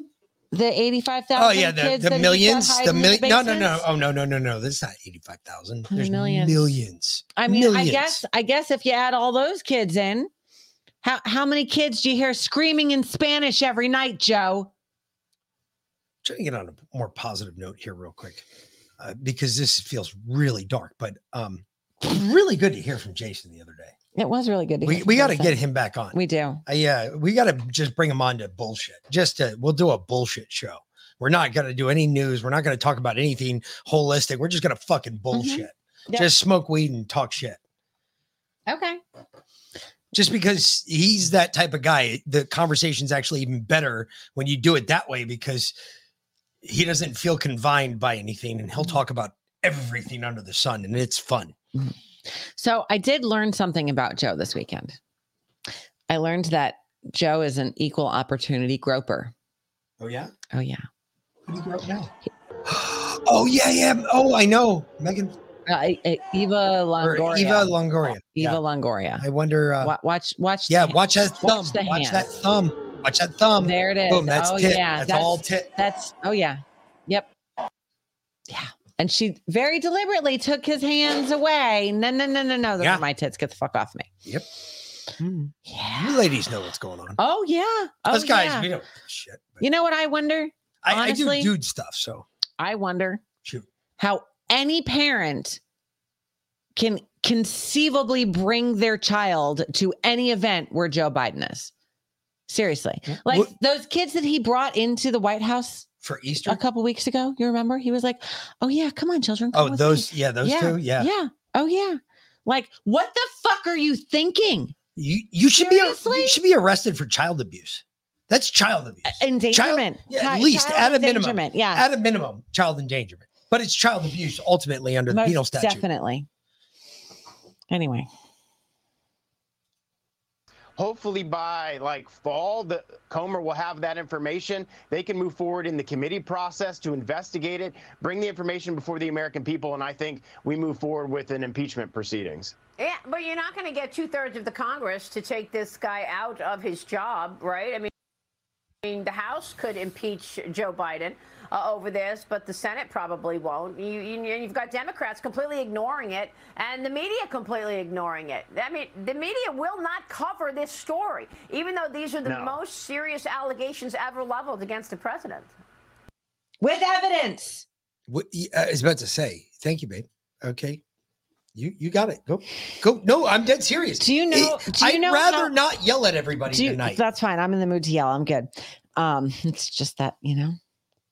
S1: the 85,000
S8: Oh yeah, the,
S1: kids
S8: the
S1: that
S8: millions, the million. No, no, no. Oh no, no, no, no. This is not eighty-five thousand. There's
S1: Millions.
S8: millions.
S1: I mean, I guess I guess if you add all those kids in, how how many kids do you hear screaming in Spanish every night, Joe?
S8: Trying to get on a more positive note here, real quick. Uh, because this feels really dark. But um, really good to hear from Jason the other day.
S1: It was really good. To
S8: We
S1: hear
S8: we got to get him back on.
S1: We do.
S8: Uh, yeah, we got to just bring him on to bullshit. Just to, we'll do a bullshit show. We're not going to do any news. We're not going to talk about anything holistic. We're just going to fucking bullshit.
S1: Yeah.
S8: Just smoke weed and talk shit.
S1: Okay.
S8: Just because he's that type of guy, the conversation's actually even better when you do it that way because he doesn't feel confined by anything and he'll talk about everything under the sun and it's fun.
S1: So I did learn something about Joe this weekend. I learned that Joe is an equal opportunity groper.
S8: Oh yeah.
S1: Oh yeah.
S8: Who do you grow up now? oh yeah, yeah. Oh, I know. Megan
S1: Uh, Eva Longoria.
S8: Eva Longoria.
S1: Eva
S8: Yeah.
S1: Longoria.
S8: I wonder. Uh,
S1: watch, watch.
S8: yeah, watch that thumb.
S1: Watch
S8: Watch that thumb. Watch that thumb.
S1: There it is.
S8: Boom. That's
S1: oh
S8: tit.
S1: yeah.
S8: That's, all tit.
S1: That's oh yeah. Yep. Yeah. And she very deliberately took his hands away. No, no, no, no, no. Those
S8: Yeah.
S1: are my tits. Get the fuck off me.
S8: Yep. Hmm.
S1: Yeah.
S8: You ladies know what's going on.
S1: Oh yeah. Oh,
S8: Us guys,
S1: yeah.
S8: we don't shit.
S1: You know what I wonder?
S8: I, I do dude stuff. So
S1: I wonder
S8: shoot.
S1: how any parent can conceivably bring their child to any event where Joe Biden is. Seriously. Like
S8: What-
S1: those kids that he brought into the White House
S8: for Easter.
S1: a couple weeks ago, you remember? He was like, "Oh yeah, come on children." come
S8: Oh, those.
S1: me."
S8: Yeah, those
S1: yeah,
S8: two. Yeah.
S1: Yeah. Oh yeah. Like what the fuck are you thinking?
S8: You you should be you should be arrested for child abuse. That's child abuse.
S1: Uh, endangerment.
S8: Yeah, at least
S1: child
S8: at a minimum.
S1: yeah.
S8: At a minimum, child endangerment. But it's child abuse ultimately under the penal statute.
S1: Definitely. Anyway.
S39: Hopefully by like fall, the Comer will have that information. They can move forward in the committee process to investigate it, bring the information before the American people, and I think we move forward with an impeachment proceedings.
S40: Yeah, but you're not going to get two thirds of the Congress to take this guy out of his job, right? I mean, I mean, the House could impeach Joe Biden uh, over this, but the Senate probably won't. You, you, you've got Democrats completely ignoring it, and the media completely ignoring it. I mean, the media will not cover this story, even though these are the
S39: No.
S40: most serious allegations ever leveled against the president.
S1: With evidence.
S8: What, I was about to say, thank you, babe. Okay. You you got it. Go go. No, I'm dead serious.
S1: Do you know-
S8: It-
S1: do you
S8: I'd
S1: know
S8: rather
S1: how-
S8: not yell at everybody
S1: you-
S8: tonight.
S1: That's fine. I'm in the mood to yell. I'm good. Um, it's just that, you know,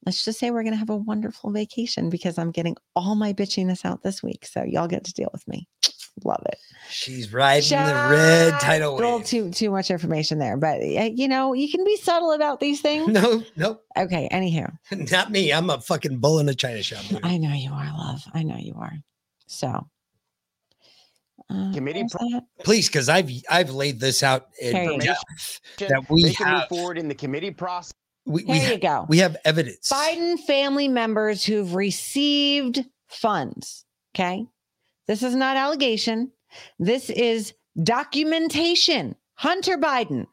S1: let's just say we're going to have a wonderful vacation because I'm getting all my bitchiness out this week. So y'all get to deal with me. Love it.
S8: She's riding the red tidal
S1: A little
S8: wave.
S1: too too much information there, but uh, you know you can be subtle about these things.
S8: No, no,
S1: Okay. Anywho,
S8: not me. I'm a fucking bull in a china shop. dude.
S1: I know you are, love. I know you are. So, uh,
S39: Committee
S1: there's.
S8: Please, because I've I've laid this out in
S1: There you go.
S8: depth that we
S39: they can
S8: have.
S39: move forward in the committee process.
S8: We, we ha-
S1: you go.
S8: We have evidence.
S1: Biden family members who've received funds. Okay. This is not allegation. This is documentation. Hunter Biden.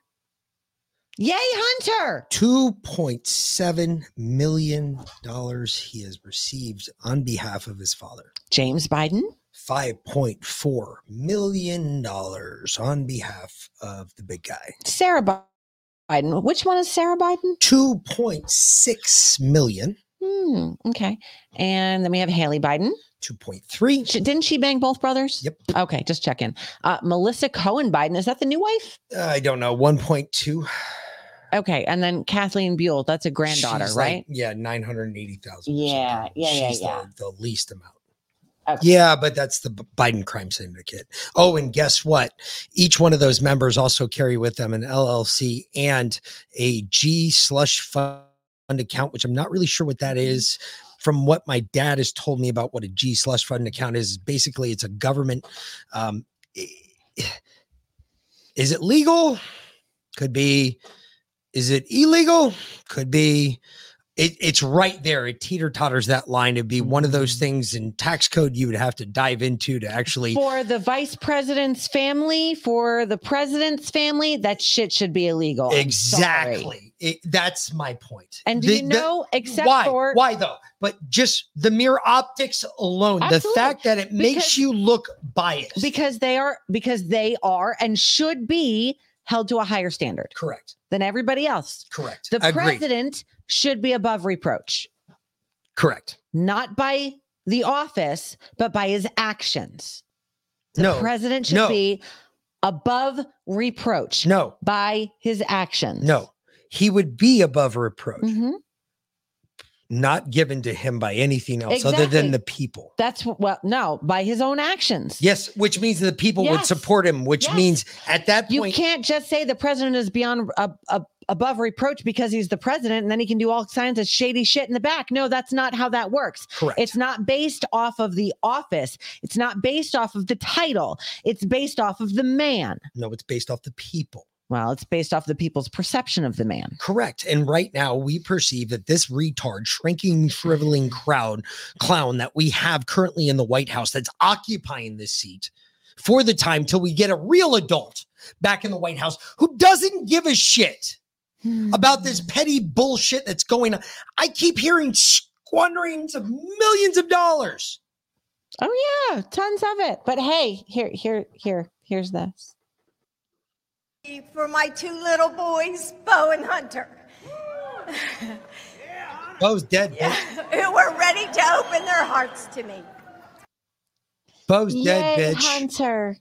S1: Yay, Hunter.
S8: $2.7 million he has received on behalf of his father.
S1: James Biden.
S8: $5.4 million on behalf of the big guy.
S1: Sarah Biden. Which one is Sarah Biden?
S8: 2.6 million.
S1: Hmm, okay. And then we have Hallie Biden.
S8: 2.3.
S1: She, didn't she bang both brothers?
S8: Yep.
S1: Okay, just checking. Uh, Melissa Cohen Biden. Is that the new wife?
S8: I don't know, 1.2.
S1: Okay. And then Kathleen Buhle. That's a granddaughter,
S8: She's like-
S1: right?
S8: yeah, 980,000.
S1: Yeah, yeah, yeah,
S8: She's
S1: yeah.
S8: The, the least amount.
S1: Okay.
S8: Yeah, but that's the Biden crime syndicate. Oh, and guess what? Each one of those members also carry with them an LLC and a G slush fund account, which I'm not really sure what that is. From what my dad has told me about what a G slush fund account is, basically it's a government. Um, is it legal? Could be. Is it illegal? Could be. It, it's right there. It teeter totters that line. It'd be one of
S1: Mm-hmm.
S8: those things in tax code you would have to dive into to actually.
S1: For the vice president's family, for the president's family, that shit should be illegal. I'm.
S8: Exactly. It, that's my point.
S1: And do
S8: The-
S1: you
S8: the-
S1: know, except
S8: why?
S1: for
S8: why though? But just the mere optics alone, the fact that it makes
S1: Because-
S8: you look biased.
S1: because they are because they are and should be held to a higher standard
S8: Correct.
S1: than everybody else.
S8: Correct.
S1: The
S8: Agreed.
S1: president should be above reproach,
S8: Correct.
S1: not by the office, but by his actions. The
S8: No,
S1: president should
S8: no.
S1: be above reproach.
S8: No.
S1: By his actions.
S8: No, he would be above reproach,
S1: Mhm.
S8: not given to him by anything else other than the people.
S1: That's what, well, no, by his own actions.
S8: Yes, which means the people would support him, which
S1: Yes.
S8: means at that point.
S1: You can't just say the president is beyond uh, uh, above reproach because he's the president and then he can do all kinds of shady shit in the back. No, that's not how that works.
S8: Correct.
S1: It's not based off of the office. It's not based off of the title. It's based off of the man.
S8: no, it's based off the people.
S1: Well, it's based off the people's perception of the man.
S8: Correct. And right now, we perceive that this retard, shrinking, shriveling crowd clown that we have currently in the White House that's occupying this seat for the time till we get a real adult back in the White House who doesn't give a shit Hmm. about this petty bullshit that's going on. I keep hearing squanderings of millions of dollars.
S1: Oh yeah, tons of it. But hey, here, here, here, here's this.
S41: For my two little boys, Bo and Hunter,
S8: Bo's dead. bitch.
S41: who were ready to open their hearts to me.
S8: Bo's dead, bitch.
S1: Hunter.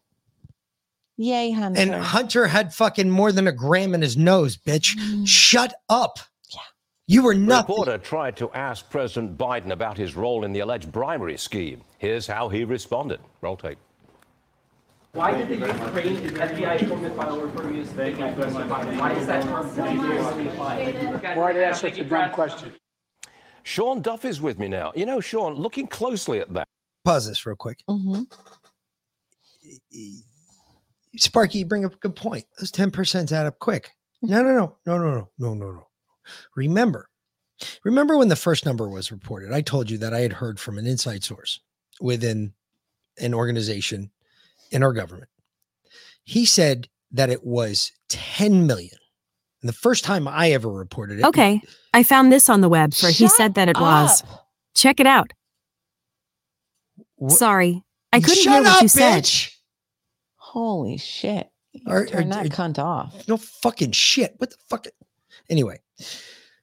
S1: Yay, Hunter.
S8: And Hunter had fucking more than a gram in his nose, bitch. Shut up. Yeah. You were
S42: The
S8: nothing.
S42: reporter tried to ask President Biden about his role in the alleged bribery scheme. Here's how he responded. Roll tape.
S43: Why did the Ukraine FBI informant file refer to you as fake like President Why is that term continuously applied?
S42: Why did I ask such a dumb question? Sean Duff is with me now. You know, Sean, looking closely at that.
S8: Pause this real quick.
S1: Mm-hmm.
S8: Sparky, you bring up a good point. Those 10% add up quick. Mm. No, no, no, no, no, no, no, no, no. Remember, remember when the first number was reported? I told you that I had heard from an inside source within an organization in our government. He said that it was 10 million. And the first time I ever reported it,
S44: Okay, I found this on the web where he said that it was. Check it out. Sorry, I couldn't
S8: Shut
S44: hear what
S8: up,
S44: you said.
S1: Holy shit.
S8: Or-
S1: Turn
S8: or-
S1: that cunt off.
S8: no fucking shit. What the fuck? Anyway,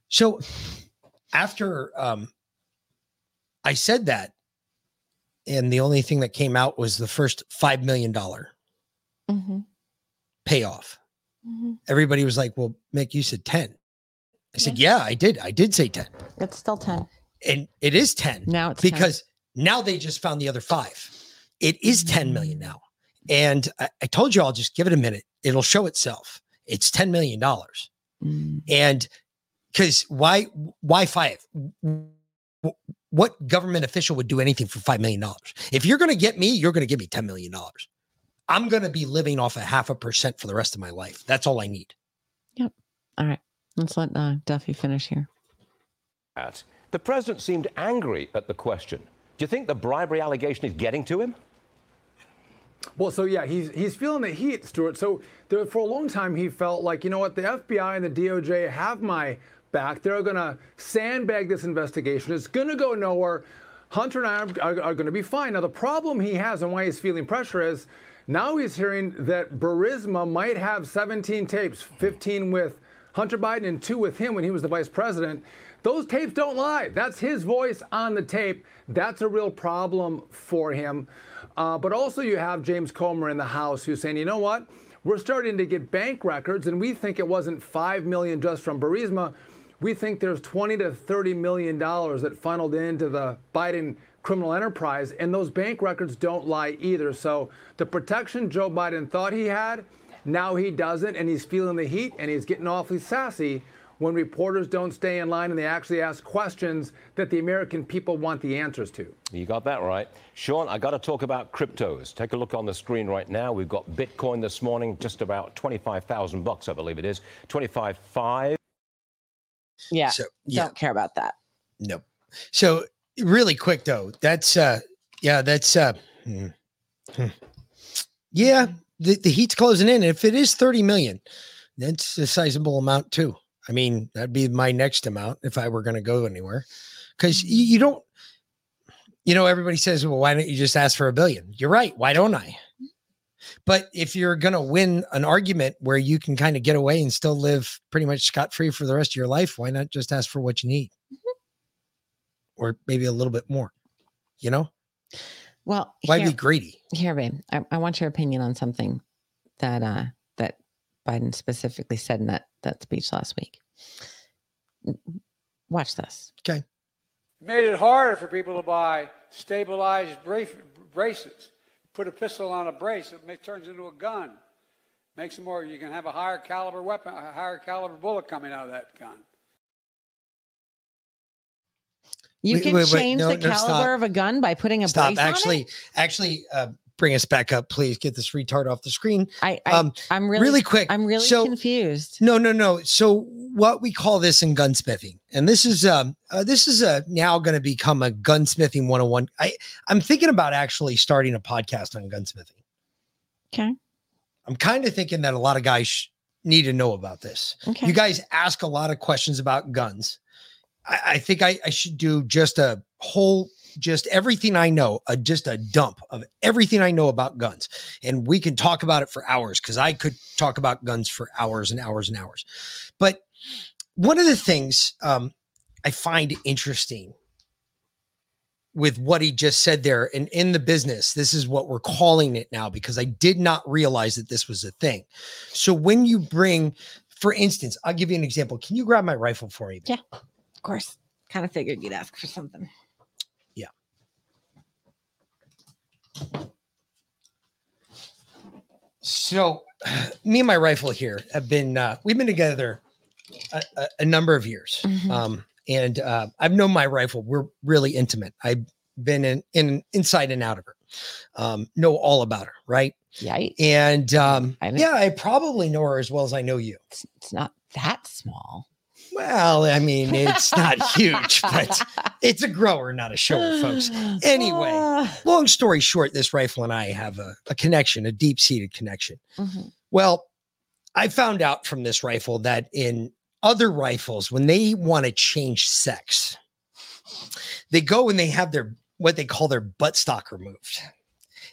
S8: so after um I said that, and the only thing that came out was the first five million dollar
S1: Mm-hmm.
S8: payoff.
S1: Mhm.
S8: Everybody was like, "Well, Mick, you said 10. I said, "Yeah, I did. I did say 10.
S1: It's still 10.
S8: And it is 10
S1: Now it's 10.
S8: because now they just found the other five. It is 10 million now. And I, I told you I'll just give it a minute. It'll show itself. It's 10 million dollars. And because why why five? What government official would do anything for five million dollars? If you're gonna get me, you're gonna give me 10 million dollars. I'm gonna be living off a half a percent for the rest of my life. That's all I need.
S1: Yep. All right. Let's let uh, Duffy finish here.
S42: The president seemed angry at the question. Do you think the bribery allegation is getting to him?
S45: Well, so yeah, he's he's feeling the heat, Stuart. So there, for a long time, he felt like, you know what, the FBI and the DOJ have my back. They're going to sandbag this investigation. It's going to go nowhere. Hunter and I are, are, are going to be fine. Now, the problem he has and why he's feeling pressure is now he's hearing that Burisma might have 17 tapes, 15 with Hunter Biden and two with him when he was the vice president. Those tapes don't lie. That's his voice on the tape. That's a real problem for him. Uh, but also, you have James Comer in the House who's saying, you know what? We're starting to get bank records, and we think it wasn't five million just from Burisma. We think there's 20 to 30 million dollars that funneled into the Biden criminal enterprise, and those bank records don't lie either. So the protection Joe Biden thought he had, now he doesn't, and he's feeling the heat, and he's getting awfully sassy when reporters don't stay in line and they actually ask questions that the American people want the answers to.
S42: You got that right. Sean, I got to talk about cryptos. Take a look on the screen right now. We've got Bitcoin this morning, just about 25,000 bucks, I believe it is. 25.5.
S1: Yeah.
S8: So, yeah.
S1: Don't care about that.
S8: Nope. So really quick though, that's uh yeah, that's uh hmm, hmm. yeah, the, the heat's closing in. If it is 30 million, that's a sizable amount too. I mean, that'd be my next amount if I were gonna go anywhere. Because you, you don't you know, everybody says, well, why don't you just ask for a billion? You're right. Why don't I? But if you're going to win an argument where you can kind of get away and still live pretty much scot free for the rest of your life, why not just ask for what you need? Or maybe a little bit more. You know,
S1: Well,
S8: why
S1: here-
S8: be greedy?
S1: Here, babe, I, I want your opinion on something that uh Biden specifically said in that that speech last week. Watch this.
S8: Okay.
S46: made it harder for people to buy stabilized bra- braces. Put a pistol on a brace, it make, turns into a gun. Makes it more, you can have a higher caliber weapon, a higher caliber bullet coming out of that gun.
S1: You
S8: Wait,
S1: can
S8: wait, wait,
S1: change
S8: no,
S1: the
S8: no,
S1: caliber
S8: stop.
S1: of a gun by putting a
S8: Stop.
S1: brace on
S8: Actually,
S1: it.
S8: actually, uh, bring us back up, please. Get this retard off the screen.
S1: I, I I'm really
S8: really quick.
S1: I'm really
S8: so,
S1: confused.
S8: No, no, no. So what we call this in gunsmithing, and this is um uh, this is uh, now going to become a gunsmithing 101. I I'm thinking about actually starting a podcast on gunsmithing.
S1: Okay.
S8: I'm kind of thinking that a lot of guys sh- need to know about this.
S1: Okay.
S8: You guys ask a lot of questions about guns. I, I think I, I should do just a whole, just everything I know, a, just a dump of everything I know about guns. And we can talk about it for hours because I could talk about guns for hours and hours and hours. But one of the things um, I find interesting with what he just said there and in the business this is what we're calling it now because i did not realize that this was a thing so when you bring for instance i'll give you an example can you grab my rifle for me
S1: Yeah, of course. Kind of figured you'd ask for something.
S8: yeah so me and my rifle here have been uh, we've been together a, a, a number of years
S1: Mhm.
S8: um and uh, i've known my rifle we're really intimate i've been in, in inside and out of her um know all about her right
S1: Yikes.
S8: and um
S1: I
S8: yeah i probably know her as well as i know you
S1: It's, it's not that small.
S8: Well i mean it's not huge but it's a grower not a shower folks anyway
S1: Ah.
S8: long story short this rifle and i have a, a connection a deep-seated connection
S1: Mhm.
S8: well, I found out from this rifle that in other rifles, when they want to change sex, they go and they have their what they call their buttstock removed.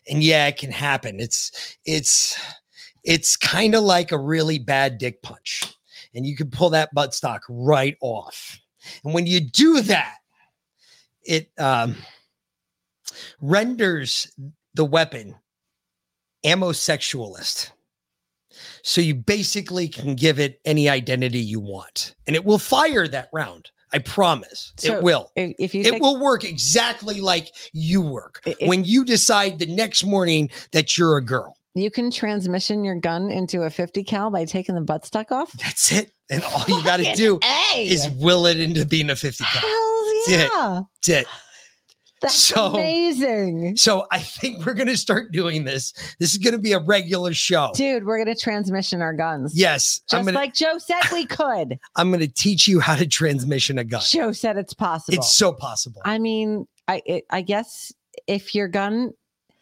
S8: And yeah, it can happen. It's it's it's kind of like a really bad dick punch. And you can pull that buttstock right off. And when you do that, it um, renders the weapon amosexualist. So you basically can give it any identity you want, and it will fire that round. I promise.
S1: So
S8: it will.
S1: If, you
S8: It
S1: take-
S8: will work exactly like you work
S1: if-
S8: when you decide the next morning that you're a girl.
S1: You can transmission your gun into a 50 cal by taking the buttstock off.
S8: That's it. And all you got to do
S1: A.
S8: is will it into being a 50 cal.
S1: Hell
S8: That's it.
S1: yeah.
S8: That's it.
S1: That's
S8: So-
S1: amazing.
S8: So I think we're going to start doing this. This is going to be a regular show.
S1: Dude, we're going to transmission our guns.
S8: Yes,
S1: Just
S8: to
S1: like Joe said we could.
S8: I'm going to teach you how to transmission a gun.
S1: Joe said it's possible.
S8: It's so possible.
S1: I mean, I it, I guess if your gun,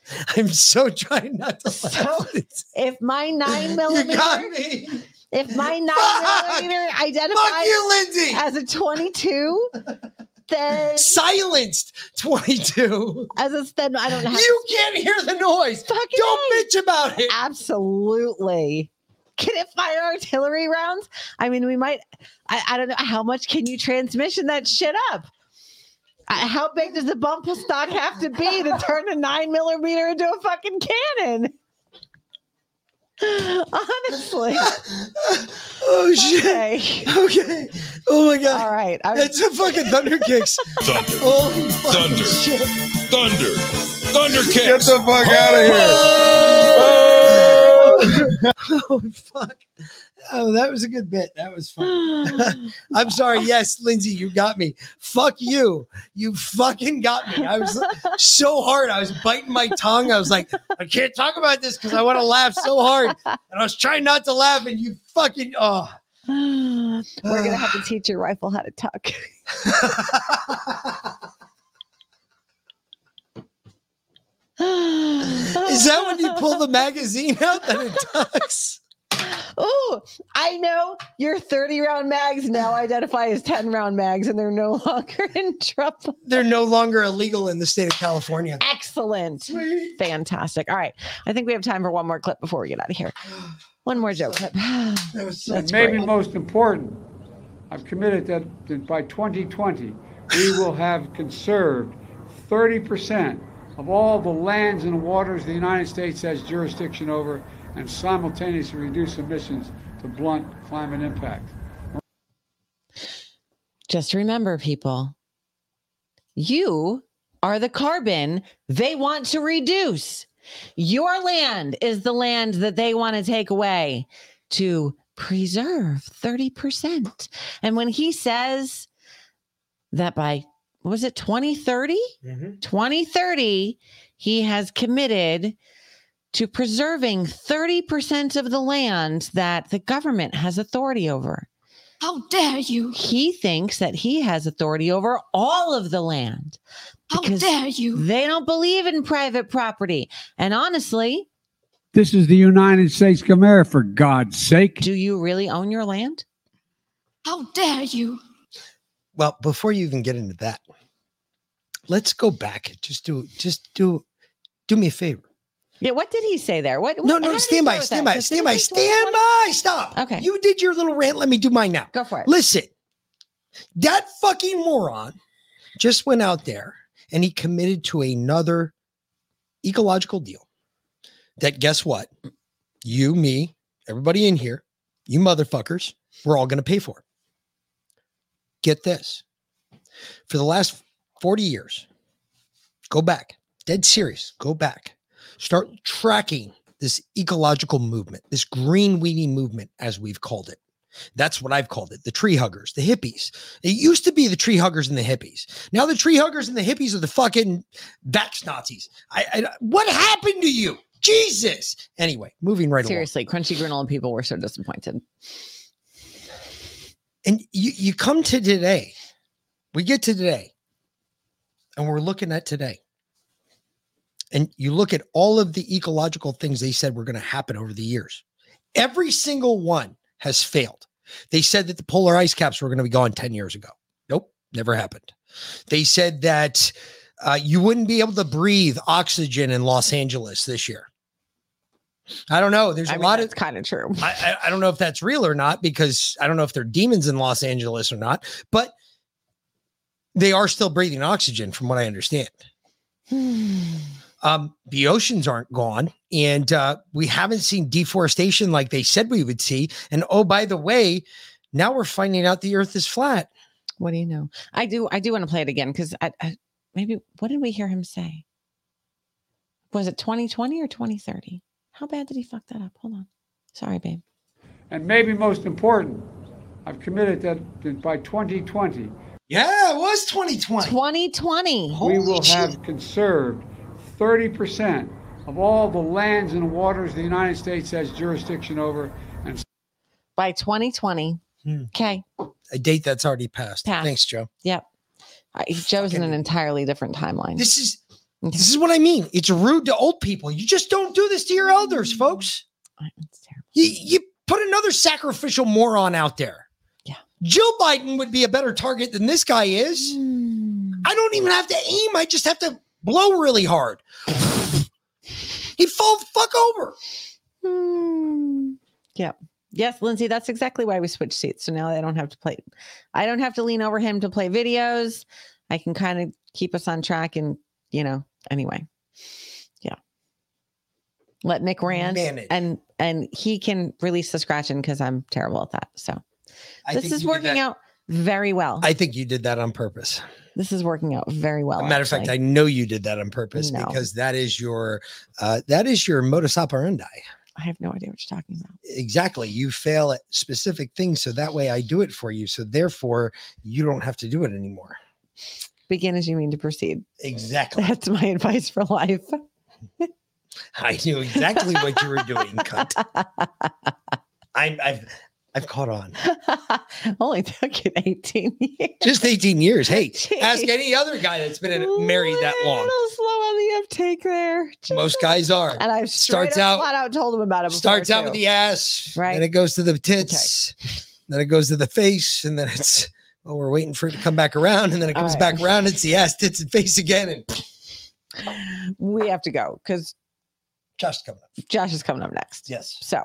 S8: I'm so trying not to
S1: So-
S8: laugh. It's-
S1: if my nine
S8: you
S1: millimeter,
S8: got me.
S1: if my nine
S8: Fuck!
S1: millimeter identifies
S8: you,
S1: as a 22, then
S8: Silenced 22.
S1: as a then I don't have
S8: You can't hear the noise.
S1: Fucking
S8: Don't bitch about it.
S1: Absolutely. Can it fire artillery rounds? I mean, we might. I, I don't know how much can you transmission that shit up. Uh, how big does the bump stock have to be to turn a nine millimeter into a fucking cannon? Honestly.
S8: Oh shit.
S1: Okay.
S8: Okay. Oh my god.
S1: All right. I'm,
S8: That's a fucking thunder kicks.
S47: Thunder.
S8: Holy fucking
S47: Thunder.
S8: shit.
S47: Thunder. Thunder kicks.
S37: Get the fuck out of here.
S8: oh fuck. Oh, that was a good bit. That was fun. I'm sorry. Yes, Lindsay, you got me. Fuck you. You fucking got me. I was so hard. I was biting my tongue. I was like, I can't talk about this because I want to laugh so hard. And I was trying not to laugh, and you fucking oh.
S1: We're gonna have to teach your rifle how to tuck.
S8: Is that when you pull the magazine out that it tucks?
S1: Oh, I know your 30 round mags now identify as 10 round mags and they're no longer in trouble.
S8: They're no longer illegal in the state of California.
S1: Excellent. Fantastic. All right. I think we have time for one more clip before we get out of here. One more joke clip.
S8: That was so
S46: And maybe most important, I've committed that, that by 2020, we will have conserved
S35: 30% of all the lands and waters the United States has jurisdiction over and simultaneously reduce emissions to blunt climate impact.
S1: Just remember, people, you are the carbon they want to reduce. Your land is the land that they want to take away to preserve 30%. And when he says that by, was it, 2030? 2030, mm-hmm. he has committed to preserving 30% of the land that the government has authority over.
S48: How dare you?
S1: He thinks that he has authority over all of the land.
S48: How dare you?
S1: They don't believe in private property. And honestly,
S35: This is the United States of America, for God's sake.
S1: do you really own your land?
S48: How dare you?
S8: Well, before you even get into that, let's go back. Just do just do do me a favor.
S1: Yeah, what did he say there? What?
S8: No,
S1: what-
S8: no, stand by, stand by, stand by, stand by. Stop.
S1: Okay.
S8: You did your little rant. Let me do mine now.
S1: Go for it.
S8: Listen, that fucking moron just went out there and he committed to another ecological deal that guess what? You, me, everybody in here, you motherfuckers, we're all going to pay for. it. Get this. For the last 40 years, go back, dead serious, go back, start tracking this ecological movement, this green weeding movement, as we've called it. That's what I've called it the tree huggers, the hippies. It used to be the tree huggers and the hippies. Now the tree huggers and the hippies are the fucking vax Nazis. I, I, what happened to you? Jesus. Anyway, moving right along.
S1: Seriously, crunchy granola people were so disappointed.
S8: And you, you come to today, we get to today, and we're looking at today. And you look at all of the ecological things they said were going to happen over the years. Every single one has failed. They said that the polar ice caps were going to be gone 10 years ago. Nope, never happened. They said that uh, you wouldn't be able to breathe oxygen in Los Angeles this year. I don't know. There's a
S1: I mean,
S8: lot of
S1: kind of true.
S8: I, I I don't know if that's real or not because I don't know if they're demons in Los Angeles or not, but they are still breathing oxygen, from what I understand. Um, the oceans aren't gone, and uh, we haven't seen deforestation like they said we would see. And oh, by the way, now we're finding out the Earth is flat.
S1: What do you know? I do. I do want to play it again because I, I maybe what did we hear him say? Was it 2020 or 2030? How bad did he fuck that up? Hold on. Sorry, babe.
S35: And maybe most important, I've committed that by 2020,
S8: Yeah, it was 2020.
S1: 2020.
S35: we will have conserved 30% of all the lands and waters the United States has jurisdiction over. And
S1: By 2020. Okay.
S8: A date that's already passed.
S1: Passed.
S8: Thanks, Joe.
S1: Yep. I, Joe's in an entirely different timeline.
S8: This is this is what I mean. It's rude to old people. You just don't do this to your elders, folks. You, you put another sacrificial moron out there.
S1: Yeah.
S8: Jill Biden would be a better target than this guy is.
S1: Hmm.
S8: I don't even have to aim. I just have to blow really hard. He'd fall the fuck over.
S1: Hmm. Yep. Yes, Lindsay, that's exactly why we switched seats. So now I don't have to play. I don't have to lean over him to play videos. I can kind of keep us on track and, you know, anyway. Yeah. Let Nick rant
S8: Manage.
S1: and and he can release the scratching because I'm terrible at that. So
S8: I
S1: this is working out very well.
S8: I think you did that on purpose.
S1: this is working out very well.
S8: Matter of fact, I know you did that on purpose
S1: No.
S8: because that is your uh, that is your modus operandi.
S1: I have no idea what you're talking about.
S8: Exactly. You fail at specific things, so that way I do it for you. So therefore, you don't have to do it anymore.
S1: Begin as you mean to proceed.
S8: Exactly.
S1: That's my advice for life.
S8: I knew exactly what you were doing, cunt. I, I've I've caught on.
S1: Only took you 18 years.
S8: Just 18 years. Hey, ask any other guy that's been married that long.
S1: little slow on the uptake there.
S8: Most guys are.
S1: And I've
S8: starts out
S1: flat out told him about it. Before
S8: starts out with the ass,
S1: Right.
S8: And it goes to the tits, then it goes to the face, and then it's well, we're waiting for it to come back around, and then it comes
S1: right.
S8: back around. It's the ass, tits, and face again, and
S1: We have to go because
S8: Josh coming up.
S1: Josh is coming up next.
S8: Yes.
S1: So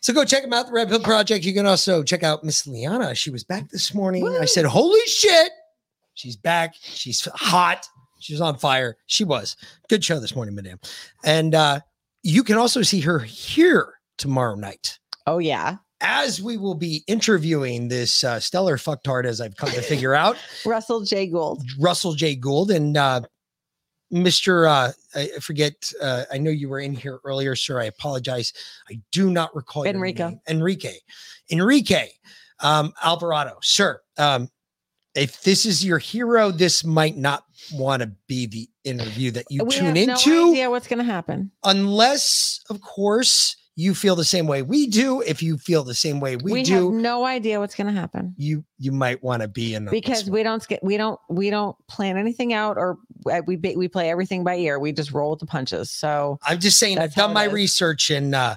S8: So go check them out, the Red Pill Project. You can also check out Miss Liana. She was back this morning. I said, "Holy shit, she's back! She's hot." She was on fire. She was. Good show this morning, madame. And uh, you can also see her here tomorrow night.
S1: Oh, yeah.
S8: As we will be interviewing this uh, stellar fucktard, as I've come to figure out,
S1: Russell J. Gould.
S8: Russell J. Gould and uh, Mr. Uh, I forget. Uh, I know you were in here earlier, sir. I apologize. I do not recall
S1: Enrico.
S8: Enrique. Enrique um, Alvarado, sir. Um, if this is your hero, this might not want to be the interview that you
S1: we
S8: tune
S1: have
S8: into
S1: no idea what's going to happen.
S8: unless, of course, you feel the same way we do. If you feel the same way we,
S1: We,
S8: do,
S1: have no idea what's going to happen
S8: you you might want to be in
S1: because we don't get we don't we don't plan anything out or we ba- we play everything by ear. We just roll with the punches. So
S8: I'm just saying I've done my
S1: is.
S8: research and uh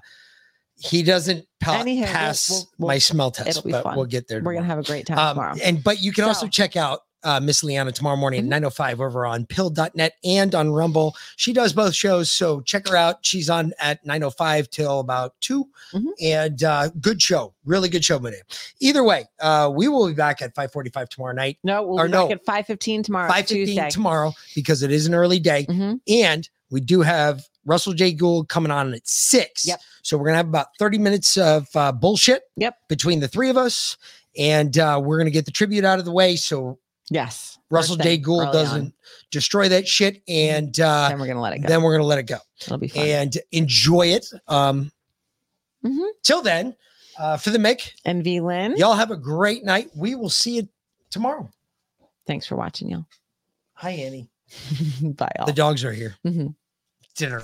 S8: he doesn't pa-
S1: Anyhow,
S8: pass
S1: we'll- we'll-
S8: my smell test, but
S1: fun.
S8: we'll get there.
S1: we're gonna have a great time
S8: Um,
S1: tomorrow.
S8: And but you can also check out uh, Miss Liana tomorrow morning
S1: Mm-hmm.
S8: at 905 over on pilled.net and on Rumble. She does both shows, so check her out. She's on at 905 till about 2.
S1: Mm-hmm.
S8: And uh, good show. Really good show, madam. Either way, uh, we will be back at 545 tomorrow night.
S1: no, we'll
S8: or
S1: be
S8: no,
S1: back at five fifteen tomorrow.
S8: 515
S1: Tuesday.
S8: tomorrow because it is an early day.
S1: Mhm.
S8: And we do have Russell J. Gould coming on at six.
S1: Yep.
S8: So we're going to have about 30 minutes of uh, bullshit
S1: Yep.
S8: between the three of us. And uh, we're going to get the tribute out of the way. So
S1: Yes.
S8: Russell J. Gould doesn't
S1: on.
S8: destroy that shit. And uh,
S1: Then we're gonna let it go.
S8: then we're going to let it go
S1: It'll be fun.
S8: and enjoy it. Um,
S1: Mhm.
S8: Till then, uh, for the Mick,
S1: And V Lynn,
S8: y'all have a great night. We will see you tomorrow.
S1: thanks for watching, y'all.
S8: Hi, Annie.
S1: Bye, all.
S8: The dogs are here.
S1: Mhm.
S8: Dinner.